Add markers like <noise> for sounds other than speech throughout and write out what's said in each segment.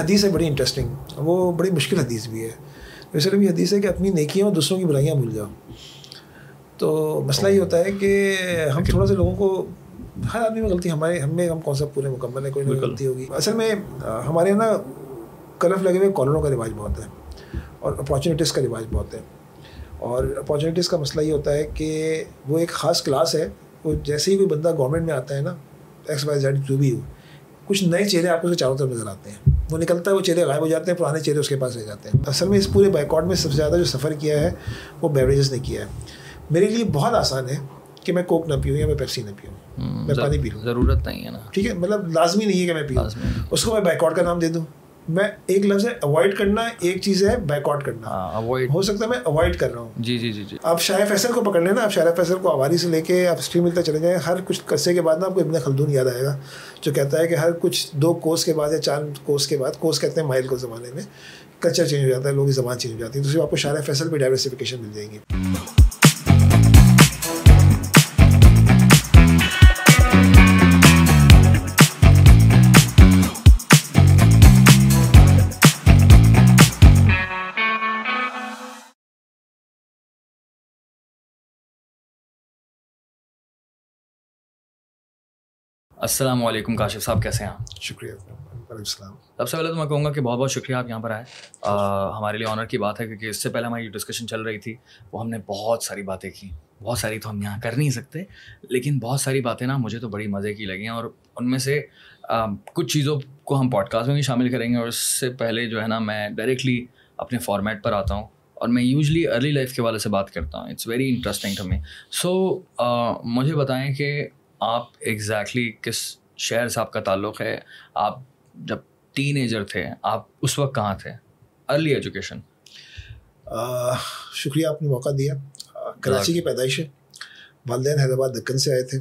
حدیث ہے بڑی انٹرسٹنگ وہ بڑی مشکل حدیث بھی ہے۔ ویسے یہ حدیث ہے کہ اپنی نیکیاں اور دوسروں کی برائیاں بھول جاؤ۔ تو مسئلہ یہ ہوتا ہے کہ ہم تھوڑا سا لوگوں کو ہر آدمی میں غلطی ہمارے ہم میں ہم کون سا پورے مکمل ہے کوئی نہ غلطی ہوگی۔ اصل میں ہمارے یہاں نا کلف لگے ہوئے کالروں کا رواج بہت ہے اور اپارچونیٹیز کا رواج بہت ہے۔ اور اپارچونیٹیز کا مسئلہ یہ ہوتا ہے کہ وہ ایک خاص کلاس ہے۔ وہ جیسے ہی کوئی بندہ گورنمنٹ میں آتا ہے نا ایکس وائی زیڈ جو بھی ہو کچھ نئے چہرے آپ کو چاروں طرف نظر آتے ہیں۔ وہ نکلتا ہے وہ چہرے غائب ہو جاتے ہیں پرانے چہرے اس کے پاس رہ جاتے ہیں۔ اصل میں اس پورے بائیکاٹ میں سب سے زیادہ جو سفر کیا ہے وہ بیوریجز نے کیا ہے۔ میرے لیے بہت آسان ہے کہ میں کوک نہ پیوں یا میں پیپسی نہ پیوں۔ میں پانی پی لوں۔ ضرورت نہیں ہے نا۔ ٹھیک ہے؟ مطلب لازمی نہیں ہے کہ میں پیوں۔ اس کو میں بائیکاٹ کا نام دے دوں۔ میں ایک لفظ ہے اوائڈ کرنا ایک چیز ہے بیک آؤٹ کرنا۔ ہاں، ہو سکتا ہے میں اوائڈ کر رہا ہوں۔ جی جی جی جی۔ آپ شاہ فیصل کو پکڑ لیں نا آپ شاہ فیصل کو آواری سے لے کے آپ اسٹریم ملتے چلے جائیں ہر کچھ قرصے کے بعد نا آپ کو ابن خلدون یاد آئے گا جو کہتا ہے کہ ہر کچھ دو کوس کے بعد یا چار کوس کے بعد کوس کہتے ہیں مائل کو زمانے میں۔ کلچر چینج ہو جاتا ہے لوگوں کی زبان چینج ہو جاتی ہے۔ تو صرف آپ کو شاہ فیصل پہ ڈائیورسفیکیشن مل جائیں گی۔ السلام علیکم کاشف صاحب کیسے ہیں شکریہ السلام۔ سب سے پہلے تو میں کہوں گا کہ بہت بہت شکریہ آپ یہاں پر آئے۔ ہمارے لیے آنر کی بات ہے کیونکہ اس سے پہلے ہماری ڈسکشن چل رہی تھی وہ ہم نے بہت ساری باتیں کی۔ بہت ساری تو ہم یہاں کر نہیں سکتے لیکن بہت ساری باتیں نا مجھے تو بڑی مزے کی لگی ہیں اور ان میں سے کچھ چیزوں کو ہم پوڈ کاسٹ میں بھی شامل کریں گے اور اس سے پہلے جو ہے نا میں ڈائریکٹلی اپنے فارمیٹ پر آتا ہوں اور میں یوزلی ارلی لائف کے والے سے بات کرتا ہوں۔ It's very interesting to me so مجھے بتائیں کہ آپ ایگزیکٹلی کس شہر سے آپ کا تعلق ہے؟ آپ جب ٹین ایجر تھے آپ اس وقت کہاں تھے؟ ارلی ایجوکیشن شکریہ آپ نے موقع دیا۔ کراچی کی پیدائش ہے۔ والدین حیدرآباد دکن سے آئے تھے۔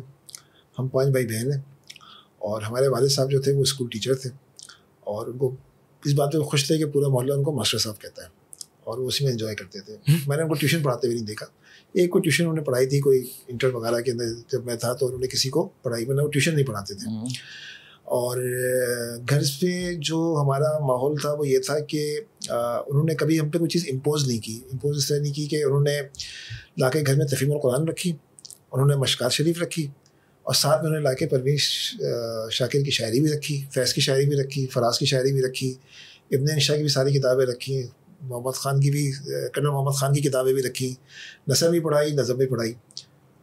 ہم پانچ بھائی بہن ہیں۔ اور ہمارے والد صاحب جو تھے وہ اسکول ٹیچر تھے۔ اور ان کو اس بات پہ خوش تھے کہ پورا محلہ ان کو ماسٹر صاحب کہتا ہے۔ اور وہ اسی میں انجوائے کرتے تھے۔ <laughs> میں نے ان کو ٹیوشن پڑھاتے ہوئے نہیں دیکھا۔ ایک کوئی ٹیوشن انہوں نے پڑھائی تھی کوئی انٹر وغیرہ کے اندر جب میں تھا تو انہوں نے کسی کو پڑھائی میں وہ ٹیوشن نہیں پڑھاتے تھے۔ اور گھر پہ جو ہمارا ماحول تھا وہ یہ تھا کہ انہوں نے کبھی ہم پہ کوئی چیز امپوز نہیں کی۔ امپوز اس طرح نہیں کی کہ انہوں نے لا کے گھر میں تفیم القرآن رکھی انہوں نے مشکات شریف رکھی اور ساتھ میں انہوں نے لا کے پرویش شاکر کی شاعری بھی رکھی فیض کی شاعری بھی رکھی فراز کی شاعری بھی رکھی ابن انشا کی بھی ساری کتابیں رکھی محمد خان کی بھی کرنل محمد خان کی کتابیں بھی رکھی نثر بھی پڑھائی نظم بھی پڑھائی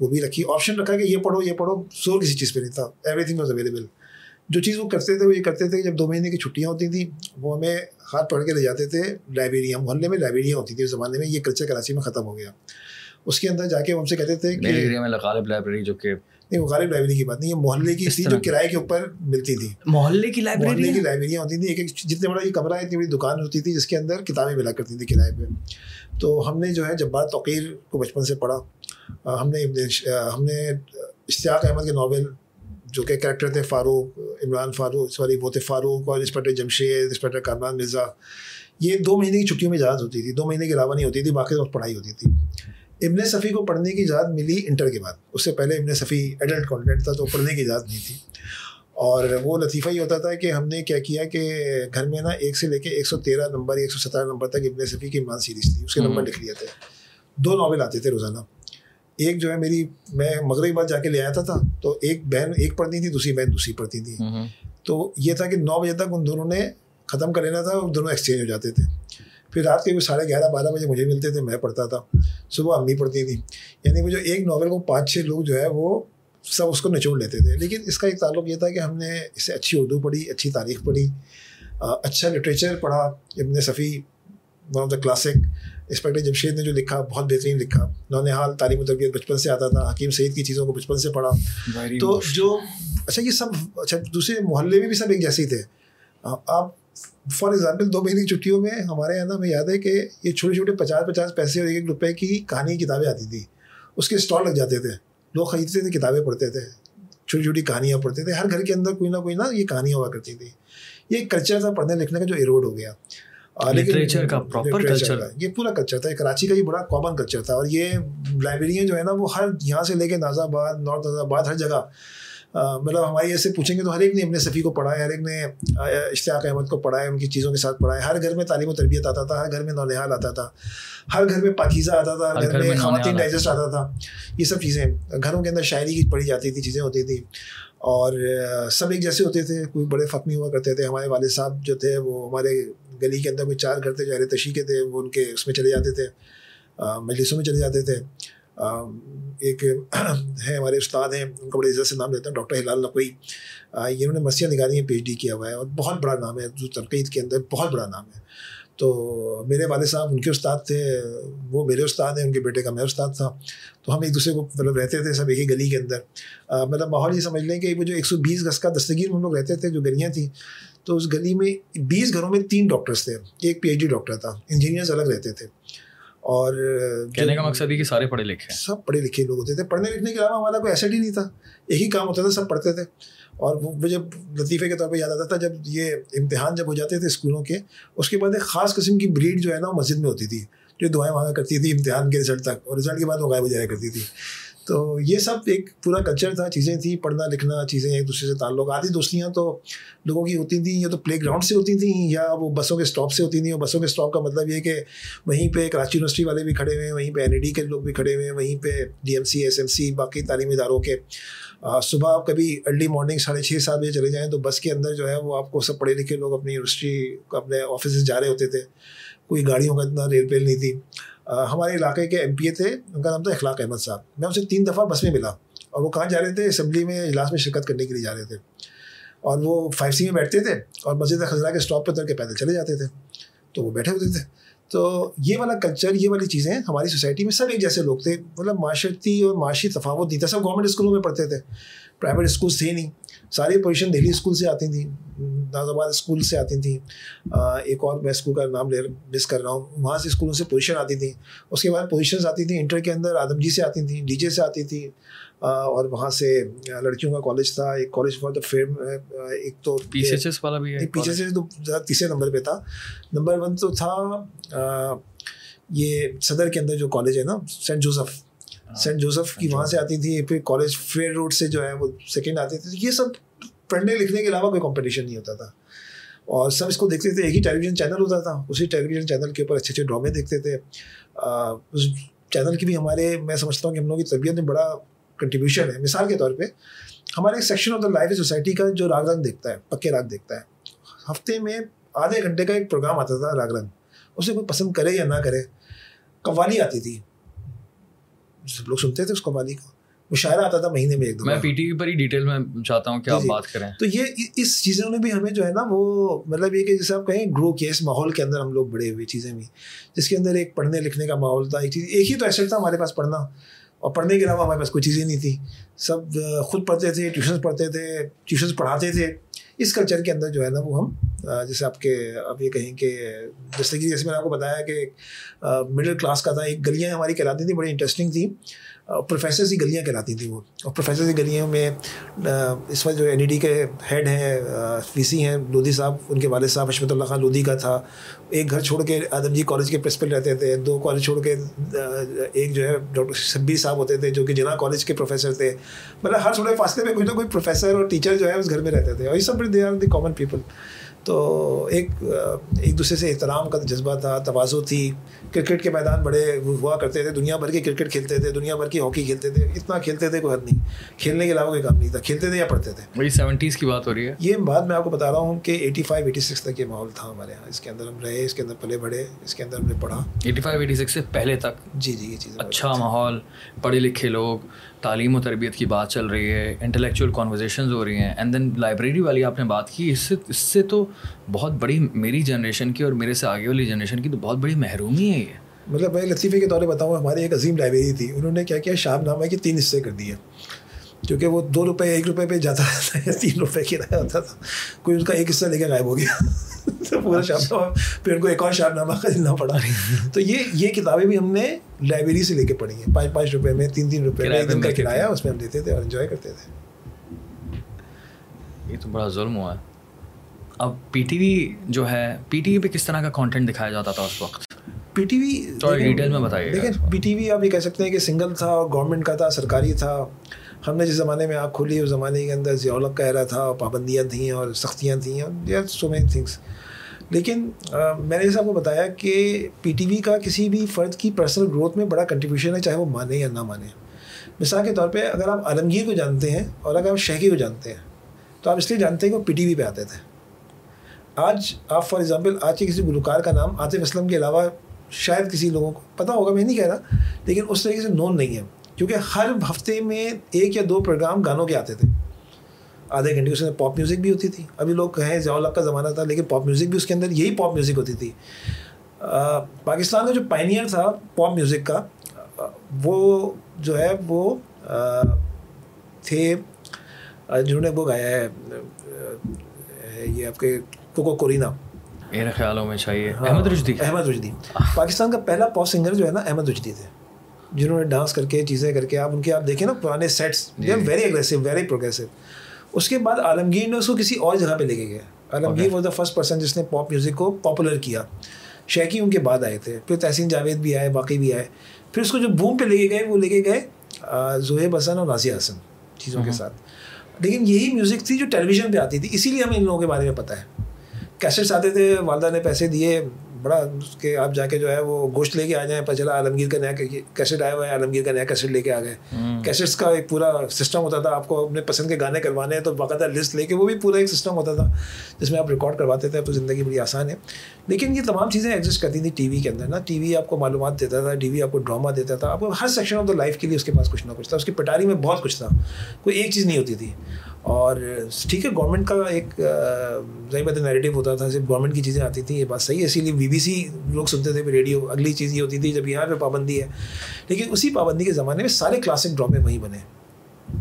وہ بھی رکھی آپشن رکھا کہ یہ پڑھو یہ پڑھو زور کسی چیز پہ نہیں تھا ایوری تھنگ واز اویلیبل جو چیز وہ کرتے تھے وہ یہ کرتے تھے کہ جب دو مہینے کی چھٹیاں ہوتی تھیں وہ ہمیں ہاتھ پڑھ کے لے جاتے تھے لائبریریاں محلے میں لائبریریاں ہوتی تھیں اس زمانے میں یہ کلچر کراچی میں ختم ہو گیا۔ اس کے اندر جا کے ہم سے کہتے تھے کہ لائبریری جو کہ نہیں وہ غالب لائبریری کی بات نہیں یہ محلے کی تھی جو کرائے کے اوپر ملتی تھی۔ محلے کی لائبریری محلے کی لائبریریاں ہوتی تھیں ایک ایک جتنے بڑا یہ کمرہ ہے اتنی بڑی دکان ہوتی تھی جس کے اندر کتابیں ملا کرتی تھیں کرائے پہ۔ تو ہم نے جو ہے جب بات توقیر کو بچپن سے پڑھا۔ ہم نے ہم نے اشتیاق احمد کے ناول جو کہ کریکٹر تھے فاروق عمران فاروق سوری وہ تھے فاروق اور انسپیکٹر جمشید انسپیکٹر کامران مرزا۔ یہ دو مہینے کی چھٹیوں میں اجازت ہوتی تھی دو مہینے کے علاوہ نہیں ہوتی تھی باقی وقت پڑھائی ہوتی تھی۔ ابن صفی کو پڑھنے کی اجازت ملی انٹر کے بعد۔ اس سے پہلے ابن صفی ایڈلٹ کانٹینٹ تھا تو پڑھنے کی اجازت نہیں تھی۔ اور وہ لطیفہ یہ ہوتا تھا کہ ہم نے کیا کیا کہ گھر میں نا ایک سے لے کے ایک سو تیرہ نمبر ایک سو سترہ نمبر تک ابن صفی کی مان سیریز تھی۔ اس کے نمبر لکھ لیے تھے۔ دو ناول آتے تھے روزانہ۔ ایک جو ہے میری میں مغربی بعد جا کے لے آیا تھا تو ایک بہن ایک پڑھتی تھی دوسری بہن دوسری پڑھتی تھی۔ تو یہ تھا کہ نو بجے تک ان دونوں نے ختم کر لینا تھا اور دونوں ایکسچینج ہو جاتے تھے۔ پھر رات کے بھی ساڑھے گیارہ بارہ بجے مجھے ملتے تھے میں پڑھتا تھا۔ صبح امی پڑھتی تھی۔ یعنی وہ جو ایک ناول کو پانچ چھ لوگ جو ہے وہ سب اس کو نچوڑ لیتے تھے۔ لیکن اس کا ایک تعلق یہ تھا کہ ہم نے اس سے اچھی اردو پڑھی اچھی تاریخ پڑھی اچھا لٹریچر پڑھا۔ Ibn Safi one of the classic inspector Jamshed نے جو لکھا بہت بہترین لکھا۔ نون حال تعلیم و تربیت بچپن سے آتا تھا۔ حکیم سعید کی چیزوں کو بچپن سے پڑھا۔ تو جو اچھا یہ سب اچھا دوسرے محلے میں بھی سب ایک جیسے ہی تھے۔ آپ فار ایگزامپل دو مہینے کی چھٹیوں میں ہمارے یہاں ہمیں یاد ہے کہ یہ چھوٹے چھوٹے پچاس پچاس پیسے اور ایک ایک روپے کی کہانی کتابیں آتی تھیں۔ اس کے اسٹال لگ جاتے تھے۔ لوگ خریدتے تھے کتابیں پڑھتے تھے۔ چھوٹی چھوٹی کہانیاں پڑھتے تھے۔ ہر گھر کے اندر کوئی نہ کوئی نہ یہ کہانیاں ہوا کرتی تھیں۔ یہ کلچر تھا پڑھنے لکھنے کا جو ایروڈ ہو گیا۔ یہ پورا کلچر تھا۔ کراچی کا یہ بڑا کامن کلچر تھا۔ اور یہ لائبریریاں جو ہے نا وہ ہر یہاں سے لے کے ناز آباد نارتھ ناز آباد ہر جگہ مطلب ہماری ایسے پوچھیں گے تو ہر ایک نے اپنے صفی کو پڑھا ہے ہر ایک نے اشتیاق احمد کو پڑھا ہے ان کی چیزوں کے ساتھ پڑھا ہے۔ ہر گھر میں تعلیم و تربیت آتا تھا ہر گھر میں نونحال آتا تھا ہر گھر میں پاکیزہ آتا تھا ہر گھر میں خواتین ڈائجسٹ آتا تھا۔ یہ سب چیزیں گھروں کے اندر شاعری کی پڑھی جاتی تھی چیزیں ہوتی تھیں۔ اور سب ایک جیسے ہوتے تھے کوئی بڑے نہیں ہوا کرتے تھے۔ ہمارے والد صاحب جو تھے وہ ہمارے گلی کے اندر کوئی چار گھر تھے جو اہل تشیح کے تھے وہ ان کے اس میں چلے جاتے تھے مجلسوں میں چلے جاتے تھے۔ ایک ہے ہمارے استاد ہیں، ان کا بڑے عزت سے نام لیتا ہوں، ڈاکٹر ہلال نقوی یہ انہوں نے مسیح نگاری میں پی ایچ ڈی کیا ہوا ہے، اور بہت بڑا نام ہے، جو تنقید کے اندر بہت بڑا نام ہے۔ تو میرے والد صاحب، ان کے استاد تھے، وہ میرے استاد ہیں، ان کے بیٹے کا میں استاد تھا۔ تو ہم ایک دوسرے کو مطلب رہتے تھے سب ایک ہی گلی کے اندر۔ مطلب ماحول یہ سمجھ لیں کہ وہ جو ایک سو بیس گز کا دستگیر ہم لوگ رہتے تھے، جو گلیاں تھیں، تو اس گلی میں بیس گھروں میں تین ڈاکٹرس تھے۔ ایک پی ایچ ڈی ڈاکٹر تھا انجینئرس الگ رہتے تھے۔ اور کہنے کا مقصد کہ سارے پڑھے لکھے سب پڑھے لکھے لوگ ہوتے تھے۔ پڑھنے لکھنے کے علاوہ ہمارا کوئی ایسٹ ہی نہیں تھا۔ ایک ہی کام ہوتا تھا سب پڑھتے تھے۔ اور وہ مجھے لطیفے کے طور پہ یاد آتا تھا جب یہ امتحان جب ہو جاتے تھے اسکولوں کے اس کے بعد ایک خاص قسم کی بریڈ جو ہے نا وہ مسجد میں ہوتی تھی جو دعائیں مانگا کرتی تھی امتحان کے رزلٹ تک اور رزلٹ کے بعد وہ غائب ہو جایا کرتی تھی۔ تو یہ سب ایک پورا کلچر تھا، چیزیں تھیں، پڑھنا لکھنا، چیزیں ایک دوسرے سے تعلق آتی دوستیاں تو لوگوں کی ہوتی تھیں، یا تو پلے گراؤنڈ سے ہوتی تھیں، یا وہ بسوں کے اسٹاپ سے ہوتی تھیں، اور بسوں کے اسٹاپ کا مطلب یہ کہ وہیں پہ کراچی یونیورسٹی والے بھی کھڑے ہوئے ہیں وہیں پہ این ای ڈی کے لوگ بھی کھڑے ہوئے ہیں وہیں پہ D M C S M C باقی تعلیمی اداروں کے۔ صبح آپ کبھی ارلی مارننگ ساڑھے چھ، سات بجے چلے جائیں تو بس کے اندر جو ہے وہ آپ کو سب پڑھے لکھے لوگ اپنی یونیورسٹی اپنے آفیسز جا رہے ہوتے تھے۔ کوئی گاڑیوں کا اتنا ریل پیل نہیں تھی۔ ہمارے علاقے کے ایم پی اے تھے، ان کا نام تھا اخلاق احمد صاحب۔ میں ان سے تین دفعہ بس میں ملا اور وہ کہاں جا رہے تھے؟ اسمبلی میں اجلاس میں شرکت کرنے کے لیے جا رہے تھے۔ اور وہ فائیو سی میں بیٹھتے تھے اور مسجد خزرہ کے اسٹاپ پہ اتر کے پیدل چلے جاتے تھے۔ تو وہ بیٹھے ہوتے تھے۔ تو یہ والا کلچر یہ والی چیزیں ہماری سوسائٹی میں سب ایک جیسے لوگ تھے۔ مطلب معاشرتی اور معاشی تفاوت نہیں تھا، سب گورنمنٹ اسکولوں میں پڑھتے تھے۔ پرائیویٹ اسکولس تھے نہیں۔ ساری پوزیشن دہلی اسکول سے آتی تھیں ناز آباد اسکول سے آتی تھیں۔ ایک اور میں اسکول کا نام لے مس کر رہا ہوں۔ وہاں سے اسکولوں سے پوزیشن آتی تھیں۔ اس کے بعد پوزیشنز آتی تھیں انٹر کے اندر آدم جی سے آتی تھیں ڈی جے سے آتی تھیں۔ اور وہاں سے لڑکیوں کا کالج تھا۔ ایک کالج فار دا فیم ایک تو پی سی ایچ ایس والا بھی ہے۔ پی سی ایچ ایس تو تیسرے نمبر پہ تھا۔ نمبر ون تو تھا یہ صدر کے اندر جو کالج ہے نا سینٹ جوزف سینٹ جوزف کی وہاں سے آتی تھی پھر کالج فیئر روڈ سے جو ہے وہ سیکنڈ آتی تھی۔ یہ سب پڑھنے لکھنے کے علاوہ کوئی کمپٹیشن نہیں ہوتا تھا۔ اور سب اس کو دیکھتے تھے ایک ہی ٹیلی ویژن چینل ہوتا تھا۔ اسی ٹیلی ویژن چینل کے اوپر اچھے اچھے ڈرامے دیکھتے تھے۔ اس چینل کی بھی ہمارے میں سمجھتا ہوں کہ ہم لوگوں کی طبیعت میں بڑا کنٹریبیوشن ہے۔ مثال کے طور پہ ہمارے ایک section of the life society کا جو راگ رنگ دیکھتا ہے پکے راگ دیکھتا ہے۔ ہفتے میں آدھے گھنٹے کا ایک پروگرام آتا تھا راگ رنگ اسے کوئی پسند کرے یا نہ کرے قوالی آتی تھی۔ سب لوگ سنتے تھے اس قوالی کا مشاعرہ آتا تھا مہینے میں ایک دو میں پی ٹی وی پر ہی ڈیٹیل میں چاہتا ہوں کہ آپ بات کریں۔ تو یہ اس چیزوں نے بھی ہمیں جو ہے نا وہ مطلب یہ کہ جیسے آپ کہیں گرو کیا اس ماحول کے اندر ہم لوگ بڑے ہوئے چیزیں بھی۔ جس کے اندر ایک پڑھنے لکھنے کا ماحول تھا ایک چیز ایک ہی تو ایسا تھا ہمارے پاس پڑھنا۔ اور پڑھنے کے علاوہ ہمارے پاس کوئی چیزیں نہیں تھی سب خود پڑھتے تھے ٹیوشنس پڑھتے تھے ٹیوشنس پڑھاتے تھے۔ اس کلچر کے اندر جو ہے نا وہ ہم جیسے آپ کے، آپ یہ کہیں کہ جیسے کہ جیسے میں نے آپ کو بتایا کہ مڈل کلاس کا تھا، ایک گلیاں ہماری کہلاتی تھیں، بڑی انٹرسٹنگ تھیں۔ پروفیسرز کی گلیاں کہلاتی تھیں وہ۔ اور پروفیسرز کی گلیوں میں اس وقت جو این ای ڈی کے ہیڈ ہیں وی سی ہیں، لودھی صاحب، ان کے والد صاحب اشمت اللہ خان لودھی کا تھا۔ ایک گھر چھوڑ کے آدم جی کالج کے پرنسپل رہتے تھے۔ دو کالج چھوڑ کے ایک جو ہے ڈاکٹر شبیر صاحب ہوتے تھے، جو کہ جنا کالج کے پروفیسر تھے۔ مطلب ہر تھوڑے فاصلے میں کوئی نہ کوئی پروفیسر اور ٹیچر جو ہے اس گھر میں رہتے تھے۔ اور یہ سب they are the common people تو ایک ایک دوسرے سے احترام کا جذبہ تھا توازو تھی۔ کرکٹ کے میدان بڑے ہوا کرتے تھے دنیا بھر کے کرکٹ کھیلتے تھے دنیا بھر کی ہاکی کھیلتے تھے اتنا کھیلتے تھے کوئی حد نہیں۔ کھیلنے کے علاوہ کوئی کام نہیں تھا کھیلتے تھے یا پڑھتے تھے۔ وہی سیونٹیز کی بات ہو رہی ہے۔ یہ بات میں آپ کو بتا رہا ہوں کہ ایٹی فائیو ایٹی سکس تک یہ ماحول تھا ہمارے یہاں۔ اس کے اندر ہم رہے اس کے اندر پلے بڑھے اس کے اندر ہم نے پڑھا۔ ایٹی فائیو ایٹی سکس سے پہلے تک۔ جی جی یہ چیز اچھا ماحول پڑھے لکھے لوگ۔ تعلیم و تربیت کی بات چل رہی ہے انٹلیکچوئل کانورزیشنز ہو رہی ہیں اینڈ دین لائبریری والی آپ نے بات کی، اس سے اس سے تو بہت بڑی میری جنریشن کی اور میرے سے آگے والی جنریشن کی تو بہت بڑی محرومی ہے یہ۔ مطلب میں لطیفے کے طور پہ بتاؤں، ہماری ایک عظیم لائبریری تھی، انہوں نے کیا کیا، شام نامہ کے تین حصے کر دیے۔ کیونکہ وہ دو روپے، ایک روپے پہ جاتا تھا یا تین روپے کرایہ ہوتا تھا۔ کوئی ان کا ایک حصہ لے کے غائب ہو گیا۔ <laughs> تو پورا شام پھر ان کو ایک اور شام نامہ خریدنا پڑا۔ تو یہ یہ کتابیں بھی ہم نے لائبریری سے لے کے پڑھی ہیں۔ پانچ پانچ روپے میں، تین تین روپے میں، ایک دن کا کرایہ اس میں ہم دیتے تھے اور انجوائے کرتے تھے۔ یہ تو بڑا ظلم ہوا۔ ہے اب پی ٹی وی جو ہے، پی ٹی وی پہ کس طرح کا کانٹینٹ دکھایا جاتا تھا اس وقت؟ پی ٹی وی ڈیٹیل میں بتائیے دیکھیں پی ٹی وی آپ یہ کہہ سکتے ہیں کہ سنگل تھا اور گورنمنٹ کا تھا سرکاری تھا۔ ہم نے جس زمانے میں آنکھ کھولی اس زمانے کے اندر ضیاء کا ایرا تھا اور پابندیاں تھیں اور سختیاں تھیں اور سو مینی تھنگس لیکن میں نے جیسے آپ کو بتایا کہ پی ٹی وی کا کسی بھی فرد کی پرسنل گروتھ میں بڑا کنٹریبیوشن ہے چاہے وہ مانے یا نہ مانے۔ مثال کے طور پہ اگر آپ عالمگیر کو جانتے ہیں اور اگر آپ شہکی کو جانتے ہیں تو آپ اس لیے جانتے ہیں کہ وہ پی ٹی وی پہ آتے تھے۔ آج آپ فار ایگزامپل آج کے کسی گلوکار کا نام عاطف اسلم کے علاوہ شاید کسی لوگوں کو پتہ ہوگا، میں نہیں کہہ رہا، لیکن اس طریقے سے نون نہیں ہے۔ کیونکہ ہر ہفتے میں ایک یا دو پروگرام گانوں کے آتے تھے۔ آدھے گھنٹے اس میں پاپ میوزک بھی ہوتی تھی۔ ابھی لوگ کہیں ضیاء الگ کا زمانہ تھا، لیکن پاپ میوزک بھی اس کے اندر یہی پاپ میوزک ہوتی تھی۔ پاکستان میں جو پائنیئر تھا پاپ میوزک کا وہ جو ہے، وہ تھے جنہوں نے وہ گایا ہے یہ آپ کے کوکو کورینا۔ میرے خیالوں میں چاہیے ہاں، احمد رشدی۔ احمد رشدی۔ پاکستان کا پہلا پاپ سنگر جو ہے نا احمد رشدی تھے جنہوں نے ڈانس کر کے چیزیں کر کے آپ ان کے آپ دیکھیں نا پرانے sets very aggressive very progressive اس کے بعد عالمگیر نے اس کو کسی اور جگہ پہ لے کے گیا۔ Alamgir was the first person جس نے پاپ میوزک کو پاپولر کیا۔ شیکی ان کے بعد آئے تھے پھر تحسین جاوید بھی آئے باقی بھی آئے۔ پھر اس کو جو بوم پہ لے کے گئے وہ لے کے گئے زہیب حسن اور نازیہ حسن چیزوں کے ساتھ۔ لیکن یہی میوزک تھی جو ٹیلی ویژن پہ آتی تھی اسی لیے ہمیں ان لوگوں کے بارے میں پتہ ہے۔ کیسٹس آتے تھے؟ والدہ نے پیسے دیے بڑا کہ آپ جا کے جو ہے وہ گوشت لے کے آ جائیں پتہ چلا عالمگیر کا نیا کیسٹ آیا ہوا ہے عالمگیر کا نیا کیسٹ لے کے آ گئے۔ کیسٹس کا ایک پورا سسٹم ہوتا تھا آپ کو اپنے پسند کے گانے کروانے ہیں تو باقاعدہ لسٹ لے کے وہ بھی پورا ایک سسٹم ہوتا تھا جس میں آپ ریکارڈ کرواتے تھے تو زندگی بڑی آسان ہے۔ لیکن یہ تمام چیزیں ایگزسٹ کرتی تھیں ٹی وی کے اندر نا۔ ٹی وی آپ کو معلومات دیتا تھا ٹی وی آپ کو ڈرامہ دیتا تھا۔ آپ کو ہر سیکشن آف دا لائف کے لیے اس کے پاس کچھ نہ کچھ تھا۔ اس کی پٹاری میں بہت کچھ تھا۔ کوئی ایک چیز نہیں ہوتی تھی۔ اور ٹھیک ہے گورنمنٹ کا ایک ظاہر بات نیگیٹو ہوتا تھا صرف گورنمنٹ کی چیزیں آتی تھیں یہ بات صحیح ہے۔ اسی لیے بی بی سی لوگ سنتے تھے ریڈیو اگلی چیز یہ ہوتی تھی جب یہاں پہ پابندی ہے۔ لیکن اسی پابندی کے زمانے میں سارے کلاسک ڈرامے وہیں بنے۔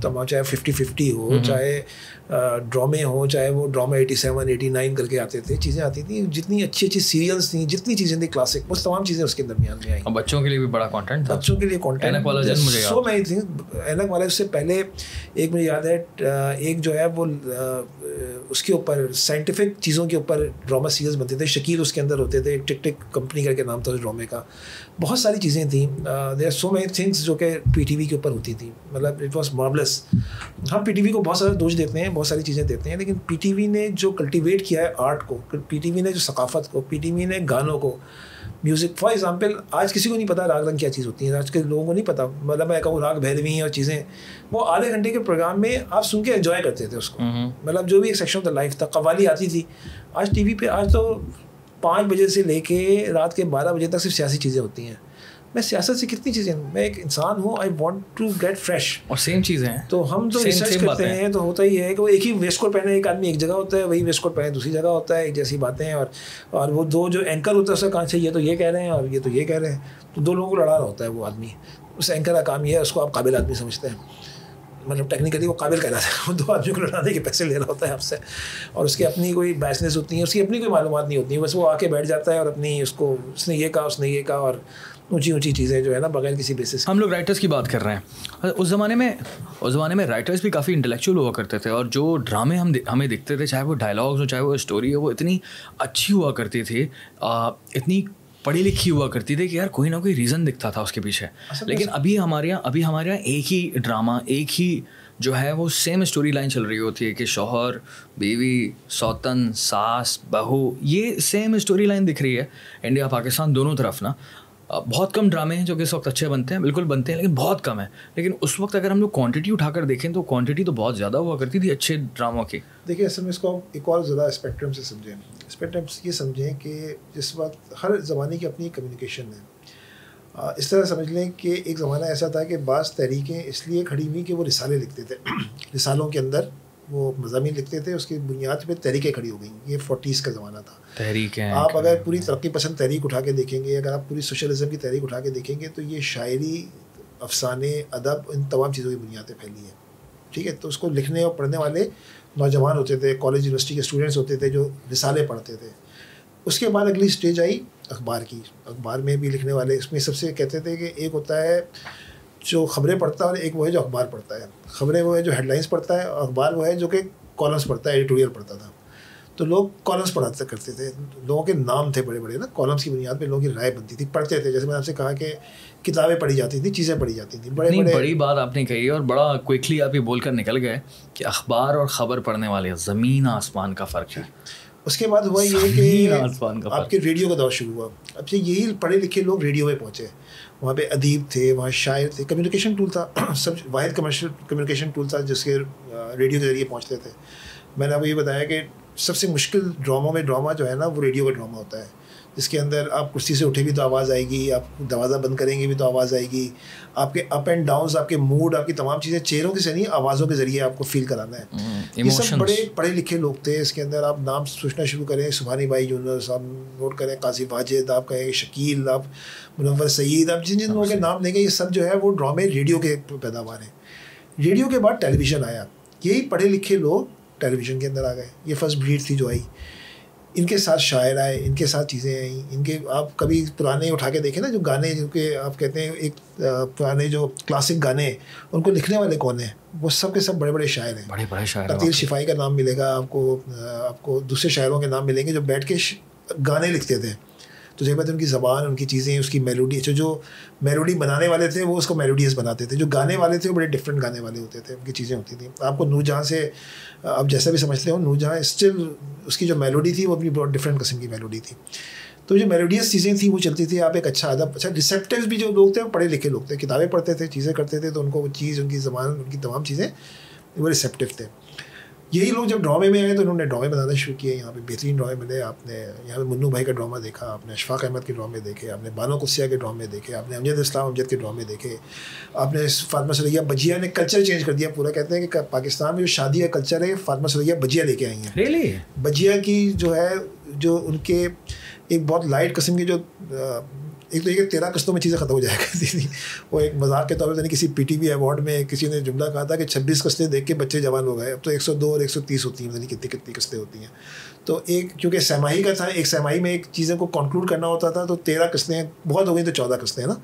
تمام چاہے ففٹی ففٹی ہو چاہے ڈرامے ہوں چاہے وہ ڈرامے ایٹی سیون ایٹی نائن کر کے آتے تھے چیزیں آتی تھیں جتنی اچھی اچھی سیریلس تھیں جتنی چیزیں تھیں کلاسک وہ تمام چیزیں اس کے درمیان میں آئیں۔ بچوں کے لیے بھی بڑا کانٹینٹ بچوں کے لیے کانٹینٹ سو مینی تھنگ اینک والا اس سے پہلے ایک مجھے یاد ہے ایک جو ہے وہ اس کے اوپر سائنٹیفک چیزوں کے اوپر ڈرامہ سیریلس بنتے تھے شکیل اس کے اندر ہوتے تھے ٹک ٹک کمپنی کر کے نام تھا اس ڈرامے کا۔ بہت ساری چیزیں تھیں there are so many things جو کہ پی ٹی وی کے اوپر ہوتی تھیں۔ مطلب اٹ واز ماربلس ہم پی ٹی وی کو بہت سارا دوش دیتے ہیں بہت ساری چیزیں دیتے ہیں لیکن پی ٹی وی نے جو کلٹیویٹ کیا ہے آرٹ کو پی ٹی وی نے جو ثقافت کو پی ٹی وی نے گانوں کو میوزک فار ایگزامپل آج کسی کو نہیں پتا راگ رنگ کیا چیز ہوتی ہے آج کے لوگوں کو نہیں پتا مطلب میں کہوں راگ بھیروی اور چیزیں وہ آدھے گھنٹے کے پروگرام میں آپ سن کے انجوائے کرتے تھے اس کو۔ مطلب جو بھی ایک سیکشن آف دا لائف تھا قوالی آتی تھی۔ آج ٹی وی پہ آج تو پانچ بجے سے لے کے رات کے بارہ بجے تک صرف سیاسی چیزیں ہوتی ہیں۔ میں سیاست سے کتنی چیزیں میں ایک انسان ہوں I want to get fresh اور سیم چیزیں ہیں۔ تو ہم تو ریسرچ کرتے ہیں تو ہوتا ہی ہے کہ وہ ایک ہی ویسٹ کوٹ پہنے ایک آدمی ایک جگہ ہوتا ہے وہی ویسٹ کوٹ پہنے دوسری جگہ ہوتا ہے ایک جیسی باتیں اور اور وہ دو جو اینکر ہوتا ہے اس کا کہاں سے یہ تو یہ کہہ رہے ہیں اور یہ تو یہ کہہ رہے ہیں۔ تو دو لوگوں کو لڑا رہا ہوتا ہے وہ آدمی۔ اس اینکر کا کام یہ ہے اس کو آپ قابل آدمی سمجھتے ہیں۔ مطلب ٹیکنیکلی وہ قابل کہلاتا ہے <laughs> وہ دو آدمیوں کو لڑانے کے پیسے لے رہا ہوتا ہے آپ سے۔ اور اس کی اپنی کوئی بیسنس ہوتی ہیں اس کی اپنی کوئی معلومات نہیں ہوتی ہیں بس وہ آ کے بیٹھ جاتا ہے اور اپنی اس کو اس نے یہ کہا اس نے یہ کہا اور اونچی اونچی چیزیں جو ہے نا بغیر کسی بیسس ہم لوگ رائٹرس کی بات کر رہے ہیں۔ اس زمانے میں اس زمانے میں رائٹرس بھی کافی انٹلیکچوئل ہوا کرتے تھے اور جو ڈرامے ہم ہمیں دکھتے تھے چاہے وہ ڈائلاگس ہو چاہے وہ اسٹوری ہو وہ اتنی اچھی ہوا کرتی تھی اتنی پڑھی لکھی ہوا کرتی تھی کہ یار کوئی نہ کوئی ریزن دکھتا تھا اس کے پیچھے۔ لیکن ابھی ہمارے یہاں ابھی ہمارے یہاں ایک ہی ڈرامہ ایک ہی جو ہے وہ سیم اسٹوری لائن چل رہی ہوتی ہے کہ شوہر بیوی سوتن ساس بہو یہ سیم اسٹوری لائن دکھ رہی ہے۔ انڈیا پاکستان دونوں طرف نا۔ بہت کم ڈرامے ہیں جو کہ اس وقت اچھے بنتے ہیں، بالکل بنتے ہیں، لیکن بہت کم ہے لیکن اس وقت اگر ہم لوگ کوانٹٹی اٹھا کر دیکھیں تو کوانٹٹی تو بہت زیادہ ہوا کرتی تھی اچھے ڈراموں کی۔ دیکھیے، اصل میں اس کو ایک اور زیادہ اسپیکٹرم سے سمجھیں۔ اسپیکٹرم یہ سمجھیں کہ جس وقت ہر زمانے کی اپنی کمیونیکیشن ہے۔ اس طرح سمجھ لیں کہ ایک زمانہ ایسا تھا کہ بعض تحریکیں اس لیے کھڑی ہوئیں کہ وہ رسالے لکھتے تھے۔ <clears throat> رسالوں کے اندر وہ مضامین لکھتے تھے اس کی بنیاد پہ تحریکیں کھڑی ہو گئیں۔ یہ فورٹیز کا زمانہ تھا۔ تحریک آپ اگر پوری ترقی پسند تحریک اٹھا کے دیکھیں گے اگر آپ پوری سوشلزم کی تحریک اٹھا کے دیکھیں گے تو یہ شاعری افسانے ادب ان تمام چیزوں کی بنیادیں پھیلی ہیں۔ ٹھیک ہے تو اس کو لکھنے اور پڑھنے والے نوجوان ہوتے تھے کالج یونیورسٹی کے اسٹوڈنٹس ہوتے تھے جو رسالے پڑھتے تھے۔ اس کے بعد اگلی اسٹیج آئی اخبار کی۔ اخبار میں بھی لکھنے والے اس میں سب سے کہتے تھے کہ ایک ہوتا ہے جو خبریں پڑھتا ہے اور ایک وہ ہے جو اخبار پڑھتا ہے۔ خبریں وہ ہے جو ہیڈ لائنس پڑھتا ہے اور اخبار وہ ہے جو کہ کالمس پڑھتا ہے ایڈیٹوریل پڑھتا تھا۔ تو لوگ کالمس پڑھاتے کرتے تھے۔ لوگوں کے نام تھے بڑے بڑے نا۔ کالمس کی بنیاد پہ لوگوں کی رائے بنتی تھی پڑھتے تھے۔ جیسے میں نے آپ سے کہا کہ کتابیں پڑھی جاتی تھیں چیزیں پڑھی جاتی تھیں۔ بڑے بڑے بڑی بات آپ نے کہی اور بڑا کوئکلی آپ یہ بول کر نکل گئے کہ اخبار اور خبر پڑھنے والے زمین آسمان کا فرق ہے۔ اس کے بعد ہوا یہ کہ آپ کے ریڈیو کا دور شروع ہوا۔ اب سے یہی پڑھے لکھے لوگ ریڈیو میں پہنچے۔ وہاں پہ ادیب تھے، وہاں شاعر تھے۔ کمیونیکیشن ٹول تھا سب واحد کمرشل کمیونیکیشن ٹول تھا، جس کے ریڈیو کے ذریعے پہنچتے تھے۔ میں نے اب یہ بتایا کہ سب سے مشکل ڈراموں میں ڈرامہ جو ہے نا، وہ ریڈیو کا ڈرامہ ہوتا ہے۔ جس کے اندر آپ کرسی سے اٹھے بھی تو آواز آئے گی آپ دروازہ بند کریں گے بھی تو آواز آئے گی۔ آپ کے اپ اینڈ ڈاؤنس آپ کے موڈ آپ کی تمام چیزیں چہروں کے نہیں آوازوں کے ذریعے آپ کو فیل کرانا ہے۔ یہ سب بڑے پڑھے لکھے لوگ تھے۔ اس کے اندر آپ نام سوچنا شروع کریں سبحانی بھائی یونس آپ نوٹ کریں قاضی واجد آپ کہیں شکیل آپ منور سعید آپ جن جن لوگوں کے نام لیں گے یہ سب جو ہے وہ ڈرامے ریڈیو کے پیداوار ہیں۔ ریڈیو کے بعد ٹیلی ویژن آیا۔ یہی پڑھے لکھے لوگ ٹیلی ویژن کے اندر آ گئے۔ یہ فرسٹ بریڈ تھی جو آئی۔ ان کے ساتھ شاعر آئے ان کے ساتھ چیزیں آئیں ان کے آپ کبھی پرانے اٹھا کے دیکھیں نا جو گانے جو کہ آپ کہتے ہیں ایک پرانے جو کلاسک گانے ان کو لکھنے والے کون ہیں؟ وہ سب کے سب بڑے بڑے شاعر ہیں۔ بڑے بڑے شاعر قطیر شفائی کا نام ملے گا آپ کو آپ کو دوسرے شاعروں کے نام ملیں گے جو بیٹھ کے گانے لکھتے تھے۔ تو ذہبت ان کی زبان، ان کی چیزیں، اس کی میلوڈی اچھا جو میلوڈی بنانے والے تھے، وہ اس کو میلوڈیز بناتے تھے۔ جو گانے والے تھے، وہ بڑے ڈفرینٹ گانے والے ہوتے تھے، ان کی چیزیں ہوتی تھیں۔ آپ کو نور جہاں سے، آپ جیسا بھی سمجھتے ہو نور جہاں اسٹل اس کی جو میلوڈی تھی، وہ اپنی بہت ڈفرینٹ قسم کی میلوڈی تھی۔ تو جو میلوڈیس چیزیں تھیں، وہ چلتی تھی آپ ایک اچھا ادب اچھا ریسیپٹیوز بھی جو لوگ تھے، وہ پڑھے لکھے لوگ تھے، کتابیں پڑھتے تھے، چیزیں کرتے تھے، تو ان کو وہ چیز، ان کی زبان، ان کی تمام چیزیں وہ ریسیپٹیو تھے۔ یہی لوگ جب ڈرامے میں آئے تو انہوں نے ڈرامے بنانا شروع کیے یہاں پہ بہترین ڈرامے ملے آپ نے یہاں پہ منو بھائی کا ڈرامہ دیکھا آپ نے اشفاق احمد کے ڈرامے دیکھے آپ نے بانو قدسیہ کے ڈرامے دیکھے آپ نے امجد اسلام امجد کے ڈرامے دیکھے آپ نے فاطمہ سلیہ بجیا نے کلچر چینج کر دیا پورا کہتے ہیں کہ پاکستان میں جو شادی کا کلچر ہے فاطمہ سلیہ بجیا لے کے آئی ہیں۔ بجیا کی جو ہے جو ان کے ایک بہت لائٹ قسم کی جو ایک تو یہ تیرہ قسطوں میں چیزیں ختم ہو جایا کرتی تھیں وہ ایک مذاق کے طور پہ کسی پی ٹی وی ایوارڈ میں کسی نے جملہ کہا تھا کہ چھبیس قسطیں دیکھ کے بچے جوان ہو گئے۔ اب تو ایک سو دو اور ایک سو تیس ہوتی ہیں یعنی کتنی کتنی قسطیں ہوتی ہیں۔ تو ایک کیونکہ سیماہی کا تھا، ایک سیماہی میں ایک چیزیں کو کنکلوڈ کرنا ہوتا تھا، تو تیرہ قسطیں بہت ہو گئی تو چودہ قسطیں ہیں نا۔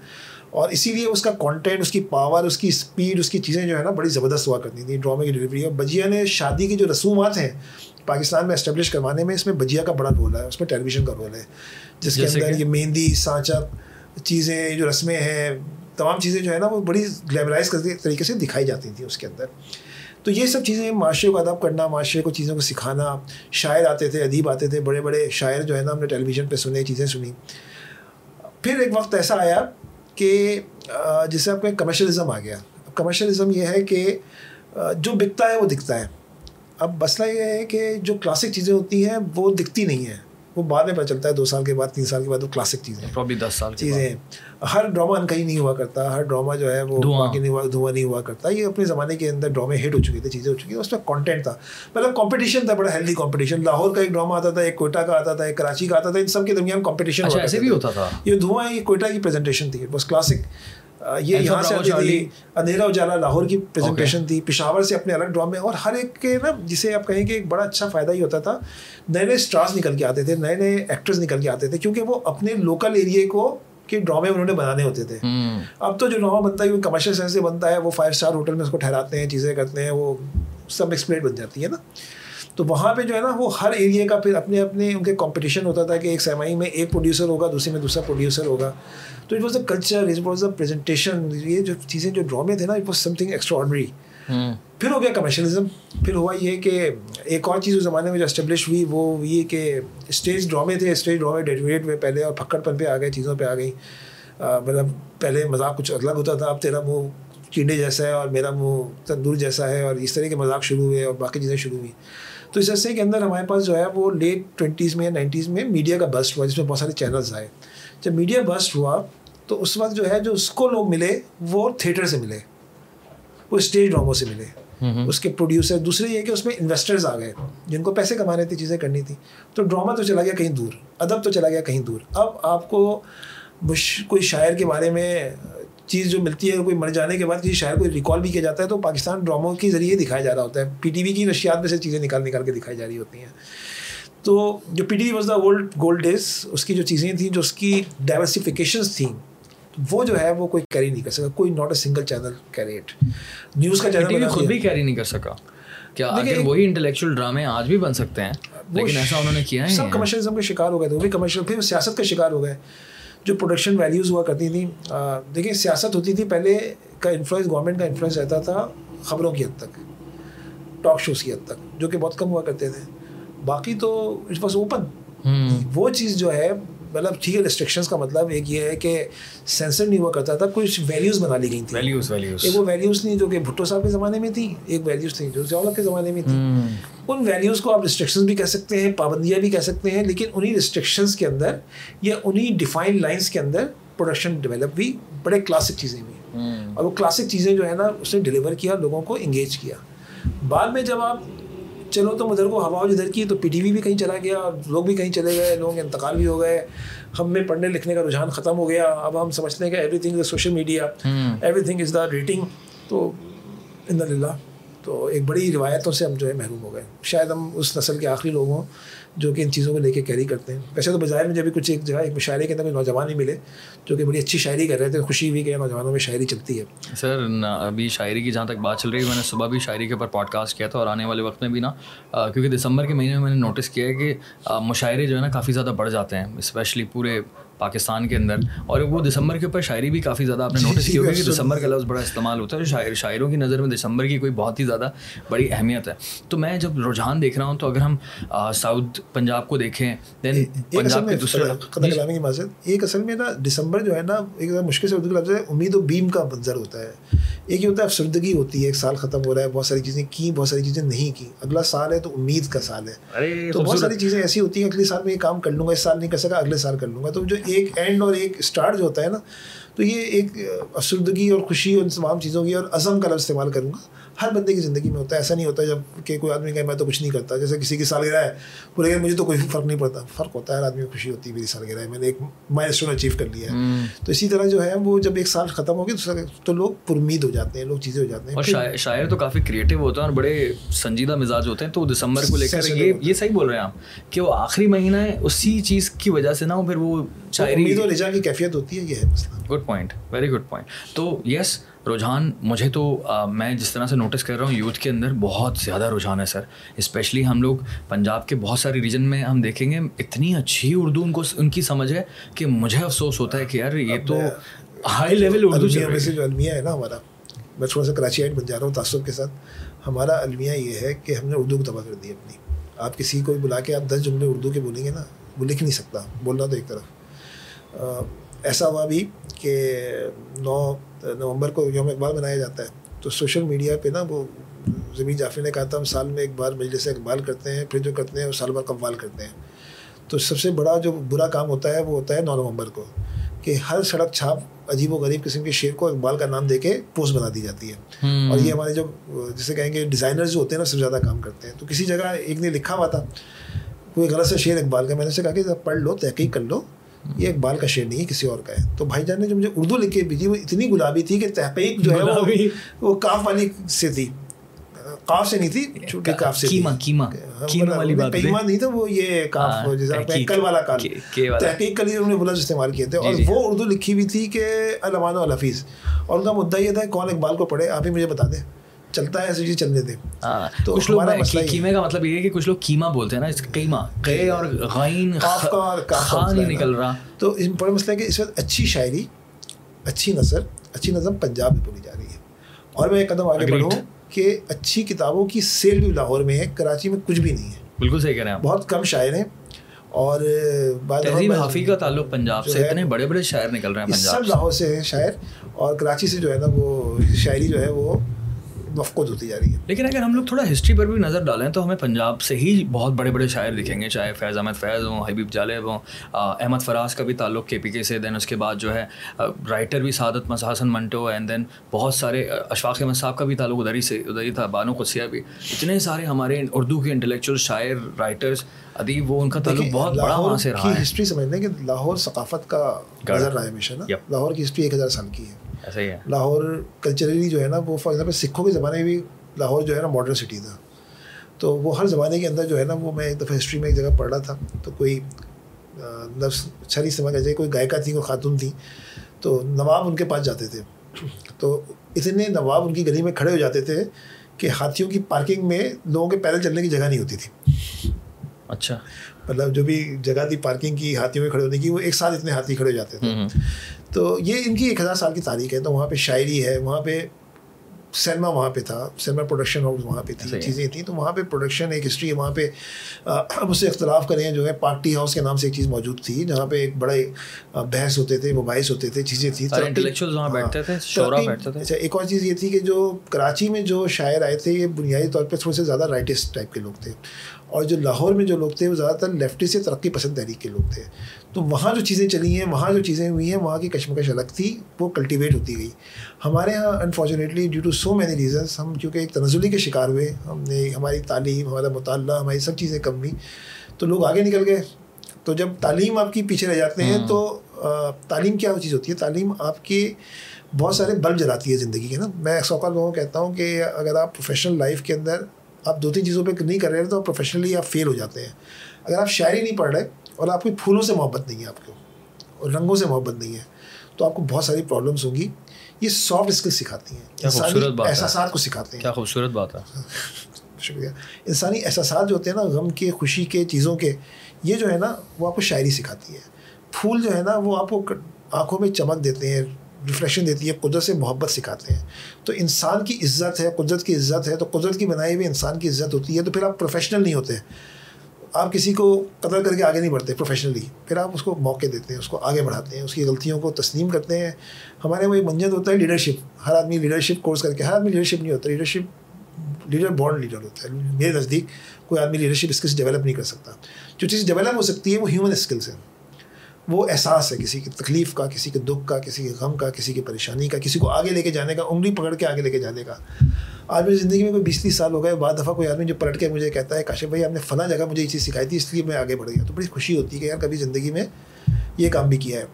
اور اسی لیے اس کا کانٹینٹ اس کی پاور اس کی اسپیڈ اس کی چیزیں جو ہے نا بڑی زبردست ہوا کرتی تھیں ڈرامے کی ڈلیوری اور بجیا نے شادی کی جو رسومات ہیں پاکستان میں اسٹیبلش کروانے میں اس میں بجیا کا بڑا رول ہے اس میں ٹیلی ویژن کا رول ہے۔ جس کے اندر یہ مہندی سانچا چیزیں جو رسمیں ہیں تمام چیزیں جو ہے نا وہ بڑی گلیبرائز کرتی طریقے سے دکھائی جاتی تھیں اس کے اندر۔ تو یہ سب چیزیں معاشرے کو ادب کرنا معاشرے کو چیزوں کو سکھانا شاعر آتے تھے ادیب آتے تھے بڑے بڑے شاعر جو ہے نا ہم نے ٹیلی ویژن پہ سنے چیزیں سنی پھر ایک وقت ایسا آیا کہ جسے آپ کو کمرشلزم آ گیا۔ کمرشلزم یہ ہے کہ جو بکتا ہے وہ دکھتا ہے۔ اب مسئلہ یہ ہے کہ جو کلاسک چیزیں ہوتی ہیں وہ دکھتی نہیں ہیں۔ وہ بعد میں پتہ چلتا ہے دو سال کے بعد تین سال کے بعد وہ کلاسک چیزیں دس سال چیزیں۔ ہر ڈرامہ ان کہیں نہیں ہوا کرتا ہر ڈرامہ جو ہے وہ نہیں ہوا دھواں نہیں ہوا کرتا۔ یہ اپنے زمانے کے اندر ڈرامے ہٹ ہو چکی تھے چیزیں ہو چکی۔ اس میں کانٹینٹ تھا۔ مطلب کمپٹیشن تھا بڑا ہیلدی کمپٹیشن لاہور کا ایک ڈرامہ آتا تھا ایک کوئٹہ کا آتا تھا ایک کراچی کا آتا تھا ان سب کے درمیان کمپٹیشن اچھا، ہوتا تھا۔ یہ دھواں یہ کوئٹہ کی پریزنٹیشن تھی بس کلاسک یہ یہاں سے آتی تھی اندھیرا اجالا لاہور کی پریزنٹیشن تھی پشاور سے اپنے الگ ڈرامے اور ہر ایک کے نا جسے آپ کہیں کہ ایک بڑا اچھا فائدہ ہی ہوتا تھا نئے نئے اسٹارس نکل کے آتے تھے نئے نئے ایکٹرز نکل کے آتے تھے کیونکہ وہ اپنے لوکل ایریے کو کے ڈرامے انہوں نے بنانے ہوتے تھے۔ اب تو جو ڈرامہ بنتا ہے وہ کمرشل سینس سے بنتا ہے وہ فائیو اسٹار ہوٹل میں اس کو ٹھہراتے ہیں چیزیں کرتے ہیں وہ سب ایکسپلیٹ بن جاتی ہے نا۔ تو وہاں پہ جو ہے نا وہ ہر ایریا کا پھر اپنے اپنے ان کے کمپٹیشن ہوتا تھا کہ ایک سیمائی میں ایک پروڈیوسر ہوگا دوسرے میں دوسرا پروڈیوسر ہوگا۔ تو it was a culture it was a presentation یہ جو چیزیں جو ڈرامے تھے نا it was something extraordinary پھر ہو گیا کمرشلزم پھر ہوا یہ کہ ایک اور چیز اس زمانے میں جو اسٹیبلش ہوئی وہ یہ کہ اسٹیج ڈرامے تھے اسٹیج ڈرامے ڈیٹویٹ ہوئے پہلے اور پھکڑ پن پہ آ گئے چیزوں پہ آ گئی مطلب پہلے مذاق کچھ الگ ہوتا تھا اب تیرا منہ چینڈے جیسا ہے اور میرا منہ تندور جیسا ہے اور اس طرح کے مذاق شروع ہوئے اور باقی چیزیں شروع ہوئی تو اس عرصے کے اندر ہمارے پاس جو ہے وہ لیٹ ٹوینٹیز میں یا نائنٹیز میں میڈیا کا بسٹ ہوا جس میں بہت سارے چینلز آئے۔ جب میڈیا بسٹ ہوا تو اس وقت جو ہے جو اس کو لوگ ملے وہ تھیٹر سے ملے وہ اسٹیج ڈراموں سے ملے۔ اس کے پروڈیوسر دوسرے یہ کہ اس میں انویسٹرز آ گئے جن کو پیسے کمانے تھے چیزیں کرنی تھی۔ تو ڈرامہ تو چلا گیا کہیں دور ادب تو چلا گیا کہیں دور۔ اب آپ کو کوئی شاعر کے بارے میں چیز جو ملتی ہے کوئی مر جانے کے بعد کسی شاعر کو ریکال بھی کیا جاتا ہے تو پاکستان ڈراموں کے ذریعے دکھایا جا رہا ہوتا ہے۔ پی ٹی وی کی نشیات میں سے چیزیں نکال نکال کے دکھائی جا رہی ہوتی ہیں۔ تو جو P T V was the gold gold days اس کی جو چیزیں تھیں جو اس کی ڈائورسیفیکیشنس تھیں وہ جو ہے وہ کوئی کیری نہیں کر سکا کوئی not a single channel carried news کا چینل خود بھی کیری نہیں کر سکا۔ کیا اگر وہی انٹلیکچوئل ڈرامے آج بھی بن سکتے ہیں؟ لیکن ایسا انہوں نے کیا ہے سب کمرشلزم کے شکار ہو گئے تھے وہ بھی کمرشل پھر سیاست کا شکار ہو گئے۔ جو پروڈکشن ویلیوز ہوا کرتی تھیں دیکھیں سیاست ہوتی تھی پہلے کا انفلوئنس گورنمنٹ کا انفلوئنس رہتا تھا خبروں کی حد تک ٹاک شوز کی حد تک جو کہ بہت کم ہوا کرتے تھے۔ باقی تو اٹ واز اوپن وہ چیز جو ہے مطلب ٹھیک ہے ریسٹرکشنس کا مطلب ایک یہ ہے کہ سینسر نہیں ہوا کرتا تھا کچھ ویلیوز بنا لی گئی تھیں ویلیوز ویلیوز ایک وہ ویلیوز تھیں جو کہ بھٹو صاحب کے زمانے میں تھیں ایک ویلیوز تھیں جو ضیاء کے زمانے میں تھیں۔ ان ویلیوز کو آپ ریسٹرکشنز بھی کہہ سکتے ہیں پابندیاں بھی کہہ سکتے ہیں لیکن انہیں ریسٹرکشنز کے اندر یا انہیں ڈیفائن لائنس کے اندر پروڈکشن ڈیولپ بھی بڑے کلاسک چیزیں بھی اور وہ کلاسک چیزیں جو ہے نا اس نے ڈلیور کیا لوگوں کو انگیج کیا۔ بعد میں جب آپ چلو تو ادھر کو ہوا جدھر کی تو پی ٹی وی بھی کہیں چلا گیا لوگ بھی کہیں چلے گئے لوگوں کے انتقال بھی ہو گئے۔ ہم میں پڑھنے لکھنے کا رجحان ختم ہو گیا۔ اب ہم سمجھتے ہیں کہ everything is social media everything is the rating تو ان اللہ تو ایک بڑی روایتوں سے ہم جو ہے محروم ہو گئے۔ شاید ہم اس نسل کے آخری لوگ ہوں۔ جو کہ ان چیزوں کو لے کے کیری کرتے ہیں۔ ویسے تو بظاہر میں جب بھی کچھ ایک جگہ، ایک مشاعرے کے اندر کچھ نوجوان ہی ملے، جو کہ بڑی اچھی شاعری کر رہے تھے، خوشی ہوئی کہ نوجوانوں میں شاعری چلتی ہے۔ سر ابھی شاعری کی جہاں تک بات چل رہی ہے، میں نے صبح بھی شاعری کے اوپر پوڈ کاسٹ کیا تھا اور آنے والے وقت میں بھی نا کیونکہ دسمبر کے مہینے میں میں نے نوٹس کیا ہے کہ مشاعرے جو ہے نا، کافی زیادہ بڑھ جاتے ہیں اسپیشلی پورے پاکستان کے اندر۔ اور وہ دسمبر کے اوپر شاعری بھی کافی زیادہ آپ نے نوٹس کی ہوگی کہ دسمبر کا لفظ بڑا استعمال ہوتا ہے شاعر شاعروں کی نظر میں دسمبر کی کوئی بہت ہی زیادہ بڑی اہمیت ہے۔ تو میں جب رجحان دیکھ رہا ہوں تو اگر ہم ساؤتھ پنجاب کو دیکھیں دین پنجاب کے دوسرے ماسد ایک اصل میں نا دسمبر جو ہے نا ایک مشکل سے اردو کا لفظ ہے امید و بیم کا منظر ہوتا ہے۔ ایک یہ ہوتا ہے افسردگی ہوتی ہے ایک سال ختم ہو رہا ہے بہت ساری چیزیں کی بہت ساری چیزیں نہیں کی۔ اگلا سال ہے تو امید کا سال ہے۔ تو بہت ساری چیزیں ایسی ہوتی ہیں اگلے سال میں یہ کام کر لوں گا اس سال نہیں کر سکا اگلے سال کر لوں گا۔ تو جو ایک اینڈ اور ایک اسٹارٹ جو ہوتا ہے نا تو یہ ایک افسردگی اور خوشی اور تمام چیزوں کی اور عزم کا لفظ استعمال کروں گا۔ ہر بندے کی زندگی میں ہوتا ہے ایسا نہیں ہوتا جبکہ کوئی آدمی کہے میں تو کچھ نہیں کرتا۔ جیسے کسی کی سالگرہ ہے وہ لیکن مجھے تو کوئی فرق نہیں پڑتا۔ فرق ہوتا ہے ہر آدمی کو خوشی ہوتی ہے میری سالگرہ ہے میں نے ایک مائل اسٹون اچیو کر لیا ہے۔ تو اسی طرح جو ہے وہ جب ایک سال ختم ہو گیا تو لوگ پرمید ہو جاتے ہیں لوگ چیزیں ہو جاتے ہیں۔ اور شاعر تو کافی کریٹو ہوتے ہیں اور بڑے سنجیدہ مزاج ہوتے ہیں۔ تو دسمبر کو لے کر یہ یہ صحیح بول رہے ہیں آپ کہ وہ آخری مہینہ ہے اسی چیز کی وجہ سے نہ پھر وہ شاعری و رجا کی کیفیت ہوتی ہے یہ ہے مسئلہ۔ Good point very good point تو یس رجحان مجھے تو میں جس طرح سے نوٹس کر رہا ہوں یوتھ کے اندر بہت زیادہ رجحان ہے سر۔ اسپیشلی ہم لوگ پنجاب کے بہت سارے ریجن میں ہم دیکھیں گے اتنی اچھی اردو ان کو ان کی سمجھ ہے کہ مجھے افسوس ہوتا ہے کہ یار یہ تو ہائی لیول اردو جو المیہ ہے نا ہمارا میں تھوڑا سا کراچی آئٹ بن جا رہا ہوں تعصب کے ساتھ۔ ہمارا المیہ یہ ہے کہ ہم نے اردو کو تباہ کر دی اپنی۔ آپ کسی کو بھی بلا کے آپ دس جملے اردو کے بولیں گے نا وہ لکھ نہیں سکتا بولنا تو ایک طرف۔ ایسا ہوا بھی کہ نو نومبر کو یوم اقبال منایا جاتا ہے۔ تو سوشل میڈیا پہ نا وہ زمین جعفر نے کہا تھا ہم سال میں ایک بار مجلس اقبال کرتے ہیں پھر جو کرتے ہیں وہ سال بھر قوال کرتے ہیں۔ تو سب سے بڑا جو برا کام ہوتا ہے وہ ہوتا ہے نو نومبر کو کہ ہر سڑک چھاپ عجیب و غریب قسم کے شعر کو اقبال کا نام دے کے پوسٹ بنا دی جاتی ہے۔ اور یہ ہمارے جو جسے کہیں گے ڈیزائنر جو ہوتے ہیں نا سب سے زیادہ کام کرتے ہیں۔ تو کسی جگہ ایک نے لکھا ہوا تھا کوئی غلط سے شعر اقبال کا میں نے اسے کہا کہ پڑھ لو تحقیق کر لو۔ یہ اقبال کا شعر نہیں ہے کسی اور کا ہے۔ تو بھائی جان نے جو مجھے اردو لکھ کے بھیجی وہ اتنی گلابی تھی کہ تحقیق جو ہے وہ وہ کاف والی سے تھی۔ کاف سے نہیں تھی چھوٹی کاف سے کیما کیما کیما والی بات کیما نہیں تھا وہ یہ کاف جیسے کل والا کال۔ تحقیق کے لیے انہوں نے بلند استعمال کیے تھے۔ اور وہ اردو لکھی ہوئی تھی کہ علمان الحفیظ۔ اور ان کا مدعا یہ تھا کون اقبال کو پڑھے آپ ہی مجھے بتا دیں۔ چلتا ہے ایسی چیز چلنے دیں تو کچھ لوگ کیمے کا مطلب یہ ہے کہ کچھ لوگ کیما بولتے ہیں نا قیمہ قے اور غین خان ہی نکل رہا۔ تو بڑا مسئلہ ہے کہ اس وقت اچھی شاعری اچھی نثر اچھی نظم پنجاب میں بولی جا رہی ہے۔ اور میں ایک قدم آگے بڑھوں کہ اچھی کتابوں کی سیل بھی لاہور میں ہے کراچی میں کچھ بھی نہیں ہے۔ بالکل صحیح کہہ رہے ہیں بہت کم شاعر ہیں۔ اور تہذیب حافظ کا تعلق پنجاب سے اتنے بڑے بڑے شاعر نکل رہے ہیں سب لاہور سے ہیں شاعر۔ اور کراچی سے جو ہے نا وہ شاعری جو ہے وہ مفقود ہوتی جا رہی ہے۔ لیکن اگر ہم لوگ تھوڑا ہسٹری پر بھی نظر ڈالیں تو ہمیں پنجاب سے ہی بہت بڑے بڑے شاعر دکھیں گے چاہے فیض احمد فیض ہوں حبیب جالب ہوں احمد فراز کا بھی تعلق کے پی کے سے دین اس کے بعد جو ہے رائٹر بھی سعادت مسحسن منٹو اینڈ دین بہت سارے اشفاق احمد صاحب کا بھی تعلق ادھر ہی سے ادھر ہی تھا بانو قدسیہ بھی۔ اتنے سارے ہمارے اردو کے انٹلیکچوئل شاعر رائٹرس ادیب وہ ان کا تعلق بہت بڑا وہاں سے رہا ہے۔ ہسٹری سمجھنے کہ لاہور ثقافت کا نظر رہا ہے ہمیشہ نا۔ لاہور کی ہسٹری ایک ہزار سال کی ہے۔ ہے۔ لاہور کلچرلی جو ہے نا وہ فار ایگزامپل سکھوں کے زمانے میں بھی لاہور جو ہے نا ماڈرن سٹی تھا۔ تو وہ ہر زمانے کے اندر جو ہے نا وہ میں ایک دفعہ ہسٹری میں ایک جگہ پڑھ رہا تھا۔ تو کوئی لفظ اچھا نہیں سمجھ جائے کوئی گائکا تھی کوئی خاتون تھی تو نواب ان کے پاس جاتے تھے۔ تو اتنے نواب ان کی گلی میں کھڑے ہو جاتے تھے کہ ہاتھیوں کی پارکنگ میں لوگوں کے پیدل چلنے کی جگہ نہیں ہوتی تھی۔ اچھا۔ مطلب جو بھی جگہ تھی پارکنگ کی ہاتھیوں میں کھڑے ہونے کی وہ ایک ساتھ اتنے ہاتھی کھڑے ہو جاتے تھے۔ تو یہ ان کی ایک ہزار سال کی تاریخ ہے تو وہاں پہ شاعری ہے وہاں پہ سینما وہاں پہ تھا سینما پروڈکشن ہاؤس وہاں پہ تھی چیزیں تھیں۔ تو وہاں پہ پروڈکشن ایک ہسٹری ہے وہاں پہ ہم اس سے اختلاف کریں جو ہے پارٹی ہاؤس کے نام سے ایک چیز موجود تھی جہاں پہ ایک بڑے بحث ہوتے تھے مباحث ہوتے تھے چیزیں تھیں۔ اچھا ایک اور چیز یہ تھی کہ جو کراچی میں جو شاعر آئے تھے یہ بنیادی طور پہ تھوڑے سے زیادہ رائٹسٹ ٹائپ کے لوگ تھے۔ اور جو لاہور میں جو لوگ تھے وہ زیادہ تر لیفٹی سے ترقی پسند تحریک کے لوگ تھے۔ تو وہاں جو چیزیں چلی ہیں وہاں جو چیزیں ہوئی ہیں وہاں کی کشمکش الگ تھی وہ کلٹیویٹ ہوتی گئی۔ ہمارے یہاں unfortunately due to so many reasons ہم کیونکہ ایک تنزلی کے شکار ہوئے ہم نے ہماری تعلیم ہمارا مطالعہ ہماری سب چیزیں کم ہوئی تو لوگ آگے نکل گئے۔ تو جب تعلیم آپ کی پیچھے رہ جاتے ہیں تو تعلیم کیا چیز ہوتی ہے؟ تعلیم آپ کے بہت سارے بلب جلاتی ہے زندگی کے نا۔ میں سوکال لوگوں کو کہتا ہوں کہ اگر آپ پروفیشنل لائف کے اندر آپ دو تین چیزوں پہ نہیں کر رہے تو پروفیشنلی آپ فیل ہو جاتے ہیں۔ اگر آپ شاعری نہیں پڑھ رہے اور آپ کی پھولوں سے محبت نہیں ہے آپ کو اور رنگوں سے محبت نہیں ہے تو آپ کو بہت ساری پرابلمس ہوں گی۔ یہ سافٹ اسکل سکھاتی ہیں۔ احساسات کو سکھاتے ہیں۔ کیا خوبصورت بات ہے۔ <laughs> شکریہ۔ انسانی احساسات جو ہوتے ہیں نا غم کے خوشی کے چیزوں کے یہ جو ہے نا وہ آپ کو شاعری سکھاتی ہے پھول جو ہے نا وہ آپ کو آنکھوں میں چمک دیتے ہیں۔ ریفلیکشن دیتی ہے، قدرت سے محبت سکھاتے ہیں۔ تو انسان کی عزت ہے، قدرت کی عزت ہے، تو قدرت کی بنائی ہوئی انسان کی عزت ہوتی ہے، تو پھر آپ پروفیشنل نہیں ہوتے۔ آپ کسی کو قدر کر کے آگے نہیں بڑھتے پروفیشنلی پھر آپ اس کو موقع دیتے ہیں، اس کو آگے بڑھاتے ہیں، اس کی غلطیوں کو تسلیم کرتے ہیں۔ ہمارے وہ ایک منجد ہوتا ہے لیڈرشپ ہر آدمی لیڈرشپ کورس کر کے، ہر آدمی لیڈرشپ نہیں ہوتا۔ لیڈرشپ لیڈر بورڈ لیڈر ہوتا ہے۔ میرے نزدیک کوئی آدمی لیڈرشپ اسکلس ڈیولپ نہیں کر سکتا۔ جو چیز ڈیولپ ہو سکتی ہے وہ ہیومن اسکلس ہیں۔ وہ احساس ہے کسی کی تکلیف کا کسی کے دکھ کا کسی کے غم کا کسی کی پریشانی کا کسی کو آگے لے کے جانے کا انگلی پکڑ کے آگے لے کے جانے کا۔ آج میری زندگی میں کوئی بیس تیس سال ہو گئے بعد دفعہ کوئی آدمی جو پلٹ کے مجھے کہتا ہے کاشف بھائی آپ نے فلاں جگہ مجھے یہ چیز سکھائی تھی اس لیے میں آگے بڑھ گیا۔ تو بڑی خوشی ہوتی ہے کہ یار کبھی زندگی میں یہ کام بھی کیا ہے۔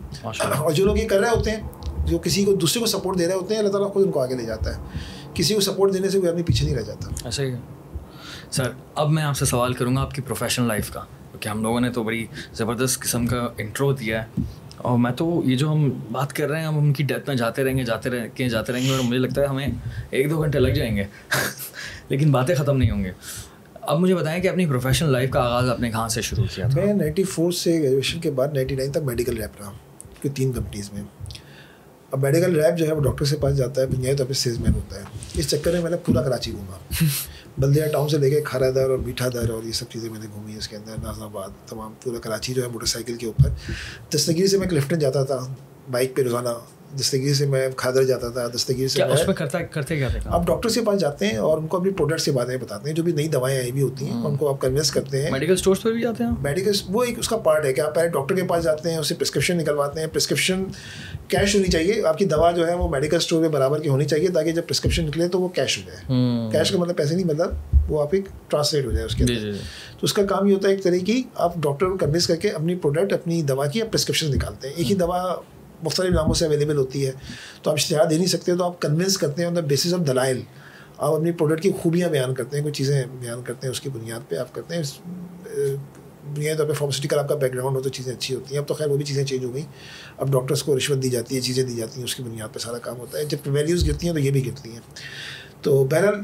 اور جو لوگ یہ کر رہے ہوتے ہیں جو کسی کو دوسرے کو سپورٹ دے رہے ہوتے ہیں اللہ تعالیٰ خود ان کو آگے لے جاتا ہے۔ کسی کو سپورٹ دینے سے کوئی آدمی پیچھے نہیں رہ جاتا۔ ایسا ہی سر اب میں آپ سے سوال کروں گا آپ کی پروفیشنل لائف کا۔ کیونکہ ہم لوگوں نے تو بڑی زبردست قسم کا انٹرو دیا ہے۔ اور میں تو یہ جو ہم بات کر رہے ہیں، ہم ان کی ڈیتھ میں جاتے رہیں گے، جاتے رہیں گے جاتے رہیں گے اور مجھے لگتا ہے ہمیں ایک دو گھنٹے لگ جائیں گے۔ <laughs> لیکن باتیں ختم نہیں ہوں گے اب مجھے بتائیں کہ اپنی پروفیشنل لائف کا آغاز آپ نے کہاں سے شروع کیا میں نائنٹی فور سے گریجویشن کے بعد نائنٹی نائن تک میڈیکل ریپ رہا کہ تین کمپنیز میں۔ اب میڈیکل ریپ جو ہے وہ ڈاکٹر سے پاس جاتا ہے، بنیادی طور پہ سیلز مین ہوتا ہے۔ اس چکر میں میں نے پورا کراچی گھوما۔ بلدیا ٹاؤن سے لے کے کھارا در اور میٹھا در اور یہ سب چیزیں میں نے گھومی اس کے اندر نازم آباد تمام پورا کراچی جو ہے موٹر سائیکل کے اوپر۔ دستگیری سے میں کلفٹن جاتا تھا بائک پہ روزانہ دستگیر سے میں کھادر جاتا تھا دستگیر سے کرتے کیا تھے آپ ڈاکٹر کے پاس جاتے ہیں اور ان کو اپنی پروڈکٹ سے باتیں بتاتے ہیں جو بھی نئی دوائیں آئی بھی ہوتی ہیں ان کو آپ کنوینس کرتے ہیں۔ میڈیکل اسٹورس پہ بھی جاتے ہیں میڈیکل وہ ایک اس کا پارٹ ہے کہ آپ پہلے ڈاکٹر کے پاس جاتے ہیں اسے پرسکرپشن نکلواتے ہیں۔ پرسکرپشن کیش ہونی چاہیے۔ آپ کی دوا جو ہے وہ میڈیکل اسٹور میں برابر کی ہونی چاہیے تاکہ جب پرسکرپشن نکلے تو وہ کیش ہو جائے۔ کیش کا مطلب پیسے نہیں مطلب وہ آپ ایک ٹرانسلیٹ ہو جائے اس کے جی، جی، جی۔ تو اس کا کام یہ ہوتا ہے ایک طرح کی آپ ڈاکٹر کو کنوینس کر کے اپنی پروڈکٹ اپنی دوا کی آپ پرسکرپشن نکالتے ہیں۔ ایک ہی دوا مختلف ناموں سے اویلیبل ہوتی ہے۔ تو آپ اشتہار دے نہیں سکتے، تو آپ کنونس کرتے ہیں آن دا بیسس آف دلائل آپ اپنی پروڈکٹ کی خوبیاں بیان کرتے ہیں کوئی چیزیں بیان کرتے ہیں، اس کی بنیاد پہ آپ کرتے ہیں۔ بنیادی طور پہ فارماسٹیکل آپ کا بیک گراؤنڈ ہو تو چیزیں اچھی ہوتی ہیں۔ اب تو خیر، وہ بھی چیزیں چینج ہو گئیں۔ اب ڈاکٹرس کو رشوت دی جاتی ہے، چیزیں دی جاتی ہیں، اس کی بنیاد پہ سارا کام ہوتا ہے۔ جب ویلیوز گرتی ہیں تو یہ بھی گرتی ہیں۔ تو بہرحال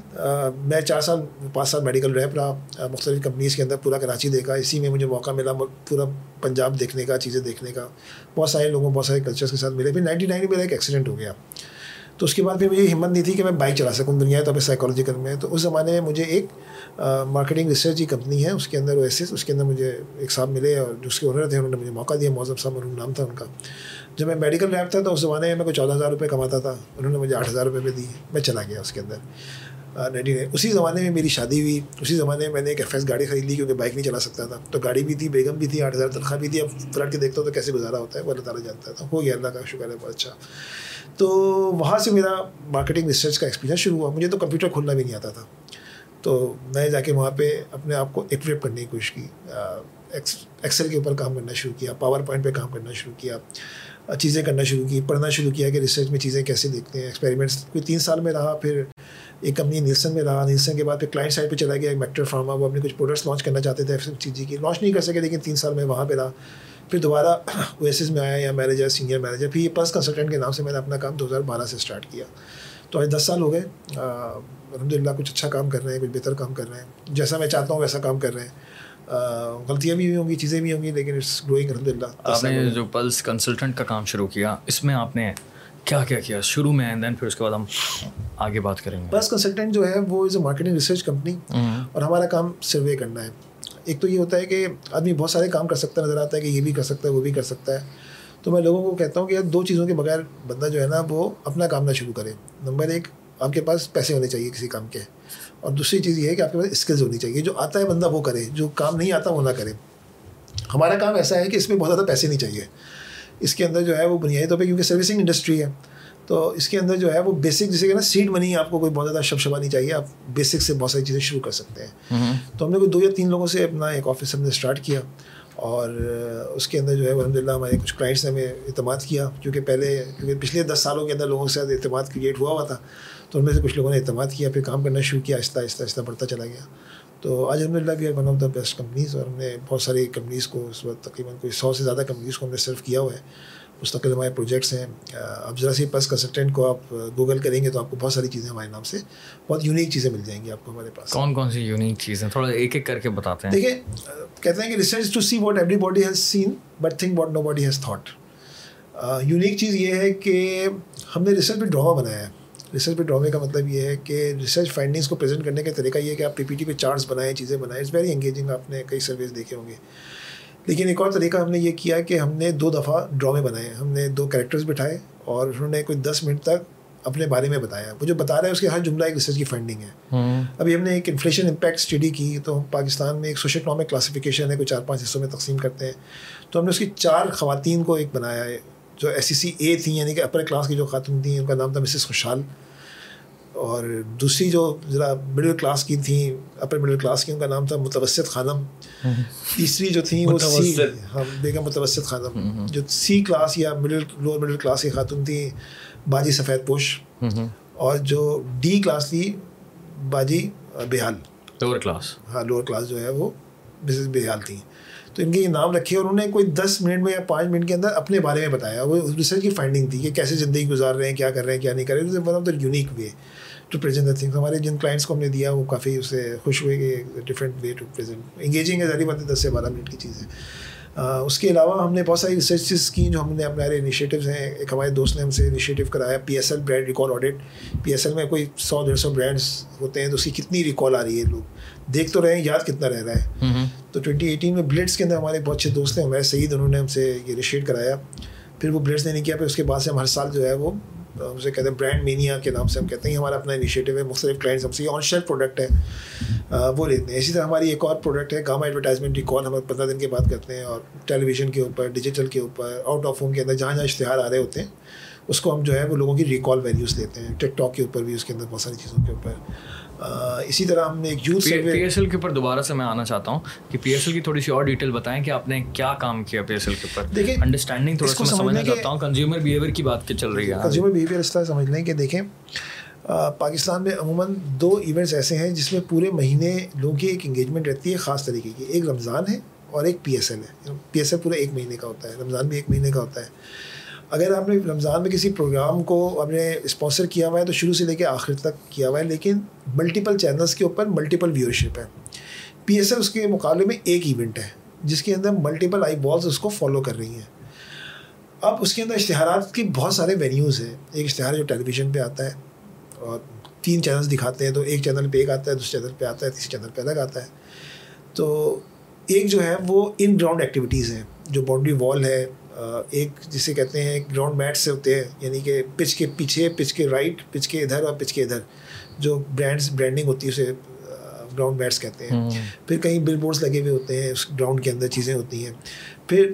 میں چار سال، پانچ سال میڈیکل ریپ رہا مختلف کمپنیز کے اندر پورا کراچی دیکھا، اسی میں مجھے موقع ملا پورا پنجاب دیکھنے کا، چیزیں دیکھنے کا، بہت سارے لوگوں، بہت سارے کلچرس کے ساتھ ملے۔ پھر نائنٹی نائن میں میرا ایک ایکسیڈنٹ ہو گیا۔ تو اس کے بعد پھر مجھے ہمت نہیں تھی کہ میں بائک چلا سکوں، دنیا تو پہ سائیکالوجیکل میں۔ تو اس زمانے میں مجھے ایک مارکیٹنگ ریسرچ کی کمپنی ہے، اس کے اندر ایس اس کے اندر مجھے ایک صاحب ملے اور جو اس کے اونر تھے، انہوں نے مجھے موقع دیا موزم صاحب مرحوم نام تھا، ان کا۔ جب میں میڈیکل ریپ تھا تو اس زمانے میں میں کوئی چودہ ہزار روپئے کماتا تھا، انہوں نے مجھے آٹھ ہزار روپئے بھی دی میں چلا گیا اس کے اندر۔ نائنٹی نائن اسی زمانے میں میری شادی ہوئی، اسی زمانے میں میں نے ایک ایف ایس گاڑی خرید لی کیونکہ بائک نہیں چلا سکتا تھا۔ تو گاڑی بھی تھی، بیگم بھی تھی، آٹھ ہزار تنخواہ بھی تھی۔ اب فلٹ کے دیکھتا ہوں تو کیسے گزارا ہوتا ہے، وہ اللہ تعالیٰ جانتا تھا ہو گیا اللہ کا شکر ہے، بہت اچھا۔ تو وہاں سے میرا مارکیٹنگ ریسرچ کا ایکسپیرینس شروع ہوا۔ مجھے تو کمپیوٹر کھولنا بھی نہیں آتا تھا۔ تو میں جا کے وہاں پہ اپنے آپ کو ایکٹیویٹ کرنے کی کوشش کی ایکسل کے اوپر کام کرنا شروع کیا پاور پوائنٹ پہ کام کرنا شروع کیا چیزیں کرنا شروع کی، پڑھنا شروع کیا کہ ریسرچ میں چیزیں کیسے دیکھتے ہیں ایکسپیریمنٹس کوئی تین سال میں رہا، پھر ایک کمپنی نیلسن میں رہا نیلسن کے بعد پھر کلائنٹ سائڈ پہ چلا گیا، ایک میکٹر فارما وہ اپنے کچھ پروڈکٹس لانچ کرنا چاہتے تھے چیز کی لانچ نہیں کر سکے لیکن تین سال میں وہاں پہ رہا۔ پھر دوبارہ او ایس ایس میں آیا یا مینیجر سینئر مینیجر پھر یہ پلس کنسلٹنٹ کے نام سے میں نے اپنا کام دو ہزار بارہ سے اسٹارٹ کیا۔ تو آج دس سال ہو گئے الحمد للہ کچھ اچھا کام کر رہے ہیں کچھ بہتر کام کر رہے ہیں۔ جیسا میں چاہتا ہوں ویسا کام کر رہے ہیں۔ غلطیاں بھی ہوں گی چیزیں بھی ہوں گی لیکن اٹس گروئنگ الحمد للہ آپ نے جو پلس کنسلٹنٹ کا کام شروع کیا اس میں آپ نے کیا کیا کیا؟ شروع میں اینڈ دین پھر اس کے بعد ہم آگے بات کریں گے۔ پلس کنسلٹنٹ جو ہے وہ is a marketing research company اور ہمارا کام سروے کرنا ہے۔ ایک تو یہ ہوتا ہے کہ آدمی بہت سارے کام کر سکتا نظر آتا ہے کہ یہ بھی کر سکتا ہے وہ بھی کر سکتا ہے۔ تو میں لوگوں کو کہتا ہوں کہ یار دو چیزوں کے بغیر بندہ جو ہے نا وہ اپنا کام نہ شروع کرے۔ نمبر ایک آپ کے پاس پیسے ہونے چاہیے کسی کام کے۔ اور دوسری چیز یہ ہے کہ آپ کے پاس اسکلز ہونی چاہیے۔ جو آتا ہے بندہ وہ کرے جو کام نہیں آتا وہ نہ کرے۔ ہمارا کام ایسا ہے کہ اس میں بہت زیادہ پیسے نہیں چاہیے۔ اس کے اندر جو ہے وہ بنیادی طور پہ کیونکہ سروسنگ انڈسٹری ہے تو اس کے اندر جو ہے وہ بیسک جسے کہ نا سیڈ منی آپ کو کوئی بہت زیادہ شب شبا نہیں چاہیے آپ بیسک سے بہت ساری چیزیں شروع کر سکتے ہیں۔ تو ہم نے کوئی دو یا تین لوگوں سے اپنا ایک آفس ہم نے اسٹارٹ کیا۔ اور اس کے اندر جو ہے الحمد للہ ہمارے کچھ کلائنٹس نے ہمیں اعتماد کیا، کیونکہ پہلے، کیونکہ پچھلے دس سالوں کے اندر لوگوں سے اعتماد کریٹ ہوا ہوا تھا، تو ان میں سے کچھ لوگوں نے اعتماد کیا، پھر کام کرنا شروع کیا، آہستہ آہستہ آہستہ بڑھتا چلا گیا۔ تو آج الحمد للہ بھی one of the best companies اور ہم نے بہت ساری کمپنیز کو اس وقت تقریباً کوئی سو سے زیادہ کمپنیز کو ہم نے سرو کیا ہوا ہے۔ مستقل ہمارے پروجیکٹس ہیں۔ اب ذرا سی پس کنسلٹنٹ کو آپ گوگل کریں گے تو آپ کو بہت ساری چیزیں ہمارے نام سے بہت یونیک چیزیں مل جائیں گی آپ کو ہمارے پاس۔ کون کون سی یونیک چیزیں؟ تھوڑا ایک ایک کر کے بتاتے ہیں۔ دیکھیں کہتے ہیں کہ research to see what everybody has seen but think what nobody has thought unique چیز یہ ہے کہ ہم نے ریسرچ پہ ڈرامہ بنایا ہے۔ ریسرچ پہ ڈرامے کا مطلب یہ ہے کہ ریسرچ فائنڈنگس کو پریزنٹ کرنے کا طریقہ یہ ہے کہ آپ پی پی ٹی پہ چارٹس بنائیں چیزیں بنائیں۔ اٹس ویری انگیجنگ آپ نے کئی سروس دیکھے ہوں گے۔ لیکن ایک اور طریقہ ہم نے یہ کیا کہ ہم نے دو دفعہ ڈرامے بنائے ہم نے دو کریکٹرز بٹھائے اور انہوں نے کوئی دس منٹ تک اپنے بارے میں بتایا۔ وہ جو بتا رہا ہے اس کے ہر جملہ ایک ریسرچ کی فنڈنگ ہے۔ ابھی ہم نے ایک انفلیشن امپیکٹ اسٹڈی کی تو پاکستان میں ایک سوشل اکنامک کلاسیفیکیشن ہے کوئی چار پانچ حصوں میں تقسیم کرتے ہیں۔ تو ہم نے اس کی چار خواتین کو ایک بنایا ہے۔ جو ایس سی سی اے تھیں یعنی کہ اپر کلاس کی جو خاتون تھیں ان کا نام تھا مسز خوشحال۔ اور دوسری جو ذرا مڈل کلاس کی تھیں اپر مڈل کلاس کی ان کا نام تھا متوسط خانم۔ تیسری جو تھیں وہ سی ہم بیگم متوسط خانم۔ جو سی کلاس یا مڈل لوور مڈل کلاس کی خاتون تھیں باجی سفید پوش۔ اور جو ڈی کلاس تھی باجی بحال لوور کلاس ہاں لوور کلاس جو ہے وہ مسز بحال تھیں۔ تو ان کے یہ نام رکھے اور انہوں نے کوئی دس منٹ میں یا پانچ منٹ کے اندر اپنے بارے میں بتایا۔ وہ ریسرچ کی فائنڈنگ تھی کہ کیسے زندگی گزار رہے ہیں کیا کر رہے ہیں کیا نہیں کر رہے one of the unique way to present the things ہمارے جن کلائنٹس کو ہم نے دیا وہ کافی اس سے خوش ہوئے کہ different way to present engaging ہے ذریعہ دس سے بارہ منٹ کی چیز ہے۔ اس کے علاوہ ہم نے بہت ساری ریسرچز کی جو ہم نے اپنے انیشیٹیوز ہیں۔ ایک ہمارے دوست نے ہم سے انیشیٹیو کرایا P S L brand recall audit P S L میں کوئی سو ڈیڑھ سو برانڈس ہوتے ہیں تو اس کی کتنی ریکال آ رہی ہے لوگ؟ دیکھ تو رہے ہیں یاد کتنا رہ رہا ہے۔ تو ٹوئنٹی ایٹین میں بلڈس کے اندر ہمارے بہت اچھے دوست ہیں ہمارے سعید انہوں نے ہم سے یہ انیشیٹ کرایا۔ پھر وہ بلڈس نے نہیں کیا پھر اس کے بعد سے ہم ہر سال جو ہے وہ ہم سے کہتے ہیں برانڈ مینیا کے نام سے ہم کہتے ہیں ہمارا اپنا انیشیٹو ہے، مختلف کلائنٹس ہم سے آن شیلف پروڈکٹ ہے۔ وہ لیتے ہیں۔ اسی طرح ہماری ایک اور پروڈکٹ ہے گاما ایڈورٹائزمنٹ ریکال ہم پندرہ دن کے بعد کرتے ہیں اور ٹیلی ویژن کے اوپر ڈیجیٹل کے اوپر آؤٹ آف ہوم کے اندر جہاں جہاں اشتہار آ رہے ہوتے ہیں، اس کو ہم جو ہے وہ لوگوں کی ریکال ویلیوز دیتے ہیں۔ ٹک ٹاک کے اوپر بھی، اس کے اندر بہت ساری چیزوں کے اوپر۔ اسی طرح ہم نے ایک یوتھ پی ایس ایل کے اوپر دوبارہ سے میں آنا چاہتا ہوں کہ پی ایس ایل کی تھوڑی سی اور ڈیٹیل بتائیں کہ آپ نے کیا کام کیا پی ایس ایل کے اوپر۔ دیکھیں انڈرسٹینڈنگ تھوڑا سا میں سمجھنا چاہتا ہوں کنزیومر بیہیویئر کی بات چل رہی ہے۔ کنزیومر بیہیویئر اس طرح سمجھ لیں کہ دیکھیں پاکستان میں عموماً دو ایونٹس ایسے ہیں جس میں پورے مہینے لوگوں کی ایک انگیجمنٹ رہتی ہے خاص طریقے کی۔ ایک رمضان ہے اور ایک پی ایس ایل ہے۔ پی ایس ایل پورا ایک مہینے کا ہوتا ہے رمضان بھی ایک مہینے کا ہوتا ہے۔ اگر آپ نے رمضان میں کسی پروگرام کو آپ نے اسپانسر کیا ہوا ہے تو شروع سے لے کے آخر تک کیا ہوا ہے، لیکن ملٹیپل چینلس کے اوپر ملٹیپل ویورشپ ہے۔ پی ایس ایل اس کے مقابلے میں ایک ایونٹ ہے، جس کے اندر ملٹیپل آئی بالس اس کو فالو کر رہی ہیں۔ اب اس کے اندر اشتہارات کی بہت سارے وینیوز ہیں۔ ایک اشتہار جو ٹیلی ویژن پہ آتا ہے اور تین چینلس دکھاتے ہیں، تو ایک چینل پہ ایک آتا ہے، دوسرے چینل پہ آتا ہے، تیسرے چینل پہ الگ آتا ہے۔ تو ایک جو ہے وہ ان گراؤنڈ ایکٹیویٹیز ہیں، جو باؤنڈری وال ہے ایک جسے کہتے ہیں گراؤنڈ میٹ سے ہوتے ہیں یعنی کہ پچ کے پیچھے پچ کے رائٹ پچ کے ادھر اور پچ کے ادھر جو برانڈس برانڈنگ ہوتی ہے اسے گراؤنڈ میٹس کہتے ہیں۔ پھر کہیں بل بورڈس لگے ہوئے ہوتے ہیں اس گراؤنڈ کے اندر چیزیں ہوتی ہیں۔ پھر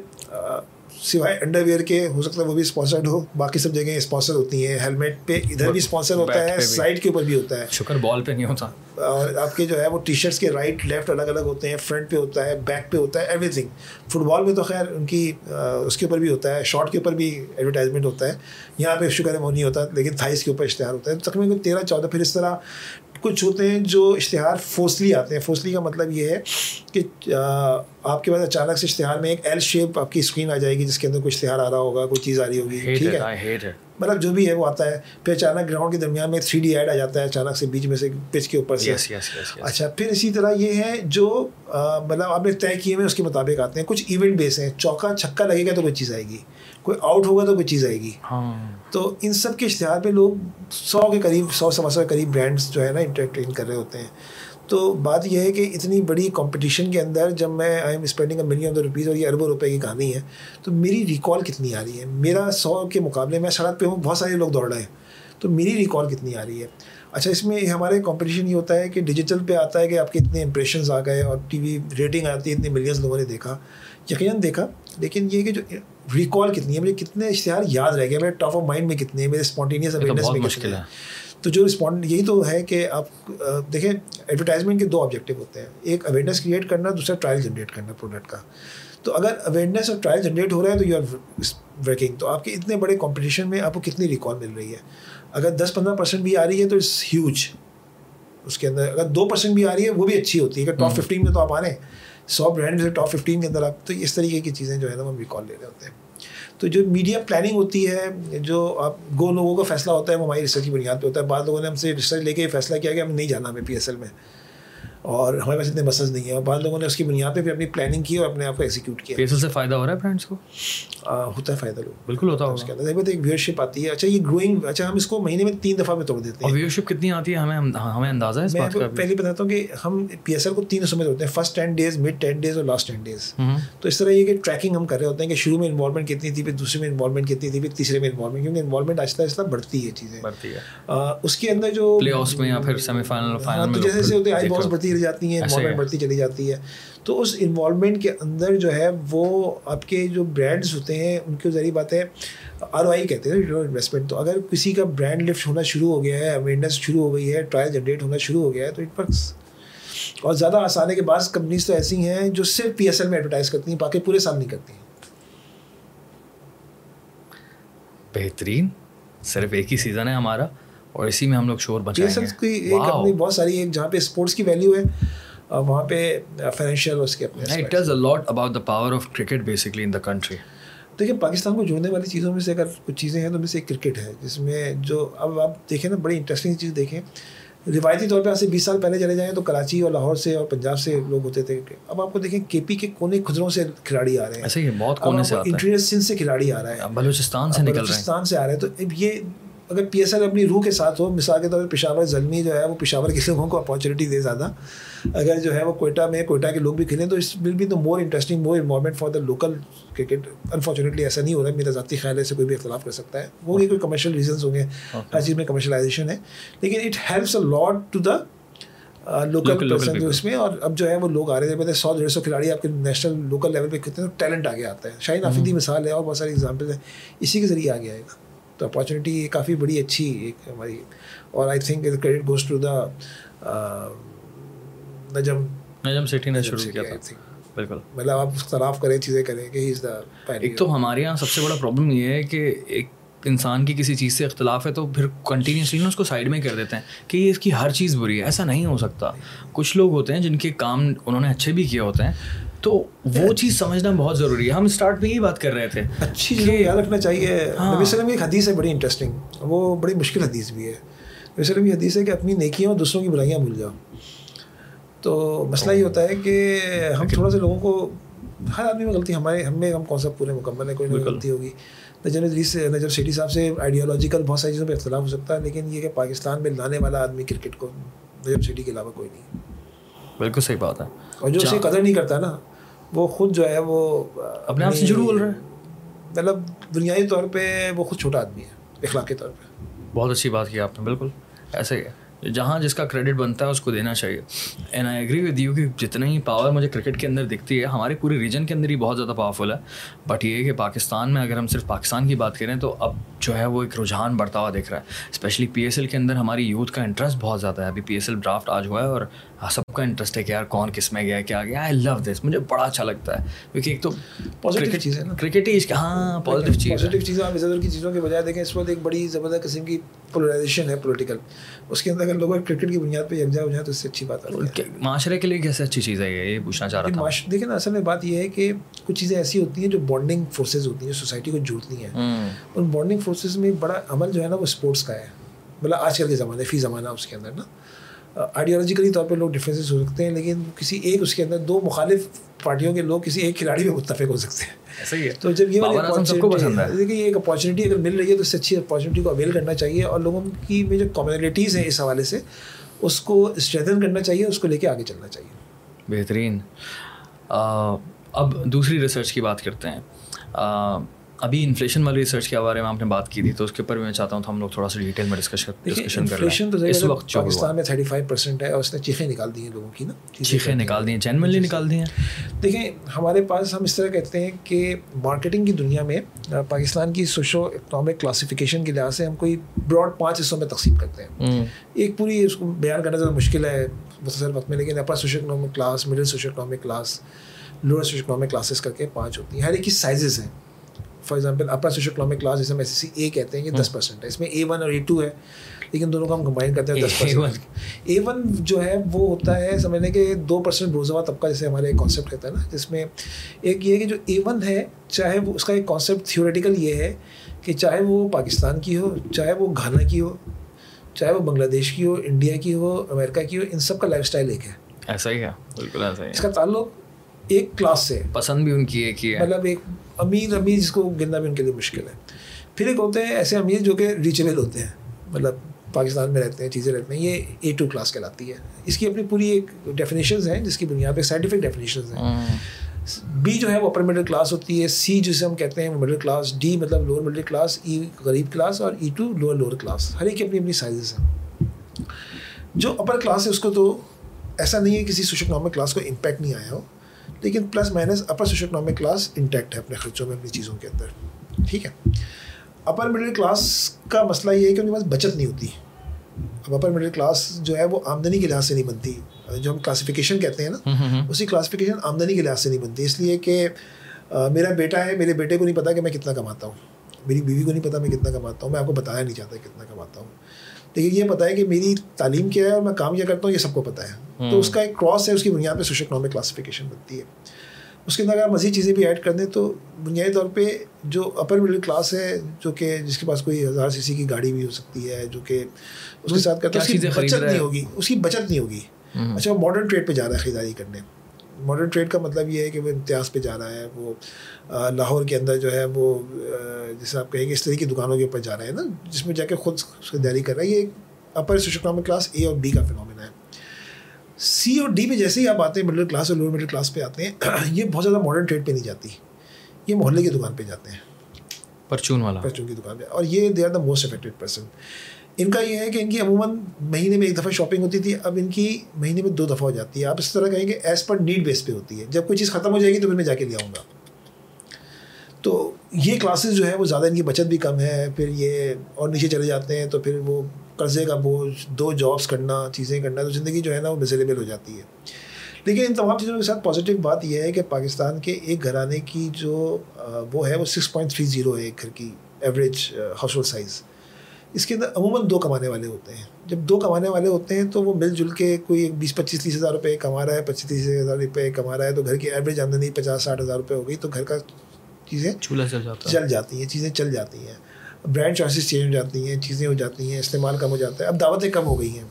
سوائے انڈر ویئر کے ہو سکتا ہے وہ بھی اسپانسرڈ ہو باقی سب جگہ اسپانسر ہوتی ہیں ہیلمیٹ پہ ادھر بھی اسپانسر ہوتا ہے سائڈ کے اوپر بھی ہوتا ہے۔ شکر بال پہ نہیں ہوتا۔ اور آپ کے جو ہے وہ ٹی شرٹس کے رائٹ لیفٹ الگ الگ ہوتے ہیں فرنٹ پہ ہوتا ہے بیک پہ ہوتا ہے ایوری تھنگ فٹ بال میں تو خیر ان کی اس کے اوپر بھی ہوتا ہے شارٹ کے اوپر بھی ایڈورٹائزمنٹ ہوتا ہے۔ یہاں پہ شکر ہے وہ نہیں ہوتا لیکن تھائس کے اوپر اشتہار ہوتا ہے۔ تقریباً تیرہ چودہ پھر اس طرح کچھ ہوتے ہیں جو اشتہار فوسلی آتے ہیں۔ فوسلی کا مطلب یہ ہے کہ آپ کے پاس اچانک سے اشتہار میں ایک ایل شیپ آپ کی اسکرین آ جائے گی جس کے اندر کوئی اشتہار آ رہا ہوگا کوئی چیز آ رہی ہوگی۔ ٹھیک ہے مطلب جو بھی ہے وہ آتا ہے۔ پھر اچانک گراؤنڈ کے درمیان میں تھری ڈی ایڈ آ جاتا ہے اچانک سے بیچ میں سے پچ کے اوپر سے۔ اچھا پھر اسی طرح یہ ہے جو مطلب آپ نے طے کیے ہوئے اس کے مطابق آتے ہیں۔ کچھ ایونٹ بیس ہیں چوکا چھکا لگے گا تو کوئی چیز آئے گی۔ کوئی آؤٹ ہوگا تو کوئی چیز آئے گی۔ ہاں۔ تو ان سب کے اشتہار پہ لوگ سو کے قریب سو سوا سو کے قریب برانڈس جو ہے نا انٹرٹین کر رہے ہوتے ہیں۔ تو بات یہ ہے کہ اتنی بڑی کمپٹیشن کے اندر جب میں I am spending million of rupees اور یہ اربوں روپے کی کہانی ہے تو میری ریکال کتنی آ رہی ہے؟ میرا سو کے مقابلے میں سڑک پہ ہوں بہت سارے لوگ دوڑ رہے ہیں۔ تو میری ریکال کتنی آ رہی ہے؟ اچھا اس میں ہمارے کمپٹیشن یہ ہوتا ہے کہ ڈیجیٹل پہ آتا ہے کہ آپ کے اتنے امپریشنز آ گئے اور ٹی وی ریٹنگ آتی ہے اتنے ملینس لوگوں نے دیکھا۔ یقیناً دیکھا لیکن یہ کہ جو ریکال کتنی ہے مجھے کتنے اشتہار یاد رہ گئے میرے ٹاپ آف مائنڈ میں کتنے ہیں؟ میرے اسپونٹینیس اویئرنیس میں مشکل ہے۔ تو جو رسپونڈ یہی تو ہے کہ آپ دیکھیں ایڈورٹائزمنٹ کے دو آبجیکٹیو ہوتے ہیں۔ ایک اویئرنیس کریٹ کرنا دوسرا ٹرائل جنریٹ کرنا پروڈکٹ کا۔ تو اگر اویئرنیس اور ٹرائل جنریٹ ہو رہا ہے تو یو آر ورکنگ تو آپ کے اتنے بڑے کمپٹیشن میں آپ کو کتنی ریکال مل رہی ہے؟ اگر دس پندرہ پرسینٹ بھی آ رہی ہے تو اٹس ہیوج اس کے اندر اگر دو پرسینٹ بھی آ رہی ہے وہ بھی اچھی ہوتی ہے۔ اگر ٹاپ ففٹین میں تو آپ آ رہے ہیں۔ سو برانڈ میں ٹاپ ففٹین کے اندر آپ تو اس طریقے کی چیزیں جو ہے نا ہم ریکال لے رہے ہوتے ہیں۔ تو جو میڈیا پلاننگ ہوتی ہے، جو آپ گو لوگوں کا فیصلہ ہوتا ہے، وہ ہماری ریسرچ کی بنیاد پہ ہوتا ہے۔ بعض لوگوں نے ہم سے ریسرچ لے کے فیصلہ کیا کہ ہم نہیں جانا ہمیں پی ایس ایل میں۔ اور ہمارے پاس اتنے مسز نہیں ہیں۔ اور بعض لوگوں نے اس کی بنیاد پہ بھی اپنی پلاننگ کی اور اپنے آپ کو ایکسیکیوٹ کیا۔ پیسے سے فائدہ ہو رہا ہے برانڈس کو؟ ہوتا ہے فائدہ لوگ بالکل ہوتا ہے اس کے اندر ایک ویئرشپ آتی ہے۔ اچھا یہ گروئنگ اچھا ہم اس کو مہینے میں تین دفعہ میں توڑ دیتے ہیں۔ ویئرشپ کتنی آتی ہے؟ ہمیں ہمیں اندازہ ہے میں پہلے بتاتا ہوں کہ ہم پی ایس ایل کو تین حصوں میں توڑتے ہیں۔ First ten days mid ten days اور لاسٹ ٹین ڈیز تو اس طرح یہ کہ ٹریکنگ ہم کر رہے ہوتے ہیں کہ شروع میں انوالومنٹ کتنی تھی پھر دوسرے میں انوالومنٹ کتنی تھی پھر تیسرے میں انوالومنٹ کیونکہ انوالومنٹ آہستہ آہستہ بڑھتی ہے چیزیں۔ بڑھتی ہے۔ اس کے اندر جو پلے آفس میں یا پھر سیمی فائنل فائنل جیسے جیسے ہوتے ہیں آئی بالس بڑھتی رہ جاتی ہیں انوالومنٹ بڑھتی چلی جاتی ہے۔ تو اس انوالومنٹ کے اندر جو ہے وہ آپ کے جو برانڈس ہوتے ہیں ان کے ذریعے بات ہے آر او آئی کہتے ہیں انویسٹمنٹ تو اگر کسی کا برانڈ لفٹ ہونا شروع ہو گیا ہے اویئرنیس شروع ہو گئی ہے ٹرائل جنریٹ ہونا شروع ہو گیا ہے تو اٹ ورکس اور زیادہ آسان ہے کہ بعض کمپنیز تو ایسی ہیں جو صرف پی ایس ایل میں ایڈورٹائز کرتی ہیں باقی پورے سال نہیں کرتی ہیں۔ بہترین صرف ایک ہی سیزن ہے ہمارا۔ اور اسی میں ہم لوگ شور بچائیں گے کی ایک اپنی بہت ساری ایک جہاں پہ اسپورٹس کی ویلیو ہے وہاں پہ فائنینشیل اس کے اپنے it does a lot about the power of cricket basically in the country دیکھیں پاکستان کو جوڑنے والی چیزوں میں سے اگر کچھ چیزیں ہیں تو میں سے ایک کرکٹ ہے جس میں جو اب آپ دیکھیں نا بڑی انٹرسٹنگ چیز دیکھیں۔ روایتی طور پہ آج سے بیس سال پہلے چلے جائیں تو کراچی اور لاہور سے اور پنجاب سے لوگ ہوتے تھے۔ اب آپ کو دیکھیں کے پی کے کونے کھجروں سے کھلاڑی آ رہے ہیں۔ ایسے ہی بہت کونے سے سندھ سے کھلاڑی آ رہا ہے۔ بلوچستان سے نکل رہے ہیں۔ بلوچستان سے آ رہے ہیں۔ تو یہ اگر پی ایس ایل اپنی روح کے ساتھ ہو مثال کے طور پہ پشاور زلمی جو ہے وہ پشاور کے لوگوں کو اپارچونیٹی دے زیادہ۔ اگر جو ہے وہ کوئٹہ میں کوئٹہ کے لوگ بھی کھیلیں تو اس will be the more interesting more involvement for the local cricket unfortunately ایسا نہیں ہو رہا ہے میرا ذاتی خیال ہے سے کوئی بھی اختلاف کر سکتا ہے۔ وہ بھی کوئی کمرشل ریزنس ہوں گے۔ ہر چیز میں کمرشلائزیشن ہے۔ لیکن it helps a lot to the local person اس میں۔ اور اب جو ہے وہ لوگ آ رہے ہیں سو ڈیڑھ سو کھلاڑی آپ کے نیشنل لوکل لیول پہ کتنے ٹیلنٹ آگے آتا ہے شاہین آفیدی مثال ہے اور بہت ساری ایگزامپل ہیں۔ اسی کے ذریعے آگے آئے گا۔ تو اپارچونیٹی کافی بڑی اچھی ایک ہماری اور I think credit goes to the Najam Najam city نے شروع کیا تھا بالکل مطلب آپ اختلاف کریں چیزیں کریں کہ ہی از دا ایک تو ہمارے یہاں سب سے بڑا پرابلم یہ ہے کہ ایک انسان کی کسی چیز سے اختلاف ہے تو پھر کنٹینیوسلی نا اس کو سائڈ میں کر دیتے ہیں کہ یہ اس کی ہر چیز بری ہے ایسا نہیں ہو سکتا کچھ لوگ ہوتے ہیں جن کے کام انہوں نے اچھے بھی کیے ہوتے ہیں تو وہ چیز سمجھنا بہت ضروری ہے۔ ہم اسٹارٹ میں یہی بات کر رہے تھے اچھی چیزیں یاد رکھنا چاہیے۔ ہاں۔ نبی وسلم کی ایک حدیث ہے بڑی انٹرسٹنگ وہ بڑی مشکل حدیث بھی ہے۔ نبی وسلم کی حدیث ہے کہ اپنی نیکیاں اور دوسروں کی برائیاں بھول جاؤ۔ تو مسئلہ یہ ہوتا ہے کہ ہم تھوڑا سا لوگوں کو ہر آدمی میں غلطی ہمارے ہم میں ہم کون سا پورے مکمل ہے کوئی غلطی ہوگی۔ نجم ادریس سے نجم سیٹی صاحب سے آئیڈیالوجیکل بہت ساری چیزوں پہ اختلاف ہو سکتا ہے لیکن یہ کہ پاکستان میں لانے والا آدمی کرکٹ کو نجم سیٹی کے علاوہ کوئی نہیں۔ بالکل صحیح بات ہے۔ اور جو اسے قدر نہیں کرتا نا وہ خود جو ہے وہ اپنے آپ سے جھوٹ بول رہے ہیں مطلب بنیادی طور پہ وہ خود چھوٹا آدمی ہے اخلاقی طور پہ۔ بہت اچھی بات کی آپ نے بالکل۔ ایسے ہی ہے۔ جہاں جس کا کریڈٹ بنتا ہے اس کو دینا چاہیے. And I agree with you کہ جتنا ہی پاور مجھے کرکٹ کے اندر دکھتی ہے ہمارے پورے ریجن کے اندر ہی بہت زیادہ پاورفل ہے. بٹ یہ کہ پاکستان میں اگر ہم صرف پاکستان کی بات کریں تو اب جو ہے وہ ایک رجحان بڑھتا ہوا دکھ رہا ہے. اسپیشلی پی ایس ایل کے اندر ہماری یوتھ کا انٹرسٹ بہت زیادہ ہے. ابھی پی ایس ایل ڈرافٹ آج ہوا ہے اور سب کا انٹرسٹ ہے کہ یار کون کس میں گیا کیا گیا آئی لو دس مجھے بڑا اچھا لگتا ہے. کیونکہ ایک تو پازیٹیو چیز ہے کرکٹ ہی ہاں پازیٹیو چیز پازیٹیو چیزیں آپ کی چیزوں کے بجائے دیکھیں اس وقت ایک بڑی زبردست قسم کی پولرائزیشن ہے پولیٹیکل اس کے اندر اگر لوگ کرکٹ کی بنیاد پہ یکجا ہو جائیں تو اس سے اچھی بات ہے۔ معاشرے کے لیے کیسے اچھی چیز ہے یہ؟ پوچھنا چاہ رہا تھا۔ دیکھیں نا اصل میں بات یہ ہے کہ کچھ چیزیں ایسی ہوتی ہیں جو بانڈنگ فورسز ہوتی ہیں جو سوسائٹی کو جوڑتی ہیں۔ ان بانڈنگ فورسز میں بڑا عمل جو ہے نا وہ اسپورٹس کا ہے۔ مطلب آج کل کے زمانے فی زمانہ اس کے اندر نا۔ آئیڈیالوجیکلی طور پہ لوگ ڈفرینسز ہو سکتے ہیں لیکن کسی ایک اس کے اندر دو مخالف پارٹیوں کے لوگ کسی ایک کھلاڑی میں متفق ہو سکتے ہیں۔ تو جب یہ دیکھیے یہ ایک اپارچونیٹی اگر مل رہی ہے تو اس سے اچھی اپارچونیٹی کو اویل کرنا چاہیے اور لوگوں کی میں جو کمیونٹیز ہیں اس حوالے سے اس کو اسٹرینتھن کرنا چاہیے اس کو لے کے آگے چلنا چاہیے۔ بہترین۔ اب دوسری ریسرچ کی بات کرتے ہیں۔ ابھی انفلیشن والی ریسرچ کے بارے میں آپ نے بات کی تھی تو اس کے اوپر میں چاہتا ہوں تو ہم لوگ تھوڑا سا ڈیٹیل میں ڈسکش ڈسکشن کر رہے ہیں اس وقت پاکستان میں تھرٹی فائیو پرسینٹ ہے اور اس نے چیخیں نکال دی ہیں لوگوں کی نا۔ چیخیں نکال دی ہیں جینمنلی نکال دی ہیں۔ دیکھیں ہمارے پاس ہم اس طرح کہتے ہیں کہ مارکیٹنگ کی دنیا میں پاکستان کی سوشو اکنامک کلاسیفیکیشن کے لحاظ سے ہم کوئی براڈ پانچ حصوں میں تقسیم کرتے ہیں۔ ایک پوری اس کو بیان کرنا زیادہ مشکل ہے مختصر وقت میں لیکن upper socio economic class middle socio economic class lower socio economic classes کر کے پانچ ہوتی ہیں۔ ہر ایک کی سائزز ہیں۔ For example upper social economic class جیسے ہم ایس سی اے کہتے ہیں یہ دس پرسینٹ ہے اس میں اے ون اور اے ٹو ہے لیکن دونوں کو ہم کمبائن کرتے ہیں دس پرسینٹ اے ون جو ہے وہ ہوتا ہے سمجھنے کہ دو پرسینٹ بروزوا طبقہ جیسے ہمارے ایک کانسیپٹ کہتا ہے نا جس میں ایک یہ ہے کہ جو اے ون ہے چاہے وہ اس کا ایک کانسیپٹ تھیوریٹیکل یہ ہے کہ چاہے وہ پاکستان کی ہو چاہے وہ گھانا کی ہو چاہے وہ بنگلہ دیش کی ہو انڈیا کی ہو امریکہ کی ہو ان سب کا لائف اسٹائل ایک ہے ایسا ہی ہے بالکل ایسا ہی اس کا تعلق ایک کلاس سے۔ پسند بھی ان کی ایک ہی ہے۔ مطلب ایک امیر امیر جس کو گننا بھی ان کے لیے مشکل ہے۔ پھر ایک ہوتے ہیں ایسے امیر جو کہ ریچیبل ہوتے ہیں۔ مطلب پاکستان میں رہتے ہیں چیزیں رہتے ہیں۔ یہ اے ٹو کلاس کہلاتی ہے۔ اس کی اپنی پوری ایک ڈیفینیشنز ہیں جس کی بنیاد پہ سائنٹیفک ڈیفینیشنز ہیں۔ بی جو ہے وہ اپر مڈل کلاس ہوتی ہے۔ سی جسے ہم کہتے ہیں وہ مڈل کلاس ڈی مطلب لوور مڈل کلاس ای غریب کلاس اور E two lower lower class ہر ایک کی اپنی اپنی سائزز ہیں۔ جو اپر کلاس ہے اس کو تو ایسا نہیں ہے کسی سوشل اکنامک کلاس کو امپیکٹ نہیں آیا ہو۔ لیکن plus minus upper social economic class intact ہے اپنے خرچوں میں اپنی چیزوں کے اندر۔ ٹھیک ہے۔ اپر مڈل کلاس کا مسئلہ یہ ہے کہ ان کے پاس بچت نہیں ہوتی۔ اب اپر مڈل کلاس جو ہے وہ آمدنی کے لحاظ سے نہیں بنتی۔ جو ہم کلاسیفیکیشن کہتے ہیں نا اسی کلاسیفیکیشن آمدنی کے لحاظ سے نہیں بنتی۔ اس لیے کہ میرا بیٹا ہے میرے بیٹے کو نہیں پتا کہ میں کتنا کماتا ہوں۔ میری بیوی کو نہیں پتا میں کتنا کماتا ہوں۔ میں آپ کو بتایا نہیں چاہتا کتنا کماتا ہوں۔ لیکن یہ پتا ہے کہ میری تعلیم کیا ہے اور میں کام کیا کرتا ہوں یہ سب کو پتہ ہے۔ تو اس کا ایک کراس ہے اس کی بنیاد پہ سوشل اکنامک کلاسیفیکیشن بنتی ہے۔ اس کے اندر اگر مزید چیزیں بھی ایڈ کر دیں تو بنیادی طور پہ جو اپر مڈل کلاس ہے جو کہ جس کے پاس کوئی ہزار سی سی کی گاڑی بھی ہو سکتی ہے جو کہ اس کے ساتھ کرتا ہے اس کی بچت نہیں ہوگی اس کی بچت نہیں ہوگی۔ اچھا وہ ماڈرن ٹریڈ پہ جا رہا ہے خریداری کرنے۔ ماڈرن ٹریڈ کا مطلب یہ ہے کہ وہ امتیاز پہ جا رہا ہے وہ لاہور کے اندر جو ہے وہ جیسے آپ کہیں گے اس طرح کی دکانوں کے اوپر جا رہا ہے نا جس میں جا کے خود خریداری کر رہا ہے یہ upper social economic class A اور بی کا فنومنا ہے۔ سی اور ڈی پہ جیسے ہی آپ آتے ہیں مڈل کلاس اور لوور مڈل کلاس پہ آتے ہیں <clears throat> یہ بہت زیادہ ماڈرن ٹریڈ پہ نہیں جاتی۔ یہ محلے کی دکان پہ جاتے ہیں۔ پرچون والا۔ پرچون کی دکان پہ۔ اور یہ they are the most affected person ان کا یہ ہے کہ ان کی عموماً مہینے میں ایک دفعہ شاپنگ ہوتی تھی، اب ان کی مہینے میں دو دفعہ ہو جاتی ہے۔ آپ اس طرح کہیں گے ایز پر نیڈ بیس پہ ہوتی ہے۔ جب کوئی چیز ختم ہو جائے گی تو پھر میں جا کے لے آؤں گا۔ تو یہ کلاسز جو ہے وہ زیادہ ان کی بچت بھی کم ہے، پھر یہ اور نیچے چلے جاتے ہیں تو پھر وہ قرضے کا بوجھ، دو جابس کرنا، چیزیں کرنا، تو زندگی جو ہے نا وہ میزریبل ہو جاتی ہے۔ لیکن ان تمام چیزوں کے ساتھ پازیٹیو بات یہ ہے کہ پاکستان کے ایک گھرانے کی جو وہ ہے وہ سکس پوائنٹ تھری زیرو ہے ایک گھر کی ایوریج ہاؤس ہولڈ سائز اس کے اندر عموماً دو کمانے والے ہوتے ہیں۔ جب دو کمانے والے ہوتے ہیں تو وہ مل جل کے کوئی بیس پچیس تیس ہزار روپئے کما رہا ہے پچیس تیس ہزار روپئے کما رہا ہے تو گھر کی ایوریج آمدنی پچاس ساٹھ ہزار روپئے ہو گئی تو گھر کا چیزیں چل جاتی ہیں چیزیں چل جاتی ہیں۔ برانڈ چوائسیز چینج ہو جاتی ہیں چیزیں ہو جاتی ہیں استعمال کم ہو جاتا ہے۔ اب دعوتیں کم ہو گئی ہیں۔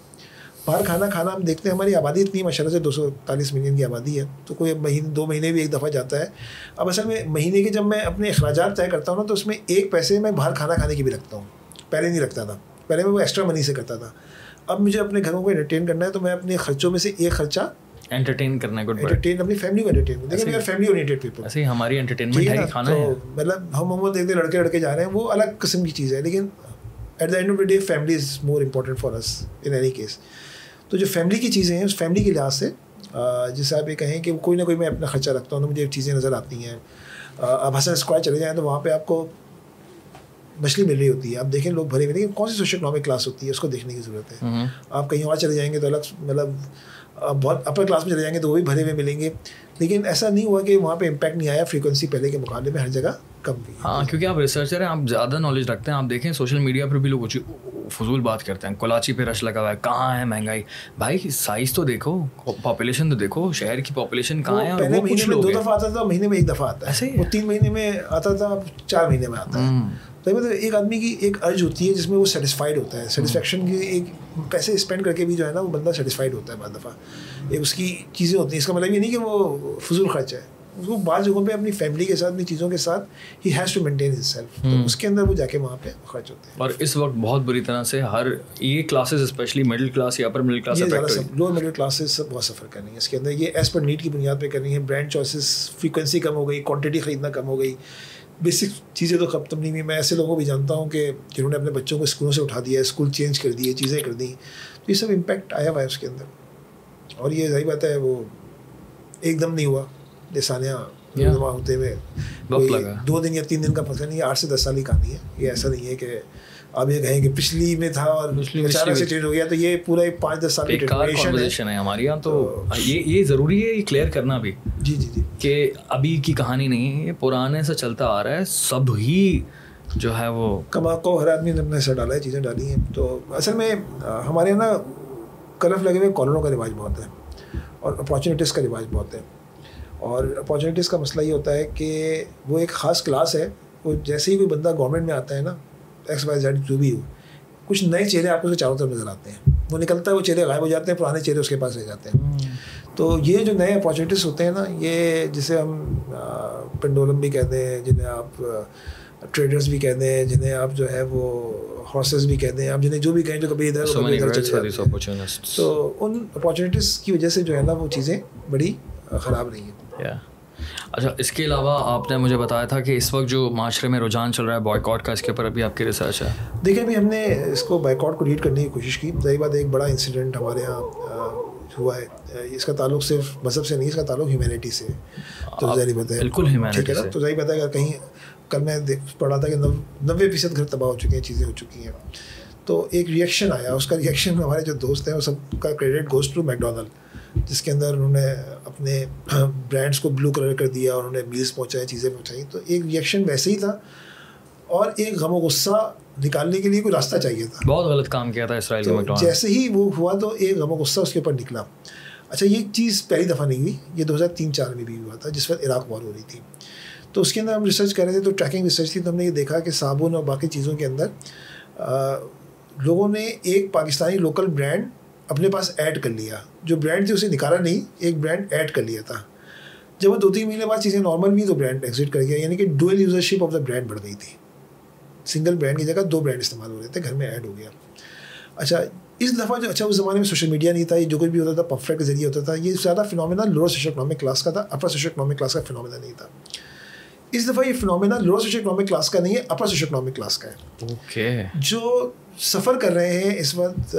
باہر کھانا کھانا ہم دیکھتے ہیں ہماری آبادی اتنی ماشاء اللہ سے دو سو تالیس ملین کی آبادی ہے۔ تو کوئی مہینے دو مہینے بھی ایک دفعہ جاتا ہے۔ اب اصل میں مہینے کے جب میں اپنے اخراجات طے کرتا ہوں نا تو اس میں ایک پیسے میں باہر کھانا کھانے کی بھی رکھتا ہوں۔ پہلے نہیں رکھتا تھا۔ پہلے میں وہ ایکسٹرا منی سے کرتا تھا۔ اب مجھے اپنے گھروں کو انٹرٹین کرنا ہے تو میں اپنے خرچوں میں سے ایک خرچہ انٹرٹین کرنا ہے انٹرٹین اپنی فیملی کو انٹرٹین لیکن اگر فیملی اورینٹیڈ پیپل ایسے ہماری انٹرٹینمنٹ ہے کھانا ہے۔ مطلب ہم ہم دیکھتے لڑکے لڑکے جا رہے ہیں وہ الگ قسم کی چیز ہے۔ لیکن at the end of the day family is more important for us in any case تو جو فیملی کی چیزیں ہیں اس فیملی کے لحاظ سے جیسے آپ یہ کہیں کہ کوئی نہ کوئی میں اپنا خرچہ رکھتا ہوں تو مجھے چیزیں نظر آتی ہیں۔ اب حسن اسکوائر چلے جائیں تو وہاں پہ آپ کو مچھلی مل رہی ہوتی ہے۔ آپ دیکھیں لوگ بھرے ہوئے لیکن کون سی سوشل اکنامک کلاس ہوتی ہے؟ اس کو دیکھنے کی ضرورت ہے۔ آپ کہیں اور چلے جائیں گے تو الگ مطلب بہت اپر کلاس میں چلے جائیں گے تو وہ بھی بھرے ہوئے ملیں گے۔ لیکن ایسا نہیں ہوا کہ وہاں پہ امپیکٹ نہیں آیا فریکوینسی پہلے کے مقابلے میں ہر جگہ کم بھی ہاں کیونکہ آپ ریسرچر ہیں آپ زیادہ نالج رکھتے ہیں۔ آپ دیکھیں سوشل میڈیا پر بھی لوگ فضول بات کرتے ہیں۔ کلاچی پہ رش لگا ہوا ہے کہاں ہے مہنگائی؟ بھائی سائز تو دیکھو پاپولیشن تو دیکھو شہر کی پاپولیشن کہاں ہے پہلے مہینے میں دو دفعہ آتا تھا مہینے میں ایک دفعہ آتا ہے۔ وہ تین مہینے میں آتا تھا چار مہینے میں آتا ہے۔ مطلب ایک آدمی کی ایک ارج ہوتی ہے جس میں وہ سیٹسفائڈ ہوتا ہے۔ سیٹسفیکشن کی ایک پیسے اسپینڈ کر کے بھی جو ہے نا وہ بندہ سیٹسفائڈ ہوتا ہے بعض دفعہ۔ ایک اس کی چیزیں ہوتی ہیں۔ اس کا مطلب یہ نہیں کہ وہ فضول خرچ ہے۔ اس کو بعض جگہوں پہ اپنی فیملی کے ساتھ اپنی چیزوں کے ساتھ ہی has to maintain his self تو اس کے اندر وہ جا کے وہاں پہ خرچ ہوتے ہیں۔ اور اس وقت بہت بری طرح سے ہر یہ کلاسز اسپیشلی مڈل کلاس یا upper middle class lower middle classes سب بہت سفر کر رہی ہیں۔ اس کے اندر یہ ایز پر نیڈ کی بنیاد پہ کر رہی ہیں۔ برانڈ چوائسیز فریکوینسی کم ہو گئی کوانٹٹی خریدنا کم ہو گئی۔ بیسک چیزیں تو ختم نہیں ہوئی۔ میں ایسے لوگوں کو بھی جانتا ہوں کہ جنہوں نے اپنے بچوں کو اسکولوں سے اٹھا دیا اسکول چینج کر دیے چیزیں کر دیں تو یہ سب امپیکٹ آیا ہوا ہے اس کے اندر۔ اور یہ صحیح بات ہے وہ ایک دم نہیں ہوا۔ لسانیہ ہوتے ہوئے دو دن یا تین دن کا پتہ نہیں آٹھ سے دس سال کی کہانی ہے۔ یہ ایسا نہیں ہے کہ آپ یہ کہیں کہ پچھلی میں تھا اور اچانک سے چینج ہو گیا تو یہ پورا ایک پانچ دس سال کی ہے۔ ہمارے یہاں تو یہ یہ ضروری ہے یہ کلیئر کرنا بھی جی جی جی۔ کہ ابھی کی کہانی نہیں ہے یہ پرانے سے چلتا آ رہا ہے سب ہی جو ہے وہ کما کو ہر آدمی نے اپنے ایسا ڈالا ہے چیزیں ڈالی ہیں۔ تو اصل میں ہمارے یہاں نا کلف لگے ہوئے کالروں کا رواج بہت ہے اور اپارچونیٹیز کا رواج بہت ہے۔ اور اپارچونیٹیز کا مسئلہ یہ ہوتا ہے کہ وہ ایک خاص کلاس ہے۔ وہ جیسے ہی کوئی بندہ گورنمنٹ میں آتا ہے نا ایکس وائی زیڈ جو بھی ہو کچھ نئے چہرے آپ کو چاروں طرف نظر آتے ہیں۔ وہ نکلتا ہے وہ چہرے غائب ہو جاتے ہیں پرانے چہرے اس کے پاس رہ جاتے ہیں۔ تو یہ جو نئے اپارچونیٹیز ہوتے ہیں نا یہ جسے ہم پنڈولم بھی کہتے ہیں جنہیں آپ ٹریڈرس بھی کہتے ہیں جنہیں آپ جو ہے وہ ہارسز بھی کہتے ہیں آپ جنہیں جو بھی کہیں جو کبھی ادھر تو ان اپارچونیٹیز کی وجہ سے جو ہے نا وہ چیزیں بڑی خراب رہی ہیں۔ اچھا اس کے علاوہ آپ نے مجھے بتایا تھا کہ اس وقت جو معاشرے میں رجحان چل رہا ہے بوائے کاٹ کا اس کے اوپر ابھی آپ کی ریسرچ ہے۔ دیکھیں ابھی ہم نے اس کو بائک آؤٹ کو لیڈ کرنے کی کوشش کی۔ ظاہر بات ایک بڑا انسیڈنٹ ہمارے یہاں ہوا ہے۔ اس کا تعلق صرف مذہب سے نہیں اس کا تعلق ہیومینٹی سے تو ظاہر بات ہے بالکل ہے نا؟ تو ظاہر بات ہے اگر کہیں کل میں پڑھا تھا کہ نوے فیصد گھر تباہ ہو چکے ہیں چیزیں ہو چکی ہیں۔ تو ایک ریئیکشن آیا۔ اس کا ریئیکشن ہمارے جو دوست ہیں وہ سب کا credit goes to McDonald جس کے اندر انہوں نے اپنے برانڈس کو بلو کلر کر دیا اور انہوں نے میلس پہنچائے چیزیں پہنچائیں۔ تو ایک ریئیکشن ویسے ہی تھا اور ایک غم و غصہ نکالنے کے لیے کوئی راستہ چاہیے تھا۔ بہت غلط کام کیا تھا اسرائیل جیسے ہی وہ ہوا تو ایک غم و غصہ اس کے اوپر نکلا۔ اچھا یہ چیز پہلی دفعہ نہیں ہوئی یہ دو ہزار تین چار میں بھی ہوا تھا جس وقت عراق وار ہو رہی تھی۔ تو اس کے اندر ہم ریسرچ کر رہے تھے تو ٹریکنگ ریسرچ تھی تو ہم نے یہ دیکھا کہ صابن اور باقی چیزوں کے اندر لوگوں نے ایک پاکستانی لوکل برانڈ اپنے پاس ایڈ کر لیا۔ جو برانڈ تھی اسے نکالا نہیں ایک برانڈ ایڈ کر لیا تھا۔ جب وہ دو تین مہینے بعد چیزیں نارمل بھی تو برانڈ ایگزٹ کر گیا۔ یعنی کہ dual usership of the brand بڑھ گئی تھی۔ سنگل برانڈ کی جگہ دو برانڈ استعمال ہو رہے تھے گھر میں ایڈ ہو گیا۔ اچھا اس دفعہ جو اچھا اس زمانے میں سوشل میڈیا نہیں تھا یہ جو کچھ بھی ہوتا تھا پفر کے ذریعے ہوتا تھا یہ زیادہ phenomena lower social economic class کا تھا اپر سوشل اکنامک کلاس کا فنومینا نہیں تھا۔ اس دفعہ یہ phenomena lower social economic class کا نہیں ہے اپر سوشل اکنامک کلاس کا ہے۔ جو سفر کر رہے ہیں اس وقت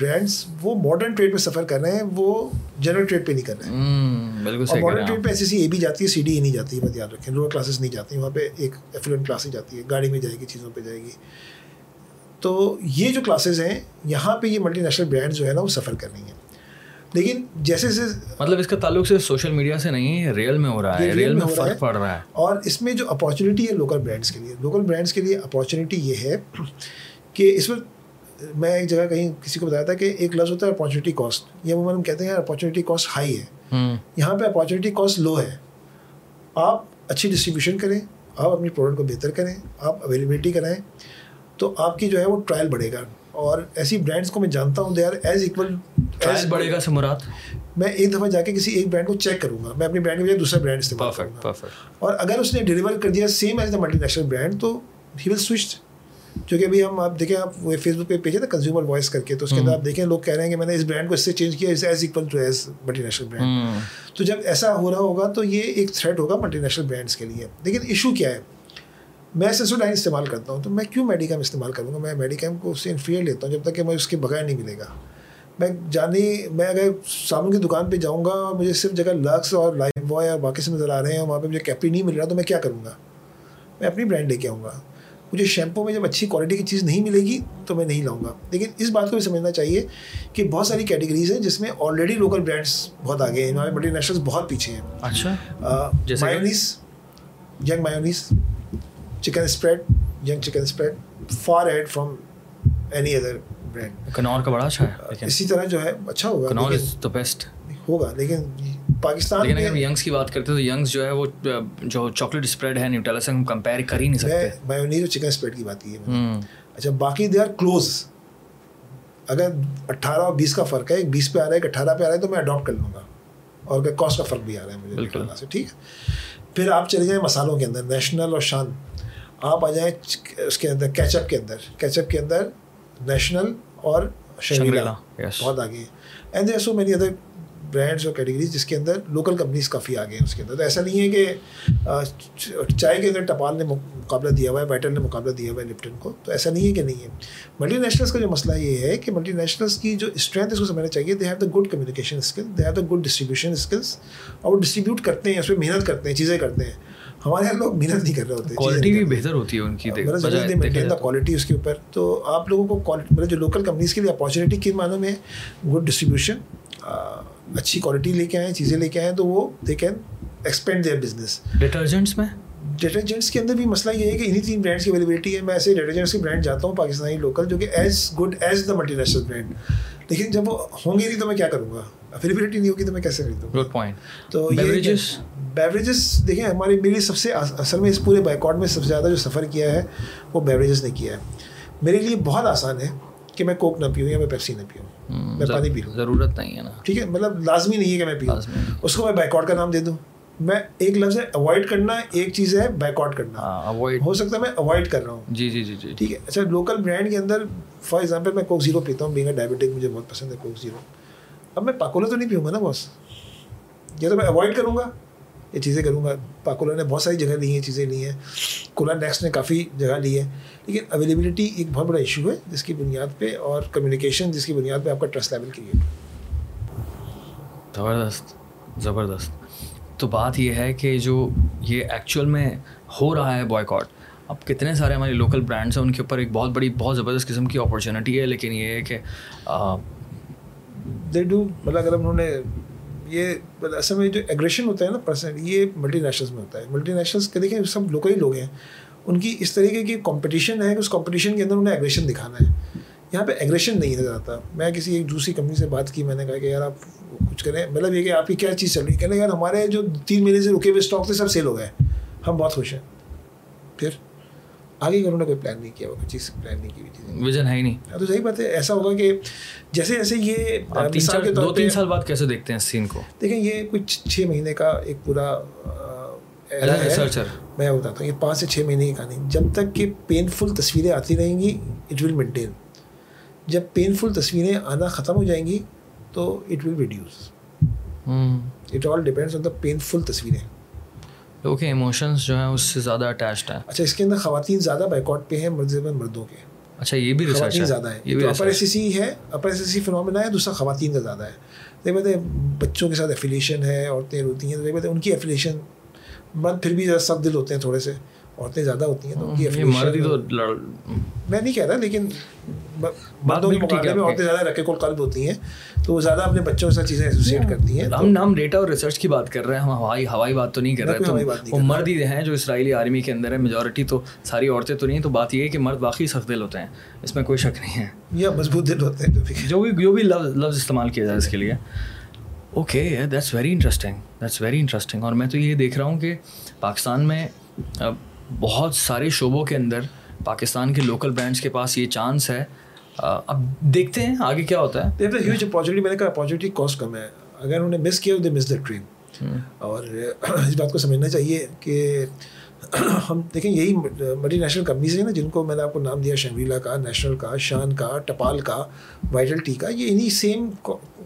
برانڈس وہ ماڈرن ٹریڈ پہ سفر کر رہے ہیں وہ جنرل ٹریڈ پہ نہیں کر رہے ہیں۔ اور ماڈرن ٹریڈ پہ ایسی سی اے بھی جاتی ہے سی ڈی اے نہیں جاتی ہے بات یاد رکھیں۔ لوور کلاسز نہیں جاتی وہاں پہ ایک ایفلوئنٹ کلاس ہی جاتی ہے۔ گاڑی میں جائے گی چیزوں پہ جائے گی۔ تو یہ جو کلاسز ہیں یہاں پہ یہ ملٹی نیشنل برانڈ جو ہے نا وہ سفر کر رہی ہیں۔ لیکن جیسے مطلب اس کا تعلق سے سوشل میڈیا سے نہیں ہے ریئل میں ہو رہا ہے ریئل میں فرق پڑ رہا ہے۔ اور اس میں جو اپارچونیٹی ہے لوکل برانڈس کے لیے۔ لوکل برانڈس کے لیے اپارچونیٹی یہ ہے کہ اس وقت میں ایک جگہ کہیں کسی کو بتایا تھا کہ ایک لفظ ہوتا ہے اپارچونیٹی کاسٹ یہ عموماً ہم کہتے ہیں اپارچونیٹی کاسٹ ہائی ہے. یہاں پہ اپارچونیٹی کاسٹ لو ہے. آپ اچھی ڈسٹریبیوشن کریں آپ اپنی پروڈکٹ کو بہتر کریں آپ اویلیبلٹی کرائیں تو آپ کی جو ہے وہ ٹرائل بڑھے گا۔ اور ایسی برانڈس کو میں جانتا ہوں they are as equal as بڑھے گا سے مراد؟ میں ایک دفعہ جا کے کسی ایک برانڈ کو چیک کروں گا۔ میں اپنی برانڈ کے بجائے دوسرا برانڈ استعمال کروں گا۔ اور اگر اس نے ڈلیور کر دیا same as the multinational brand تو ہی ول سوئچ جو کہ ابھی ہم آپ دیکھیں آپ وہ فیس بک پہ پیج ہے نا کنزیومر وائس کر کے تو اس کے اندر آپ دیکھیں لوگ کہہ رہے ہیں کہ میں نے اس برانڈ کو اس سے چینج کیا اس as equal to as multinational brand تو جب ایسا ہو رہا ہوگا تو یہ ایک تھریٹ ہوگا ملٹی نیشنل برانڈس کے لیے۔ لیکن ایشو کیا ہے؟ میں سینسوڈائن استعمال کرتا ہوں تو میں کیوں میڈیکم استعمال کروں گا؟ میں میڈیکم کو اس سے انفیئر لیتا ہوں جب تک کہ میں اس کے بغیر نہیں ملے گا۔ میں جانی میں اگر صابن کی دکان پہ جاؤں گا مجھے صرف جگہ لکس اور لائف بوائے اور باقی سے نظر آ رہے ہیں وہاں پہ مجھے کیپری نہیں مل رہا تو میں کیا کروں گا؟ میں اپنی برانڈ لے کے آؤں گا۔ مجھے شیمپو میں جب اچھی کوالٹی کی چیز نہیں ملے گی تو میں نہیں لاؤں گا۔ لیکن اس بات کو بھی سمجھنا چاہیے کہ بہت ساری کیٹیگریز ہیں جس میں آلریڈی لوکل برانڈس بہت آگے ہیں۔ ہمارے ملٹی نیشنل بہت پیچھے ہیں۔ اچھا۔ Mayonnaise young mayonnaise chicken spread young chicken spread far ahead from any other brand Knorr کا بڑا اچھا ہے۔ اسی طرح جو ہے اچھا ہوگا کنور از دا بیسٹ ہوگا لیکن پاکستان لیکن اگر ینگس کی بات کرتے ہیں تو ینگس جو ہے وہ جو چاکلیٹ اسپریڈ ہے نیوٹیلا سے ہم کمپیئر کر ہی نہیں سکتے۔ میں اور چکن اسپریڈ کی بات کی ہے اچھا باقی دے آر کلوز۔ اگر اٹھارہ اور بیس کا فرق ہے ایک بیس پہ آ رہا ہے ایک اٹھارہ پہ آ رہا ہے تو میں اڈاپٹ کر لوں گا۔ اور کاسٹ کا فرق بھی آ رہا ہے مجھے بالکل۔ سے ٹھیک ہے۔ پھر آپ چلے جائیں مسالوں کے اندر نیشنل اور شان۔ آپ آ جائیں اس کے اندر کیچ اپ کے اندر۔ کیچ اپ کے اندر نیشنل اور شنگریلا بہت آگے۔ And there so many other brands اور کیٹیگریز جس کے اندر لوکل کمپنیز کافی آگے ہیں اس کے اندر۔ تو ایسا نہیں ہے کہ چائے کے اندر ٹپال نے مقابلہ دیا ہوا ہے بیٹل نے مقابلہ دیا ہوا ہے لپٹن کو تو ایسا نہیں ہے کہ نہیں ہے۔ ملٹی نیشنلس کا جو مسئلہ یہ ہے کہ ملٹی نیشنلس کی جو اسٹرینتھ اس کو سمجھنا چاہیے they have the good communication skill they have the good distribution skills اور وہ ڈسٹریبیوٹ کرتے ہیں اس پہ محنت کرتے ہیں چیزیں کرتے ہیں۔ ہمارے یہاں لوگ محنت نہیں کر رہے ہوتے کوالٹی بھی بہتر ہوتی ہے ان کی کوالٹی اس کے اوپر تو آپ لوگوں کو مطلب جو لوکل کمپنیز کے لیے اپارچونیٹی کن معنوں میں گڈ ڈسٹریبیوشن اچھی کوالٹی لے کے آئیں چیزیں لے کے آئیں تو وہ they can expand their business detergents میں؟ ڈٹرجنٹس کے اندر بھی مسئلہ یہ ہے کہ انہیں تین برانڈس کی اویلیبلٹی ہے۔ میں ایسے ڈٹرجنٹس کے برانڈ جاتا ہوں پاکستانی لوکل جو کہ as good as the multinational brand لیکن جب وہ ہوں گے نہیں تو میں کیا کروں گا؟ اویلیبلٹی نہیں ہوگی تو میں کیسے خریدوں؟ گڈ پوائنٹ تو بیوریجز دیکھیں ہماری میری سب سے اصل میں اس پورے بائیکاٹ میں سب سے زیادہ جو سفر کیا ہے وہ بیوریجز نے کیا ہے۔ میرے لیے بہت آسان ہے کہ میں کوک نہ پیوں یا میں پیپسی نہ پیوں۔ میں پانی پی لوں۔ ضرورت نہیں ہے نا۔ ٹھیک ہے مطلب لازمی نہیں ہے کہ میں پیوں اس کو میں بیک آؤٹ کا نام دے دوں۔ میں ایک لفظ ہے اوائڈ کرنا ایک چیز ہے بیک آؤٹ کرنا ہو سکتا ہے میں اوائڈ کر رہا ہوں۔ جی جی جی جی۔ ٹھیک ہے اچھا لوکل برانڈ کے اندر فار ایگزامپل میں کوک زیرو پیتا ہوں بینگ ڈائبٹک مجھے بہت پسند ہے کوک زیرو اب میں پاکولا تو نہیں پیوں گا نا بس یہ تو میں اوائڈ کروں گا؟ یہ چیزیں کروں گا۔ پاکولا نے بہت ساری جگہ لی ہیں چیزیں لی ہیں۔ کولا نیکسٹ نے کافی جگہ لی ہے لیکن اویلیبلٹی ایک بہت بڑا ایشو ہے جس کی بنیاد پہ اور کمیونیکیشن جس کی بنیاد پہ آپ کا ٹرسٹ لیول کریٹ زبردست زبردست۔ تو بات یہ ہے کہ جو یہ ایکچوئل میں ہو رہا ہے بوائے کاٹ اب کتنے سارے ہمارے لوکل برانڈس ہیں ان کے اوپر ایک بہت بڑی بہت زبردست قسم کی اپارچونیٹی ہے۔ لیکن یہ ہے کہ دے ڈو مطلب اگر انہوں نے یہ اصل میں جو ایگریشن ہوتا ہے نا پرسنٹ یہ ملٹی نیشنلس میں ہوتا ہے۔ ملٹی نیشنلس کے دیکھیں، سب لوکل ہی لوگ ہیں۔ ان کی اس طریقے کی کمپٹیشن ہے کہ اس کمپٹیشن کے اندر انہیں ایگریشن دکھانا ہے۔ یہاں پہ ایگریشن نہیں نظر آتا۔ میں کسی ایک دوسری کمپنی سے بات کی، میں نے کہا کہ یار آپ کچھ کریں۔ مطلب یہ کہ آپ کی کیا چیز چل رہی ہے؟ کہنے یار ہمارے جو تین مہینے سے رکے ہوئے اسٹاک تھے، سب سیل ہو گئے۔ ہم بہت خوش ہیں۔ پھر؟ آگے انہوں نے کوئی پلان نہیں کیا کوئی چیز پلان نہیں کی ویژن ہے ہی نہیں۔ ہاں، تو صحیح بات ہے ایسا ہوگا کہ جیسے جیسے یہ دو تین سال بعد کیسے دیکھتے ہیں سین کو؟ دیکھیں یہ کچھ چھ مہینے کا ایک پورا میں بتاتا ہوں یہ پانچ سے چھ مہینے کی کہانی۔ جب تک کہ پینفل تصویریں آتی رہیں گی اٹ ول مینٹین جب پینفل تصویریں آنا ختم ہو جائیں گی تو it will reduce it all depends on the painful تصویریں۔ لوگوں کے ایموشنس جو ہیں اس سے زیادہ اٹیچڈ ہیں۔ اچھا اس کے اندر خواتین زیادہ بیکاٹ پہ ہیں مرد مردوں کے۔ اچھا یہ بھی خواتین زیادہ ہے یہ بھی اپر ایس سی ہے۔ اپر ایس سی فنومنا ہے دوسرا خواتین کا زیادہ ہے۔ دیکھ بتائیں بچوں کے ساتھ ایفیلیشن ہے عورتیں روتی ہیں دیکھ بتائیں ان کی ایفیلیشن مرد پھر بھی ذرا سخت دل ہوتے ہیں تھوڑے سے۔ عورتیں زیادہ ہوتی ہیں تو ان کی میں نہیں کہہ رہا لیکن مردوں کے مقابلے میں عورتیں زیادہ رکھے کو قلب ہوتی ہیں تو وہ زیادہ اپنے بچوں کے ساتھ چیزیں ایسوسیٹ کرتی ہیں ہم ہم ڈیٹا اور ریسرچ کی بات کر رہے ہیں ہم ہوائی ہوائی بات تو نہیں کر رہے تو وہ مرد ہی ہیں جو اسرائیلی آرمی کے اندر ہے میجورٹی تو ساری عورتیں تو نہیں تو بات یہ ہے کہ مرد واقعی سخت دل ہوتے ہیں اس میں کوئی شک نہیں ہے۔ یا مضبوط دل ہوتے ہیں جو بھی جو بھی لفظ لفظ استعمال کیا جائے اس کے لیے۔ Okay that's very interesting that's very interesting اور میں تو یہ دیکھ رہا ہوں کہ پاکستان میں بہت سارے شعبوں کے اندر پاکستان کے لوکل برانڈس کے پاس یہ چانس ہے۔ اب دیکھتے ہیں آگے کیا ہوتا ہے۔ ہیوج اپارچونیٹی میں نے کہا اپارچونیٹی کاسٹ کم ہے۔ اگر انہوں نے مس کیا دے مس دا ٹرین اور اس بات کو سمجھنا چاہیے کہ <coughs> ہم دیکھیں یہی ملٹی نیشنل کمپنیز ہیں نا جن کو میں نے آپ کو نام دیا شنگریلا کا نیشنل کا شان کا ٹپال کا وائٹل ٹی کا یہ انہیں سیم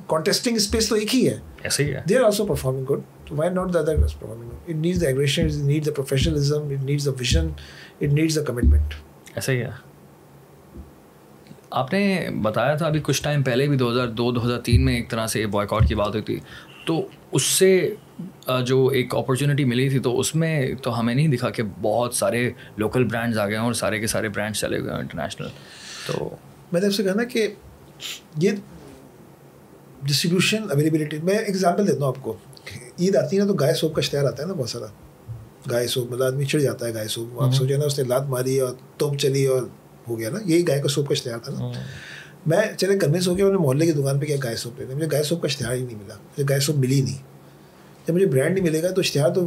کانٹیسٹنگ اسپیس تو ایک ہی ہے۔ ایسے ہی ہے۔ They are also performing good why not the other performing good it needs the aggression it needs the professionalism it needs the vision it needs the commitment ایسا ہی ہے۔ آپ نے بتایا تھا ابھی کچھ ٹائم پہلے بھی دو ہزار دو دو ہزار تین میں ایک طرح سے بوائے کاٹ کی بات ہوئی تھی۔ تو اس سے جو ایک اپرچونیٹی ملی تھی تو اس میں تو ہمیں نہیں دکھا کہ بہت سارے لوکل برانڈز آ گئے ہیں اور سارے کے سارے برانڈس چلے گئے ہیں انٹرنیشنل تو میں نے آپ سے کہا نا کہ یہ ڈسٹریبیوشن اویلیبلٹی میں ایگزامپل دیتا ہوں آپ کو. عید آتی ہے نا تو گائے سوپ کا اشتہار آتا ہے نا بہت سارا. گائے سوپ مطلب آدمی چڑھ جاتا ہے گائے سوپ آپ سوچے نا اس نے لات ماری اور توپ چلی اور ہو گیا نا. یہی گائے کا سوپ کا اشتہار تھا نا۔ میں چلے کنوینس ہو گیا میں نے محلے کی دکان پہ کیا گائے سوپ لینا مجھے گائے سوپ کا اشتہار ہی نہیں ملا۔ مجھے گائے سوپ ملی نہیں۔ جب مجھے برانڈ نہیں ملے گا تو اشتہار تو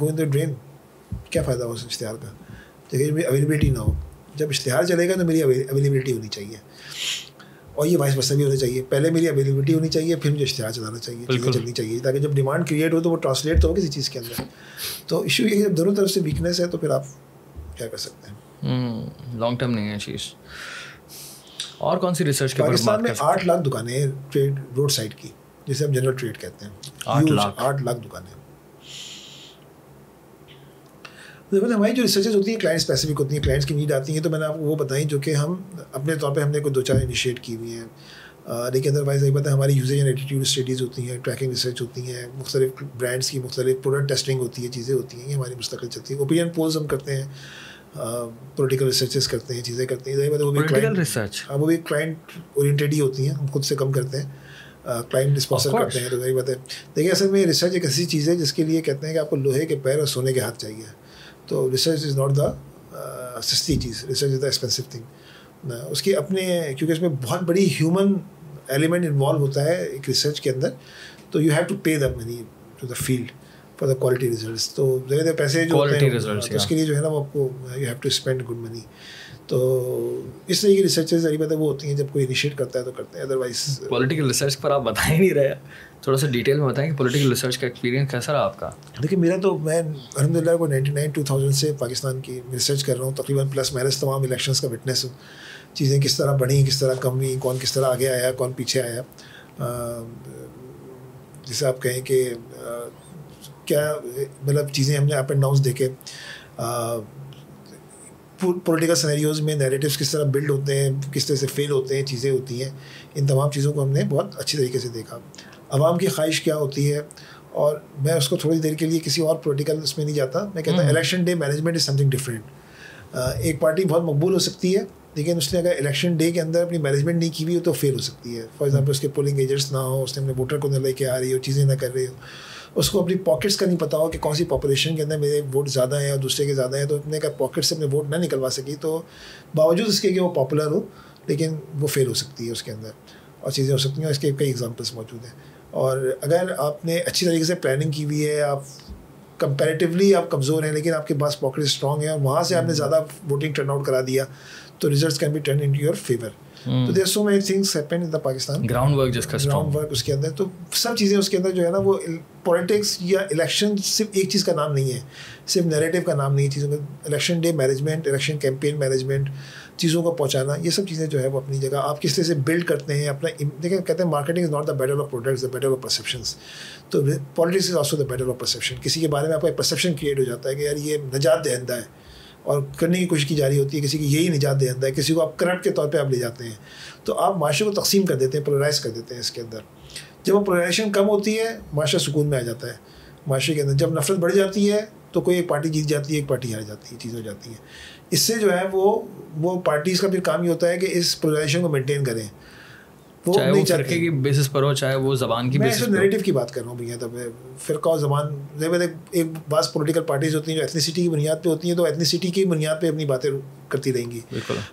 گو ان دا ڈرین کیا فائدہ ہو اس اشتہار کا؟ دیکھیے میری اویلیبلٹی نہ ہو۔ جب اشتہار چلے گا تو میری اویلیبلٹی ہونی چاہیے۔ اور یہ وائس بسا بھی ہونا چاہیے۔ پہلے میری اویلیبلٹی ہونی چاہیے پھر مجھے اشتہار چلانا چاہیے چیزیں چلنی چاہیے تاکہ جب ڈیمانڈ کریٹ ہو تو وہ ٹرانسلیٹ تو ہو کسی چیز کے اندر۔ تو ایشو یہ جب دونوں طرف سے ویکنیس ہے تو پھر آپ کیا کر سکتے ہیں؟ لانگ ٹرم نہیں ہے چیز۔ اور کون سی ریسرچ پاکستان میں آٹھ لاکھ دکانیں ہیں ٹریڈ روڈ سائڈ کی جسے ہم جنرل ٹریڈ کہتے ہیں۔ آٹھ لاکھ۔ آٹھ لاکھ دکانیں۔ ہماری جو ریسرچز ہوتی ہیں کلائنٹ اسپیسیفک ہوتی ہیں کلائنٹس کی نیڈ آتی ہیں تو میں نے آپ کو وہ بتائیں جو کہ ہم اپنے طور پہ ہم نے کوئی دو چار انیشیٹ کی ہوئی ہیں۔ لیکن ادروائز یہ پتہ ہے ہماری یوزیج اینڈ ایٹیٹیوڈ اسٹڈیز ہوتی ہیں ٹریکنگ ریسرچ ہوتی ہیں مختلف برانڈس کی مختلف پروڈکٹ ٹیسٹنگ ہوتی ہے چیزیں ہوتی ہیں یہ ہماری مستقل چلتی ہیں۔ اوپینین پولز ہم کرتے ہیں۔ پولیٹیکل ریسرچز کرتے ہیں چیزیں کرتے ہیں۔ وہ بھی ریسرچ ہاں وہ بھی کلائنٹ اورینٹیڈ ہی ہوتی ہیں ہم خود سے کم کرتے ہیں۔ کلائنٹ اسپانسر کرتے ہیں تو وہی بات ہے۔ دیکھیے اصل میں ریسرچ ایک ایسی چیز ہے جس کے لیے کہتے ہیں کہ آپ کو لوہے کے پیر اور سونے کے ہاتھ چاہیے۔ تو ریسرچ از ناٹ دا سستی چیز۔ Research is the expensive thing اس کی اپنے کیونکہ اس میں بہت بڑی ہیومن ایلیمنٹ انوالو ہوتا ہے ایک ریسرچ کے اندر۔ تو you have to pay the money to the field for the quality results تو ظاہر پیسے جو ہوتے ہیں اس کے لیے جو ہے نا وہ آپ کو you have to spend good money تو اس طرح کی ریسرچز ذریعے بات وہ ہوتی ہیں جب کوئی انیشیٹ کرتا ہے تو کرتے ہیں. ادروائز پولیٹیکل ریسرچ پر آپ بتا ہی نہیں رہے. تھوڑا سا ڈیٹیل میں بتائیں کہ پولیٹیکل ریسرچ کا ایکسپیرینس کیسا رہا آپ کا؟ دیکھیے میرا تو میں الحمد للہ کو نائنٹی نائن ٹو تھاؤزینڈ سے پاکستان کی ریسرچ کر رہا ہوں. تقریباً پلس مائنس تمام الیکشنس کا وٹنس ہوں. چیزیں کس طرح بڑھیں کس طرح کم ہوئیں کون کس طرح آگے آیا کون پیچھے آیا. جیسے آپ کہیں کہ کیا مطلب چیزیں ہم نے اپ اینڈ ڈاؤنس دیکھے۔ پولیٹیکل سنیریوز میں نیریٹیوس کس طرح بلڈ ہوتے ہیں کس طرح سے فیل ہوتے ہیں چیزیں ہوتی ہیں ان تمام چیزوں کو ہم نے بہت اچھی طریقے سے دیکھا۔ عوام کی خواہش کیا ہوتی ہے؟ اور میں اس کو تھوڑی دیر کے لیے کسی اور پولیٹیکل اس میں نہیں جاتا۔ میں کہتا ہوں election day management is something different ایک پارٹی بہت مقبول ہو سکتی ہے لیکن اس نے اگر الیکشن ڈے کے اندر اپنی مینجمنٹ نہیں کی ہوئی ہو تو فیل ہو سکتی ہے۔ فار ایگزامپل اس کے پولنگ ایجنٹس نہ ہو اس نے اپنے ووٹر کو نہ لے کے آ رہی ہو چیزیں نہ کر رہی ہو۔ اس کو اپنی پاکٹس کا نہیں پتا ہو کہ کون سی پاپولیشن کے اندر میرے ووٹ زیادہ ہیں اور دوسرے کے زیادہ ہیں تو اپنے کا پاکٹ سے اپنے ووٹ نہ نکلوا سکی تو باوجود اس کے کہ وہ پاپولر ہو لیکن وہ فیل ہو سکتی ہے اس کے اندر اور چیزیں ہو سکتی ہیں۔ اور اس کے کئی ایگزامپلس موجود ہیں۔ اور اگر آپ نے اچھی طریقے سے پلاننگ کی ہوئی ہے آپ کمپیریٹیولی آپ کمزور ہیں لیکن آپ کے پاس پاکٹ اسٹرانگ ہیں اور وہاں سے آپ نے زیادہ ووٹنگ ٹرن آؤٹ کرا دیا تو results can be turn in your favour تو there so many things happen in the Pakistan ground work جس کا گراؤنڈ ورک اس کے اندر تو سب چیزیں اس کے اندر جو ہے نا وہ پولیٹکس یا الیکشن صرف ایک چیز کا نام نہیں ہے. صرف نیریٹیو کا نام نہیں ہے چیزوں کا. Election day management election campaign management چیزوں کو پہنچانا یہ سب چیزیں جو ہے وہ اپنی جگہ آپ کس طرح سے بلڈ کرتے ہیں اپنا دیکھیں کہتے ہیں marketing is not the battle of products the battle of perceptions تو politics is also the battle of perception کسی کے بارے میں آپ کا ایک پرسیپشن کریٹ ہو جاتا ہے کہ یار یہ نجات دہندہ ہے۔ اور کرنے کی کوشش کی جا رہی ہوتی ہے، کسی کی یہی نجات دہندہ ہے، کسی کو آپ کرنٹ کے طور پہ آپ لے جاتے ہیں۔ تو آپ معاشرے کو تقسیم کر دیتے ہیں پولرائز کر دیتے ہیں اس کے اندر۔ جب وہ پولرائزیشن کم ہوتی ہے، معاشرہ سکون میں آ جاتا ہے۔ معاشرے کے اندر جب نفرت بڑھ جاتی ہے، تو کوئی ایک پارٹی جیت جاتی ہے، ایک پارٹی ہار جاتی ہے چیز ہو جاتی ہے اس سے جو ہے، وہ وہ پارٹیز کا پھر کام یہ ہوتا ہے کہ اس پولرائزیشن کو مینٹین کریں۔ وہ نہیں چاہتے۔ کی بیسس پر ہو چاہے وہ زبان کی بیسس پر نیریٹو کی بات کر رہا ہوں بھیا تب فرقہ اور زبان ایک بعض پولیٹیکل پارٹیز ہوتی ہیں جو ایتھنیسٹی کی بنیاد پہ ہوتی ہیں تو ایتھنیسٹی کی بنیاد پہ اپنی باتیں کرتی رہیں گی۔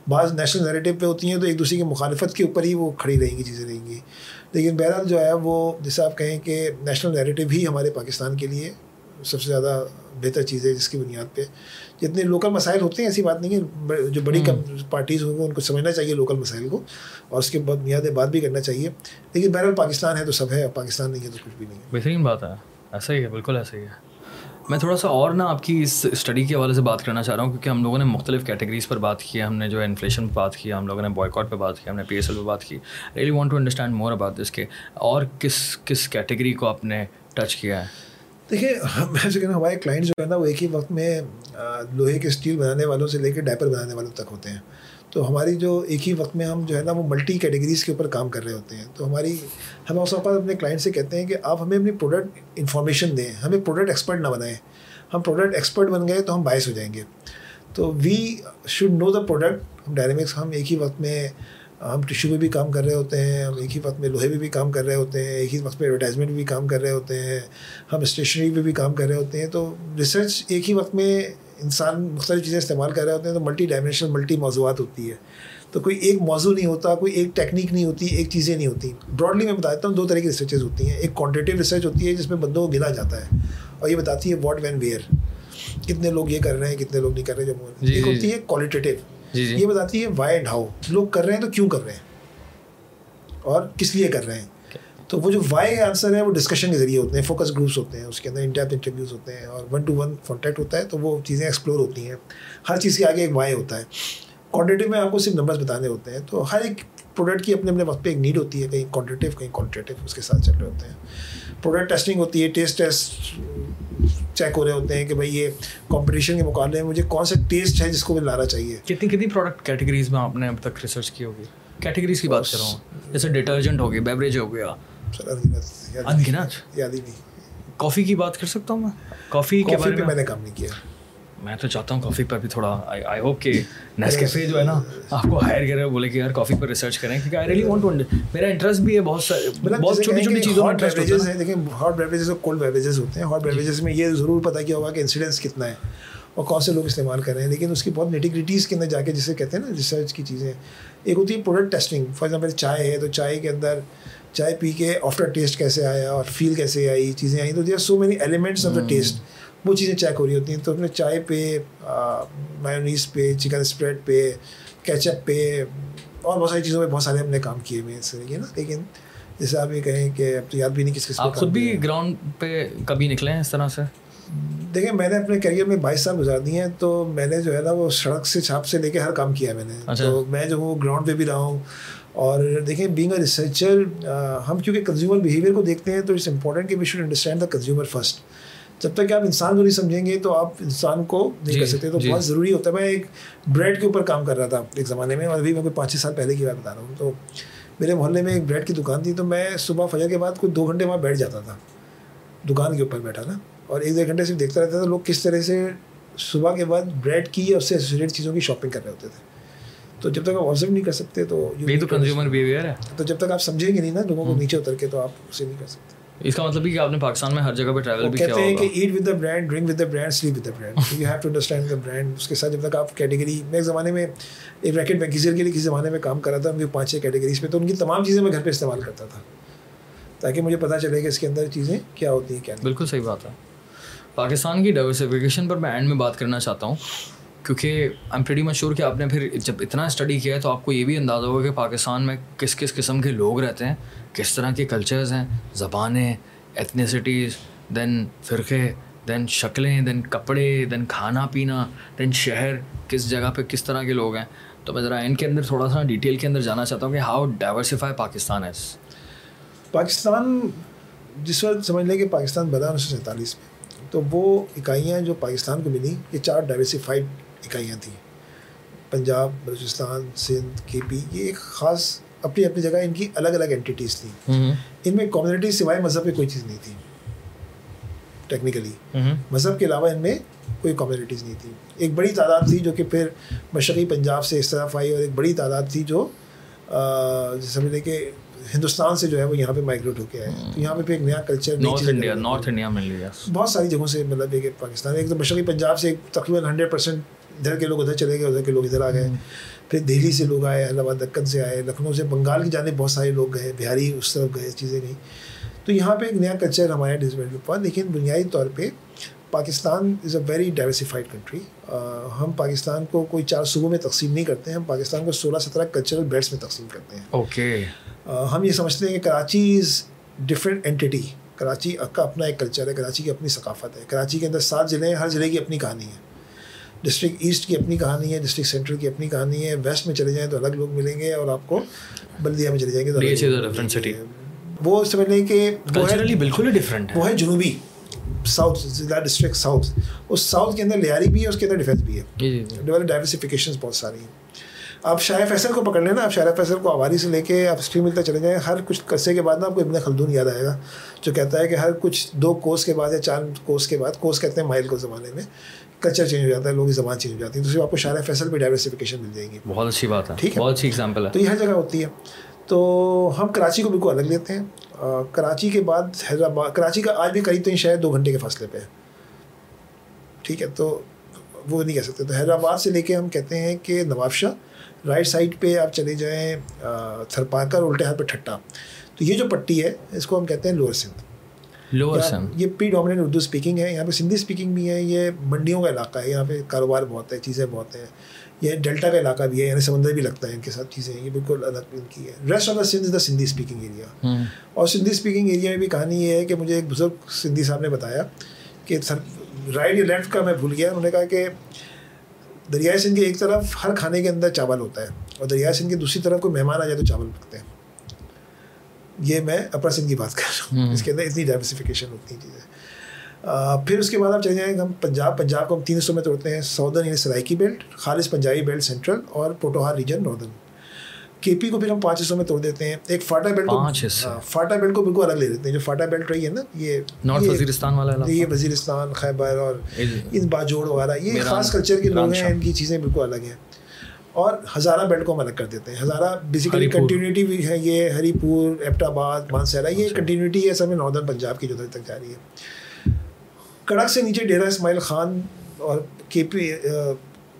بعض نیشنل نیریٹو پہ ہوتی ہیں تو ایک دوسرے کی مخالفت کے اوپر ہی وہ کھڑی رہیں گی چیزیں رہیں گی۔ لیکن بہرحال جو ہے وہ جیسے آپ کہیں کہ نیشنل نیریٹو ہی ہمارے پاکستان کے لیے سب سے زیادہ بہتر چیز ہے جس کی بنیاد پہ۔ جتنے لوکل مسائل ہوتے ہیں ایسی بات نہیں ہے۔ جو بڑی پارٹیز ہوں گے ان کو سمجھنا چاہیے لوکل مسائل کو۔ اور اس کے بعد بنیادیں بات بھی کرنا چاہیے۔ لیکن بہرحال پاکستان ہے تو سب ہے پاکستان نہیں ہے تو کچھ بھی نہیں ہے۔ بہترین بات ہے۔ ایسا ہی ہے بالکل ایسا ہی ہے۔ میں تھوڑا سا اور نا آپ کی اس اسٹڈی کے حوالے سے بات کرنا چاہ رہا ہوں کیونکہ ہم لوگوں نے مختلف کیٹیگریز پر بات کی ہم نے جو ہے انفلیشن پہ بات کیا ہم لوگوں نے بوائے کاٹ پہ بات کی ہم نے پی ایس ایل پہ بات کی really want to understand more about this کے اور کس کس کیٹیگری کو آپ نے ٹچ کیا ہے؟ دیکھیے میں سے کہنا ہمارے کلائنٹ جو ہے نا، وہ ایک ہی وقت میں لوہے کے اسٹیل بنانے والوں سے لے کے ڈائپر بنانے والوں تک ہوتے ہیں۔ تو ہماری جو ایک ہی وقت میں ہم جو ہے نا، وہ ملٹی کیٹیگریز کے اوپر کام کر رہے ہوتے ہیں۔ تو ہماری، ہم اس اوقات اپنے کلائنٹ سے کہتے ہیں کہ آپ ہمیں اپنی پروڈکٹ انفارمیشن دیں، ہمیں پروڈکٹ ایکسپرٹ نہ بنائیں۔ ہم پروڈکٹ ایکسپرٹ بن گئے تو ہم باعث ہو جائیں گے۔ تو we should know the product ہم ڈائنامکس ہم ایک ہی وقت میں ہم ٹیشو پہ بھی کام کر رہے ہوتے ہیں ہم ایک ہی وقت میں لوہے پہ بھی کام کر رہے ہوتے ہیں ایک ہی وقت میں ایڈورٹائزمنٹ بھی کام کر رہے ہوتے ہیں ہم اسٹیشنری پہ بھی کام کر رہے ہوتے ہیں۔ تو ریسرچ ایک ہی وقت میں انسان مختلف چیزیں استعمال کر رہے ہوتے ہیں تو ملٹی ڈائمینشنل ملٹی موضوعات ہوتی ہے۔ تو کوئی ایک موضوع نہیں ہوتا کوئی ایک ٹیکنیک نہیں ہوتی ایک چیزیں نہیں ہوتی۔ براڈلی میں بتا دیتا ہوں دو طرح کی ریسرچز ہوتی ہیں۔ ایک کوانٹیٹیو ریسرچ ہوتی ہے جس میں بندوں کو گنا جاتا ہے اور یہ بتاتی ہے واٹ وین ویئر کتنے لوگ یہ کر رہے ہیں کتنے لوگ نہیں کر رہے جو جی، ایک جی، ہوتی ہے کوالٹیٹیو جی جی جی، جی۔ یہ بتاتی ہے وائی اینڈ ہاؤ لوگ کر رہے ہیں تو کیوں کر رہے ہیں؟ اور کس لیے کر رہے ہیں؟ تو وہ جو وائی آنسر ہے وہ ڈسکشن کے ذریعے ہوتے ہیں فوکس گروپس ہوتے ہیں، اس کے اندر انٹیپ انٹرویوز ہوتے ہیں اور ون ٹو ون کانٹیکٹ ہوتا ہے تو وہ چیزیں ایکسپلور ہوتی ہیں۔ ہر چیز کے آگے ایک وائی ہوتا ہے۔ کوانٹیٹیو میں آپ کو صرف نمبرز بتانے ہوتے ہیں، تو ہر ایک پروڈکٹ کی اپنے اپنے وقت پہ ایک نیڈ ہوتی ہے، کہیں کوانٹیٹیو کہیں کوالٹیٹیو اس کے ساتھ چل رہے ہوتے ہیں۔ پروڈکٹ ٹیسٹنگ ہوتی ہے ٹیسٹ ٹیسٹ چیک ہو رہے ہوتے ہیں کہ بھائی یہ کمپٹیشن کے مقابلے میں مجھے کون سا ٹیسٹ ہے جس کو لانا چاہیے کتنی کتنی پروڈکٹ کیٹیگریز میں آپ نے اب تک ریسرچ کی ہوگی کیٹیگریز کی بات کر رہا ہوں جیسے ڈٹرجنٹ ہو گیا بیوریج ہو گیا یاد ہی نہیں کافی کی بات کر سکتا ہوں میں کافی کے بارے میں نے کام نہیں کیا میں تو چاہتا ہوں کافی پر بھی تھوڑا آئی ہوپ کہ نیس کیفے جو ہے نا آپ کو ہائر کرے بولے کہ یار کافی پر ریسرچ کریں کیونکہ آئی ریلی وانٹ ٹو میرا انٹرسٹ بھی ہے بہت سارے بہت چھوٹی چھوٹی چیزوں میں انٹرسٹ ہوتا ہے۔ دیکھیں ہاٹ بیوریجز اور کولڈ بیوریجز ہوتے ہیں۔ ہاٹ بیوریجز میں یہ ضرور پتہ کیا ہوگا کہ انسیڈنس کتنا ہے اور کون سے لوگ استعمال کر رہے ہیں۔ لیکن اس کی بہت نیٹیگریٹیز کے اندر جا کے جسے کہتے ہیں نا ریسرچ کی چیزیں۔ ایک ہوتی ہے پروڈکٹ ٹیسٹنگ فار ایگزامپل چائے ہے تو چائے کے اندر چائے پی کے آفٹر ٹیسٹ کیسے آیا اور فیل کیسے آئی چیزیں آئیں تو they are so many elements of the test وہ چیزیں چیک ہو رہی ہوتی ہیں۔ تو اپنے چائے پہ میونیز پہ چکن اسپریڈ پہ کیچپ پہ اور بہت ساری چیزوں پہ بہت سارے ہم نے کام کیے ہوئے ہیں اس طریقے نا۔ لیکن جیسے آپ یہ کہیں کہ اب تو یاد بھی نہیں کس کس آپ خود بھی۔ گراؤنڈ پہ کبھی نکلے ہیں اس طرح سے؟ دیکھیں میں نے اپنے کیریئر میں بائیس سال گزار دیے ہیں تو میں نے جو ہے نا وہ سڑک سے چھاپ سے لے کے ہر کام کیا ہے میں نے۔ اچھا۔ تو میں جو ہوں گراؤنڈ پہ بھی رہا ہوں۔ اور دیکھیں بینگ اے ریسرچر ہم کیونکہ کنزیومر بیہیویئر کو دیکھتے ہیں تو اٹس امپورٹنٹ کہ we should understand the consumer first جب تک کہ آپ انسان کو نہیں سمجھیں گے تو آپ انسان کو نہیں جی، کر سکتے تو جی۔ بہت ضروری ہوتا ہے۔ میں ایک بریڈ کے اوپر کام کر رہا تھا ایک زمانے میں اور ابھی میں کوئی پانچ چھ سال پہلے کی بات بتا رہا ہوں۔ تو میرے محلے میں ایک بریڈ کی دکان تھی تو میں صبح فجر کے بعد کوئی دو گھنٹے وہاں بیٹھ جاتا تھا۔ دکان کے اوپر بیٹھا نا اور ایک ڈیڑھ گھنٹے صرف دیکھتا رہتا تھا لوگ کس طرح سے صبح کے بعد بریڈ کی یا اس سے ایسوسیٹ چیزوں کی شاپنگ کر رہے ہوتے تھے۔ تو جب تک آپ آبزرو نہیں کر سکتے تو یہ تو کنزیومر بیہیویئر ہے۔ تو جب تک آپ سمجھیں گے نہیں نا لوگوں کو نیچے اتر کے تو آپ اسے نہیں کر سکتے۔ اس کا مطلب کہ آپ نے پاکستان میں ہر جگہ پہ ٹریول بھی کیا کہتے ہیں کہ ہوگا eat with the brand drink with the brand sleep with the brand you have to understand the brand اس کے ساتھ جب تک آپ کیٹیگری میں ایک زمانے میں ایک ریکٹ بینکیزر کے لیے کسی زمانے میں کام کر رہا تھا ان کی پانچ چھ کیٹیگریز پہ تو ان کی تمام چیزیں میں گھر پہ استعمال کرتا تھا۔ تاکہ مجھے پتہ چلے کہ اس کے اندر چیزیں کیا ہوتی ہیں کیا بالکل صحیح بات ہے۔ پاکستان کی ڈائیورسفیکیشن پر میں اینڈ میں بات کرنا چاہتا ہوں۔ کیونکہ آئی ایم پریٹی مشہور کہ آپ نے پھر جب اتنا اسٹڈی کیا ہے تو آپ کو یہ بھی اندازہ ہوگا کہ پاکستان میں کس کس قسم کے لوگ رہتے ہیں، کس طرح کے کلچرز ہیں، زبانیں ایتھنیسٹیز دین فرقے دین شکلیں دین کپڑے دین کھانا پینا دین شہر، کس جگہ پہ کس طرح کے لوگ ہیں۔ تو میں ذرا ان کے اندر تھوڑا سا ڈیٹیل کے اندر جانا چاہتا ہوں کہ ہاؤ ڈائیورسفائی پاکستان ہے پاکستان جس وقت سمجھ لیں کہ پاکستان بنا انیس سو سینتالیس میں، تو وہ اکائیاں جو پاکستان کو ملی یہ چار ڈائیورسیفائڈ اکائیاں تھیں۔ پنجاب بلوچستان سندھ کے پی یہ ایک خاص اپنی اپنی جگہ ان کی الگ الگ اینٹیز تھیں۔ ان میں کمیونٹی سوائے مذہب کی کوئی چیز نہیں تھی۔ ٹیکنیکلی مذہب کے علاوہ ان میں کوئی کمیونٹیز نہیں تھی۔ ایک بڑی تعداد تھی جو کہ پھر مشرقی پنجاب سے اس طرف آئی اور ایک بڑی تعداد تھی جو سمجھ لیں کہ ہندوستان سے جو ہے وہ یہاں پہ مائگریٹ ہو کے آئے۔ تو یہاں پہ ایک نیا culture North India North India میں لیا بہت ساری جگہوں سے مطلب کہ پاکستان ایک تو مشرقی پنجاب سے تقریباً ہنڈریڈ پرسینٹ ادھر کے لوگ ادھر چلے گئے ادھر کے لوگ ادھر آ گئے۔ پھر دہلی سے لوگ آئے الہ آباد دکن سے آئے لکھنؤ سے بنگال کی جانب بہت سارے لوگ گئے بہاری اس طرف گئے چیزیں گئیں تو یہاں پہ ایک نیا کلچر ہمارے ڈیولپ ہوا لیکن بنیادی طور پہ Pakistan is a very diversified country ہم پاکستان کو کوئی چار صوبوں میں تقسیم نہیں کرتے ہیں ہم پاکستان کو سولہ سترہ کلچرل بیلٹس میں تقسیم کرتے ہیں۔ اوکے۔ ہم یہ سمجھتے ہیں کہ Karachi is different entity Karachi کا اپنا ایک کلچر ہے کراچی کی اپنی ثقافت ہے۔ کراچی کے اندر سات ضلع ہیں ہر ضلع کی اپنی کہانی ہے۔ ڈسٹرکٹ ایسٹ کی اپنی کہانی ہے ڈسٹرکٹ سینٹرل کی اپنی کہانی ہے ویسٹ میں چلے جائیں تو الگ لوگ ملیں گے اور آپ کو بلدیہ میں چلے جائیں گے تو وہ سمجھ لیں کہ کلچرلی بالکل ہی ڈفرینٹ وہ ہے جنوبی ساؤتھ ضلع ڈسٹرکٹ ساؤتھ۔ اس ساؤتھ کے اندر لیاری بھی ہے اس کے اندر ڈیفینس بھی ہے۔ جی جی جی۔ ڈائیورسفیکیشن بہت ساری ہیں۔ آپ شاہ فیصل کو پکڑ لیں نا آپ شاہ فیصل کو آبادی سے لے کے آپ ہسٹری ملتے چلے جائیں۔ ہر کچھ قصے کے بعد نا آپ کو ابن خلدون یاد آئے گا جو کہتا ہے کہ ہر کچھ دو کوس کے بعد یا چار کوس کے بعد کوس کہتے ہیں مائل کو زمانے میں۔ کلچر چینج ہو جاتا ہے لوگوں کی زبان چینج ہو جاتی ہے۔ تو صرف آپ کو شاہ فیصل پہ ڈائیورسفیکیشن مل جائے گی۔ بہت اچھی بات ہے ٹھیک ہے۔ بہت اچھی اگزامپل ہے۔ تو یہ ہر جگہ ہوتی ہے۔ تو ہم کراچی کو بالکل الگ لیتے ہیں۔ کراچی کے بعد حیدرآباد کراچی کا آج بھی قریب ترین شہر دو گھنٹے کے فاصلے پہ ہے۔ ٹھیک ہے تو وہ نہیں کہہ سکتے۔ تو حیدرآباد سے لے کے ہم کہتے ہیں کہ نواب شاہ رائٹ سائڈ پہ آپ چلے جائیں تھرپاکر الٹے ہاتھ پہ ٹھٹا تو یہ جو پٹی ہے اس کو ہم کہتے ہیں لوور سندھ۔ لوور سندھ یہ پری ڈومیننٹ اردو اسپیکنگ ہے یہاں پہ سندھی اسپیکنگ بھی ہے یہ منڈیوں کا علاقہ ہے یہاں پہ کاروبار بہت ہے چیزیں بہت ہیں۔ یہ ڈیلٹا کا علاقہ بھی ہے یعنی سمندر بھی لگتا ہے ان کے ساتھ چیزیں یہ بالکل الگ ان کی ہے۔ Rest of the Sindh is the Sindhi speaking area اور سندھی اسپیکنگ ایریا میں بھی کہانی یہ ہے کہ مجھے ایک بزرگ سندھی صاحب نے بتایا کہ سر رائٹ یا لیفٹ کا میں بھول گیا انہوں نے کہا کہ دریائے سندھ کی ایک طرف ہر کھانے کے اندر چاول ہوتا ہے اور دریائے سندھ کی دوسری طرف کوئی مہمان آ جائے تو چاول پکتے ہیں۔ یہ میں اپر سندھ کی بات کر رہا ہوں۔ اس کے اندر اتنی ڈائورسفیکیشن ہوتی ہیں چیزیں پھر اس کے بعد آپ چلے جائیں ہم پنجاب۔ پنجاب کو ہم تین حصوں میں توڑتے ہیں۔ ساؤدرن یعنی سرائکی بیلٹ خالص پنجابی بیلٹ سینٹرل اور پوٹوہار ریجن ناردرن کے پی کو پھر ہم پانچ حصوں میں توڑ دیتے ہیں۔ ایک فاٹا بیلٹ کو فاٹا بیلٹ کو بالکل الگ لے لیتے ہیں۔ جو فاٹا بیلٹ رہی ہے نا یہ نارتھ وزیرستان والا یہ وزیرستان خیبر اور ان باجوڑ وغیرہ۔ یہ خاص کلچر کے لوگ ہیں ان کی چیزیں بالکل الگ ہیں۔ اور ہزارہ بیلٹ کو الگ کر دیتے ہیں۔ ہزارہ بیسیکلی کنٹینیوٹی بھی ہے یہ ہری پور ایپٹ آباد مانسیرا یہ کنٹینیوٹی ہے سب ناردرن پنجاب کی جو تک جا رہی ہے۔ کڑک سے نیچے ڈیرا اسماعیل خان اور کے پی